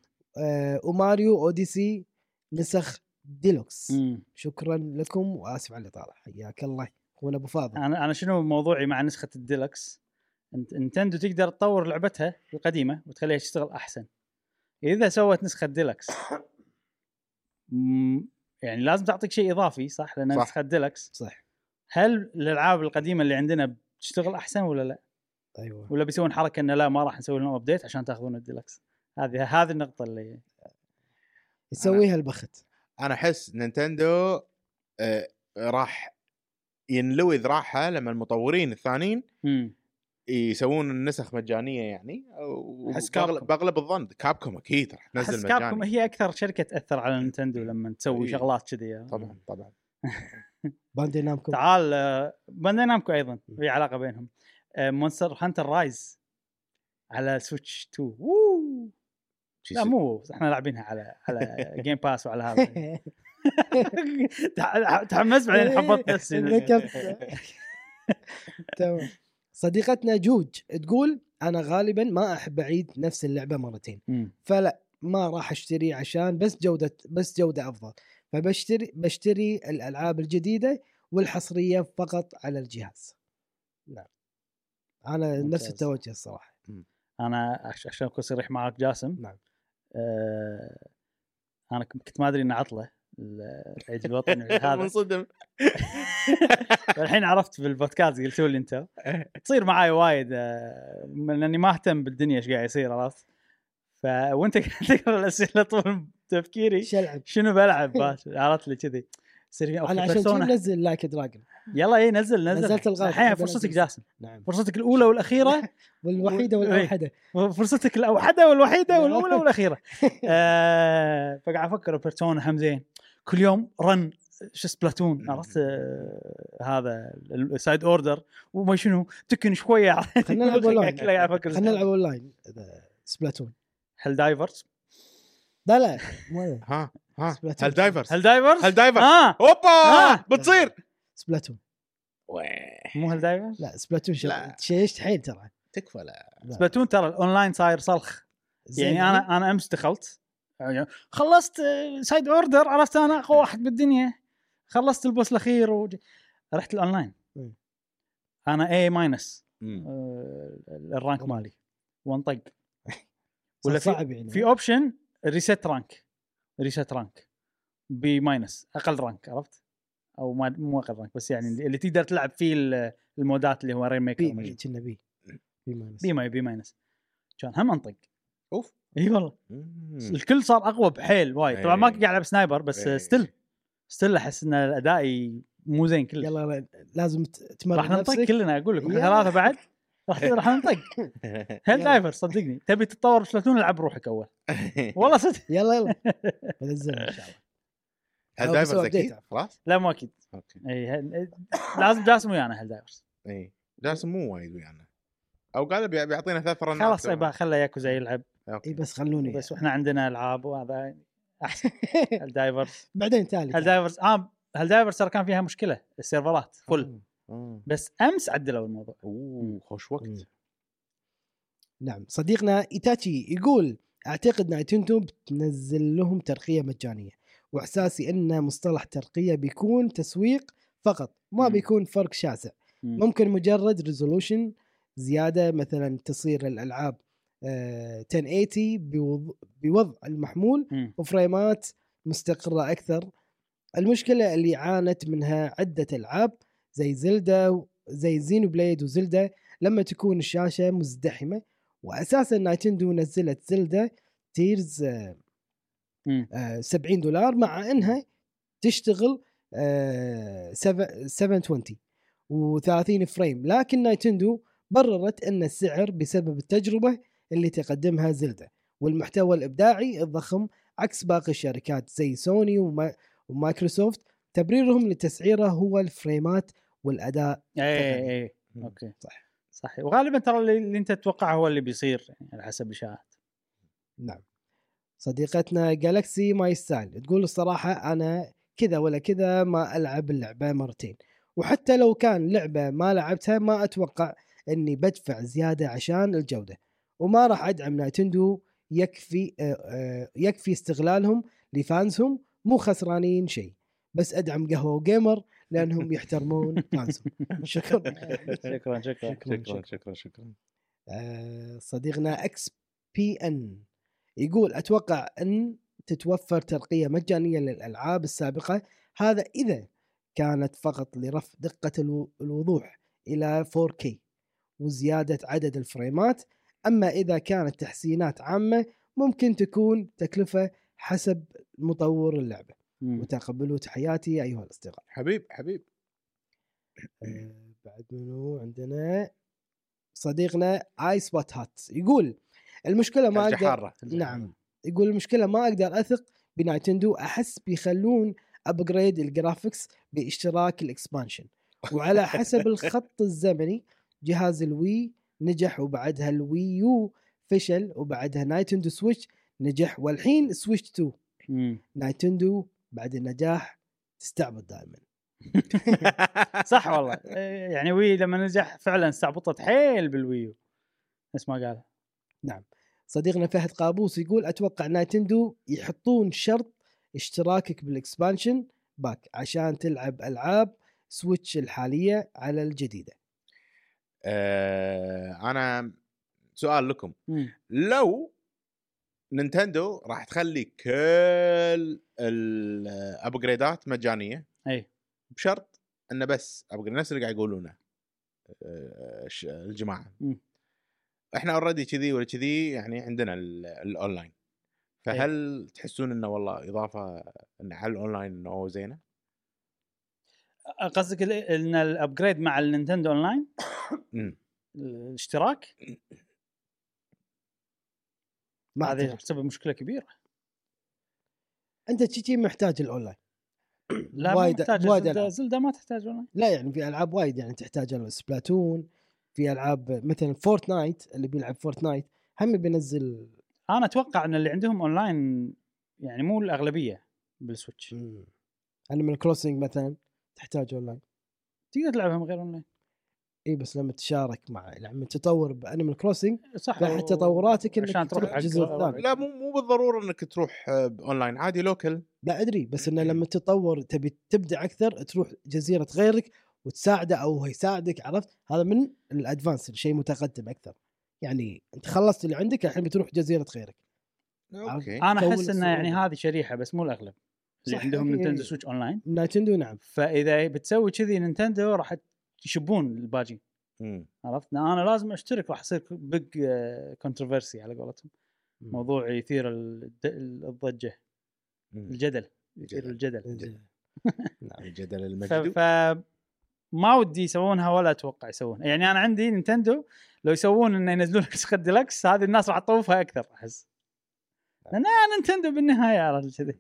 B: و Mario Odyssey نسخ ديلوكس.
A: مم.
B: شكرا لكم وآسف على الإطالة. حياك الله. أخونا أبو فاضل.
A: أنا أنا شنو موضوعي مع نسخة الديلكس انت Nintendo تقدر تطور لعبتها القديمة وتخليها تشتغل أحسن. إذا سوت نسخة ديلكس يعني لازم تعطيك شيء إضافي صح؟ لأن
C: صح.
A: نسخة ديلكس
B: صح.
A: هل الألعاب القديمة اللي عندنا بتشتغل أحسن ولا لا؟
B: أيوه.
A: ولا بيسوون حركة إنه لا ما راح نسوي لهم update عشان تأخذون الديلكس هذه هذه النقطة اللي
B: يسويها البخت.
C: أنا أحس Nintendo آه، راح ينلوي ذراعها لما المطورين الثانيين. يسوون النسخ مجانية يعني
A: Capcom.
C: باغلب الظن Capcom أكيد راح
A: أحس
C: تنزل مجاني
A: هي أكثر شركة تأثر على نينتندو لما تسوي
C: إيه.
A: شغلات كذي
C: طبعا طبعا.
B: باندي نامكو.
A: تعال آه، Bandai Namco أيضا في علاقة بينهم. Monster Hunter Rise على Switch 2 ووو
C: شي
A: لا. مو إحنا لاعبينها على على Game Pass وعلى هذا. تح- تحمست بعدين حبطت نفسي.
B: ذكرت. تمام. صديقتنا جوج تقول أنا غالبا ما أحب أعيد نفس اللعبة مرتين. فلا ما راح أشتري عشان بس جودة بس جودة أفضل. فبشتري بشتري الألعاب الجديدة والحصرية فقط على الجهاز. أنا نفس
A: ممتاز.
B: التوجه الصراحة.
A: أنا عش- عشان أكون صريح معك جاسم.
B: نعم.
A: آه أنا كنت ما أدري إنه عطلة العيد الوطني هذا.
C: منصدم.
A: الحين عرفت بالبودكاست قلتوا لي انت تصير معاي وايد آه، من لأني ما أهتم بالدنيا إيش قاعد يصير عرفت؟ ف وأنت قاعد تقرا الأسئلة طول تفكيري؟ شنو بلعب؟ باش عرفت لي كذي. يصير
B: أنا عشان. منزل Like a Dragon
A: يلا اي نزل نزل.
B: نزلت الغلط.
A: الحين فرصتك. جاسم.
B: نعم.
A: فرصتك الأولى والأخيرة.
B: والوحيدة
A: و-
B: والأوحدة.
A: فرصتك الأوحدة والوحيدة والأولى والأخيرة. آه فقاعد أفكر Persona هم زين كل يوم run شو Splatoon عرفت؟ آه هذا ال Side Order. وما شنو تكن شوية.
B: خلينا نلعب
A: أفكر.
B: خلينا نلعب اونلاين
A: Splatoon. Helldivers
B: لا لا.
C: ها. هل دايفرز
A: هل دايفرز
C: هل دايفرز
A: آه.
C: اوبا
A: آه.
C: بتصير.
B: سبلاتون.
A: مو هل دايفرز
B: لا سبلاتون. شيشت حيل ترى.
C: تكفى لا.
B: لا.
A: Splatoon ترى الأونلاين صاير صلخ
B: زين
A: يعني أنا أنا أمس دخلت. خلصت آه، Side Order عرفت أنا اقوى واحد بالدنيا. خلصت ال boss الأخير وج... رحت الأونلاين. أنا A
C: minus.
A: آه، ال
B: rank.
A: مالي. وانطق. ولا في
B: صعب يعني.
A: في option reset rank reset rank B minus أقل rank عرفت؟ أو ما مو أقل رانك بس يعني اللي تقدر تلعب فيه ال- المودات اللي هو Rainmaker B.
B: كنا B B minus
A: B mi B minus كان هم انطق
C: أوف
A: إي والله. الكل صار أقوى بحيل وايد طبعا ما
C: إيه.
A: قاعد ألعب sniper بس
C: إيه.
A: still still أحس إن ادائي مو زين كله
B: يلا لا- لازم تمرن
A: راح ننطق كلنا أقول لك
B: يلا.
A: ثلاثة بعد راح راح ننطق Hell
B: يلا.
A: diver صدقني تبي تتطور ب Splatoon العب روحك أول. والله صدق.
B: يلا يلا. بنزلها إن شاء الله.
C: Helldivers
B: أكيد.
C: خلاص؟
A: لا مو أكيد.
C: أوكي.
A: إي هل- لازم جاسم ويانا Helldivers؟
C: إي. جاسم مو وايد ويانا. أو قال بي- بيعطينا ثلاث رنات.
A: خلاص يبا خله ياكوزا يلعب.
B: إي بس خلوني
A: بس وإحنا عندنا ألعاب وهذا. أحسن. Helldivers؟
B: بعدين تالي
A: Helldivers؟ آه Helldivers ترى كان فيها مشكلة. السيرفرات full.
C: آه.
A: بس أمس عدلوا الموضوع
C: أوه خوش
B: مم.
C: وقت
B: نعم صديقنا إيتاتشي يقول أعتقد Nintendo بتنزل لهم ترقية مجانية واحساسي إن مصطلح ترقية بيكون تسويق فقط ما
A: مم.
B: بيكون فرق شاسع
A: مم.
B: ممكن مجرد resolution زيادة مثلا تصير الألعاب آه، 1080 بوض- بوضع المحمول
A: مم.
B: وفريمات مستقرة أكثر المشكلة اللي عانت منها عدة ألعاب زي Zelda زي Xenoblade و Zelda لما تكون الشاشة مزدحمة. واساسا Nintendo نزلت Zelda Tears آه،
A: مم.
B: آه، 70 دولار مع إنها تشتغل آه، سف- 720 و30 frame. لكن Nintendo بررت إن السعر بسبب التجربة اللي تقدمها Zelda والمحتوى الإبداعي الضخم عكس باقي الشركات زي سوني وما ومايكروسوفت. تبريرهم لتسعيره هو الفريمات والأداء
A: اي. اي. أوكي.
B: صح.
A: صح وغالبا ترى اللي, أنت تتوقعه هو اللي بيصير يعني على حسب الاشاعات
B: نعم. صديقتنا Galaxy My Style تقول الصراحة أنا كذا ولا كذا ما ألعب اللعبة مرتين. وحتى لو كان لعبة ما لعبتها ما أتوقع أني بدفع زيادة عشان الجودة. وما راح أدعم Nintendo يكفي آه، آه، يكفي استغلالهم ل fansهم مو خسرانين شيء. بس أدعم قهوة وقيمر لأنهم يحترمون شكرا.
A: شكرا شكرا.
C: شكرا شكرا. شكرا
B: آه، صديقنا XBN يقول أتوقع أن تتوفر ترقية مجانية للألعاب السابقة. هذا إذا كانت فقط لرفع دقة الو- الوضوح إلى 4K وزيادة عدد الفريمات. أما إذا كانت تحسينات عامة ممكن تكون تكلفة حسب مطور
A: اللعبة.
B: وتقبلوا تحياتي أيها الأصدقاء.
C: حبيب حبيب.
B: آه، بعد منو عندنا؟ صديقنا اي سبوت هات. يقول المشكلة ما أقدر
C: حارة
B: نعم. يقول المشكلة ما أقدر أثق ب Nintendo. أحس بيخلون upgrade ال graphics باشتراك ال expansion. وعلى حسب الخط الزمني جهاز ال Wii نجح وبعدها ال Wii U فشل وبعدها Nintendo Switch نجح والحين Switch 2
A: مم.
B: Nintendo بعد النجاح تستعبط دائما.
A: صح والله. يعني Wii لما نجح فعلا استعبطت حيل بال Wii U. نفس ما قال.
B: صديقنا فهد قابوس يقول أتوقع Nintendo يحطون شرط اشتراكك بال Expansion Pack عشان تلعب ألعاب Switch الحالية على الجديدة.
C: آه أنا سؤال لكم.
A: مم.
C: لو Nintendo راح تخلي كل الابجريدات مجانية
A: إي.
C: بشرط إنه بس upgrade نفس اللي قاعد يقولونه آه، الجماعة.
A: مم.
C: إحنا already كذي ولا كذي يعني عندنا ال- الاونلاين فهل تحسون إنه والله إضافة انه على الاونلاين إنه زينة؟
A: قصدك إن ال upgrade مع ال Nintendo
C: online.
A: الاشتراك؟
B: ما
A: هذه. تسبب مشكلة كبيرة.
B: أنت تجي محتاج الأونلاين.
A: لا
B: وايد-
A: ما تحتاج
B: وايد Zelda.
A: Zelda ما تحتاج أونلاين.
B: لا يعني في ألعاب وايد يعني تحتاج Splatoon في ألعاب مثلا Fortnite اللي بيلعب Fortnite هم بينزل
A: أنا أتوقع إن اللي عندهم أونلاين يعني مو الأغلبية بال
B: Switch. Animal Crossing مثلا تحتاج أونلاين.
A: تقدر تلعبها من غير أونلاين.
B: اي بس لما تشارك مع لما تطور ب Animal Crossing
A: صح
B: فحتى تطوراتك إنك
A: عشان تروح
B: الجزء الثاني.
C: لا مو مو بالضرورة إنك تروح آه، اونلاين عادي لوكل
B: لا أدري بس إنه لما تطور تبي تبدع أكثر تروح جزيرة غيرك وتساعده أو هو يساعدك عرفت؟ هذا من ال advanced شيء متقدم أكثر. يعني أنت خلصت اللي عندك الحين بتروح جزيرة غيرك.
A: أوكي.
B: أنا
A: أحس إنه يعني. هذه شريحة بس مو الأغلب. اللي
B: صح،
A: عندهم. نينتندو سويتش اونلاين
B: نايتندو نعم.
A: فإذا بتسوي كذي Nintendo راح يشبون الباجي
C: مم.
A: عرفت؟ أنا لازم أشترك راح يصير big controversy على قولتهم. موضوع يثير الد- الضجة.
C: مم.
A: الجدل يثير
C: الجدل.
A: الجدل
B: نعم
C: الجدل المجدو.
A: ف ما ودي يسوونها ولا أتوقع يسوونها. يعني أنا عندي Nintendo لو يسوون إنه ينزلون نسخه ديلكس هذه الناس راح تطوفها أكثر أحس. لأن Nintendo بالنهاية عرفت كذي.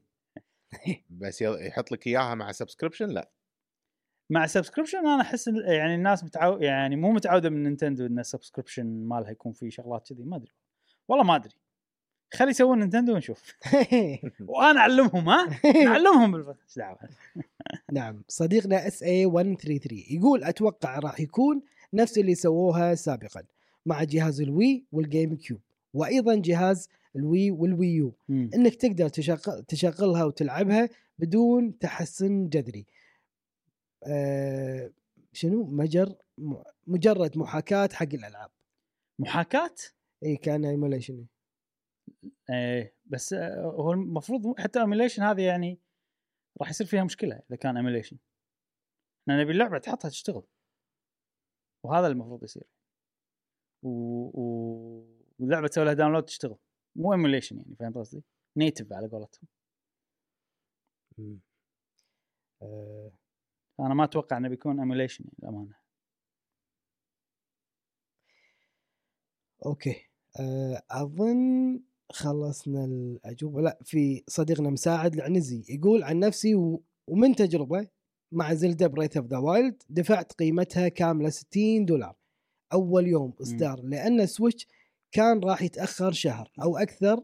C: بس يحط لك إياها مع subscription لا.
A: مع subscription أنا أحس يعني الناس متعو يعني مو متعودة من Nintendo إن ال subscription مالها يكون فيه شغلات كذي. ما أدري. والله ما أدري. خلي يسوون Nintendo ونشوف. وأنا أعلمهم ها؟ نعلمهم دعوة؟
B: نعم. صديقنا SA 133 يقول أتوقع راح يكون نفس اللي سووها سابقا مع جهاز ال Wii وال GameCube وأيضا جهاز ال Wii
A: وال
B: Wii U. إنك تقدر تشغل تشغلها وتلعبها بدون تحسن جذري. أه شنو؟ مجر مجرد محاكاة حق الألعاب.
A: محاكاة؟
B: إي كان emulation
A: إيه بس آه، هو المفروض حتى emulation هذه يعني راح يصير فيها مشكلة إذا كان emulation إحنا نبي اللعبة تحطها تشتغل. وهذا المفروض يصير. و... و... واللعبة تسوي لها download تشتغل. مو emulation يعني فهمت قصدي؟ native على قولتهم.
B: أه.
A: أنا ما أتوقع إنه بيكون emulation يعني للأمانة.
B: أوكي. أه أظن خلصنا الاجوبه لا في صديقنا مساعد العنزي يقول عن نفسي و... ومن تجربة مع Zelda Breath of the Wild دفعت قيمتها كاملة 60 دولار. أول يوم إصدار لأن ال Switch كان راح يتأخر شهر أو أكثر.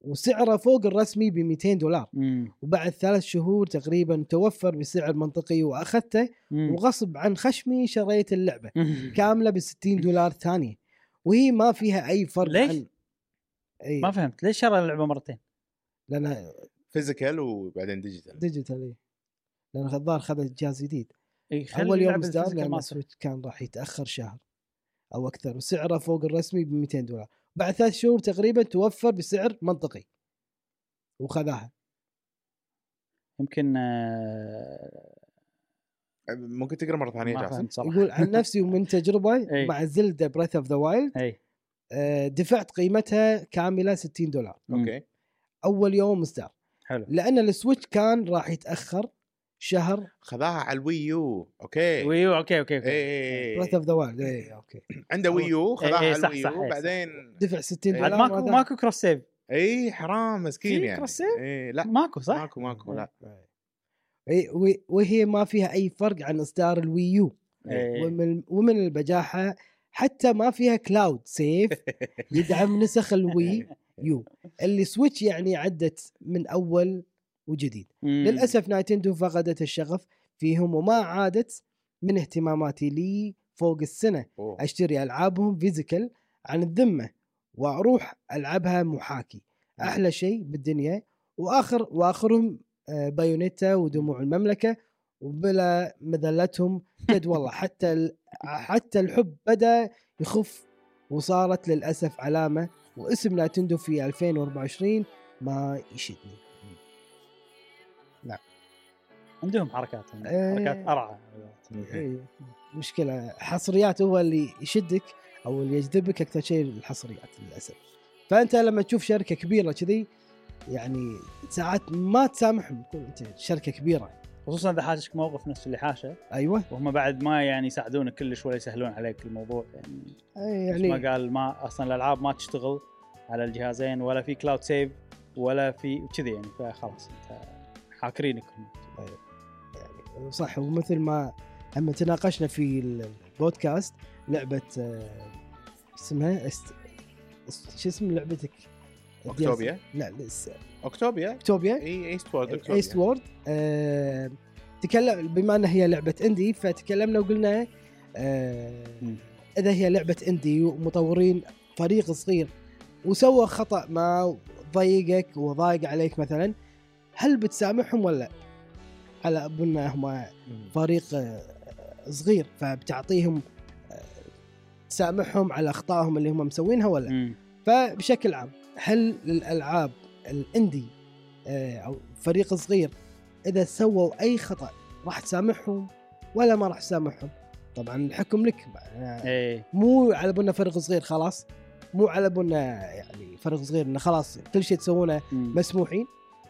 B: وسعره فوق الرسمي ب 200 دولار
A: مم.
B: وبعد ثلاث شهور تقريبا توفر بسعر منطقي وأخذته
A: مم.
B: وغصب عن خشمي شريت اللعبة كاملة ب 60 دولار ثانية وهي ما فيها أي فرق
A: ليش؟
B: عن إي
A: ما فهمت ليش شرى اللعبة مرتين؟
B: لأن
C: فيزيكال وبعدين ديجيتال
B: ديجيتال إي. لأن الظاهر خذت جهاز جديد
A: إي
B: أول يوم اصدار لأن كان راح يتأخر شهر أو أكثر وسعره فوق الرسمي ب 200 دولار بعد ثلاث شهور تقريبا توفر بسعر منطقي. وخذاها.
A: يمكن آه،
C: ممكن تقرأ مرة
A: ثانية
C: جاسم؟
B: يقول عن نفسي ومن
A: تجربة.
B: مع Zelda Breath of the Wild
A: إي.
B: دفعت قيمتها كاملة 60 دولار.
C: أوكي.
B: أول يوم اصدار
A: حلو.
B: لأن ال Switch كان راح يتأخر. شهر؟
C: خذاها على ال Wii
A: U okay. Wii U
C: okay okay okay.
B: إيه بريث اوف ذا وايلد اي أوكي.
C: عنده Wii U خذاها
A: إيه،
C: على
A: ال
C: Wii
A: U إيه،
C: بعدين
B: دفع 60
C: إيه.
B: دولار
A: ماكو ماكو كروس سيف
C: اي حرام مسكين يعني.
A: cross save؟
C: إيه لا
A: ماكو صح؟
C: ماكو ماكو لا.
B: اي و- وهي ما فيها أي فرق عن إصدار ال Wii U
A: إيه.
B: ومن ومن البجاحة حتى ما فيها cloud save يدعم نسخ ال Wii U. اللي Switch يعني عدت من أول وجديد.
A: مم.
B: للأسف Nintendo فقدت الشغف فيهم وما عادت من اهتماماتي لي فوق السنة.
C: أوه.
B: أشتري ألعابهم physical عن الذمة وأروح ألعبها محاكي. أحلى شيء بالدنيا. وآخر وآخرهم آه، Bayonetta ودموع المملكة وبلا مذلتهم. جد والله حتى حتى الحب بدأ يخف وصارت للأسف علامة. واسم نايتندو في 2024 ما يشدني.
A: عندهم حركات
B: إيه.
A: حركات أرعى.
B: إيه، مشكلة حصريات هو اللي يشدك أو اللي يجذبك أكثر شيء الحصريات للأسف. فأنت لما تشوف شركة كبيرة كذي يعني ساعات ما تسامحهم تقول أنت شركة كبيرة.
A: خصوصا إذا حاشك موقف نفس اللي حاشه
B: أيوه.
A: وهم بعد ما يعني يساعدونك كلش ولا يسهلون عليك الموضوع. يعني
B: أي
A: يعني ما قال ما أصلا الألعاب ما تشتغل على الجهازين ولا في cloud save ولا في كذي يعني فخلاص أنت حاكرينك هم.
B: يعني صح ومثل ما هم تناقشنا في البودكاست لعبة آه، اسمها East... شو اسم لعبتك؟
C: أوكتوبيا؟
B: لا لسه
C: أوكتوبيا
B: أوكتوبيا
C: إي ايست وورد
B: ايست وورد آه... تكلم بما انها هي لعبة indie فتكلمنا وقلنا آه...
A: مم.
B: إذا هي لعبة إندي ومطورين فريق صغير وسوى خطأ ما ضايقك وضايق عليك مثلا هل بتسامحهم ولا لا؟ على أبونا هم فريق آه، صغير فبتعطيهم آه، تسامحهم على أخطائهم اللي هم مسوينها ولا؟
A: مم.
B: فبشكل عام هل الالعاب الإندي آه، أو فريق صغير إذا سووا أي خطأ راح تسامحهم ولا ما راح تسامحهم؟ طبعا الحكم لك آه،
A: إيه.
B: مو على بنا فريق صغير خلاص مو على بنا يعني فريق صغير إنه خلاص كل شيء تسوونه. مسموحين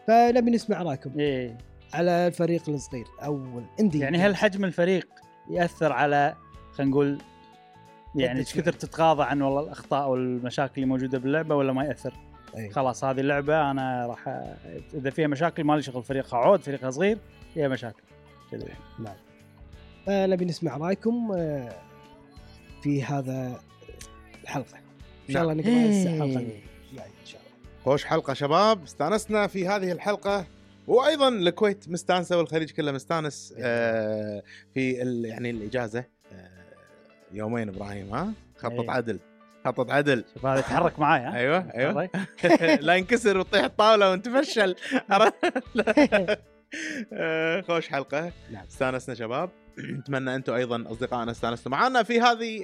B: فنبي نسمع رأيكم.
A: إيه.
B: على الفريق الصغير أو الاندي
A: يعني هل حجم الفريق يأثر على خلينا نقول يعني إيش كثر تتغاضى عن والله الأخطاء والمشاكل اللي موجودة باللعبة ولا ما يأثر؟
B: أي.
A: خلاص هذه اللعبة أنا راح أ- إذا فيها مشاكل مالي شغل فريقها عود فريقها صغير فيها مشاكل كذا
B: نعم فنبي نسمع رأيكم آه، في هذا الحلقة إن شاء الله
A: نعم.
B: نقرأ
A: إيه.
B: الحلقة الجاية إن شاء الله
C: خوش حلقة شباب استانسنا في هذه الحلقة وأيضا الكويت مستانسة والخليج كله مستانس آه في ال- يعني الإجازة آه يومين إبراهيم ها؟ خطط
A: إيه.
C: عدل خطط عدل.
A: شوف هذا يتحرك معاي ها
C: أيوه.
A: أيوه.
C: لا ينكسر وتطيح الطاولة وانت فشل خوش حلقة.
B: نعم.
C: استانسنا شباب. نتمنى أنتم أيضا أصدقائنا استانستوا معنا في هذه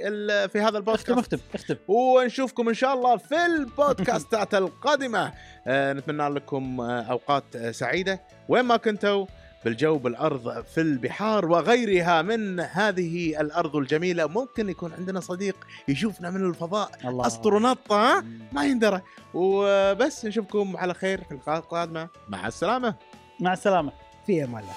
C: في هذا
A: اختم
C: البودكاست.
A: اختم اختم
C: ونشوفكم إن شاء الله في البودكاستات القادمة. آه، نتمنى لكم آه، أوقات آه، سعيدة. وين ما كنتوا بالجو بالأرض في البحار وغيرها من هذه الأرض الجميلة ممكن يكون عندنا صديق يشوفنا من الفضاء.
A: الله.
C: ما يندرى. وبس نشوفكم على خير في الحلقات القادمة. مع السلامة.
A: مع السلامة.
B: في أمان الله.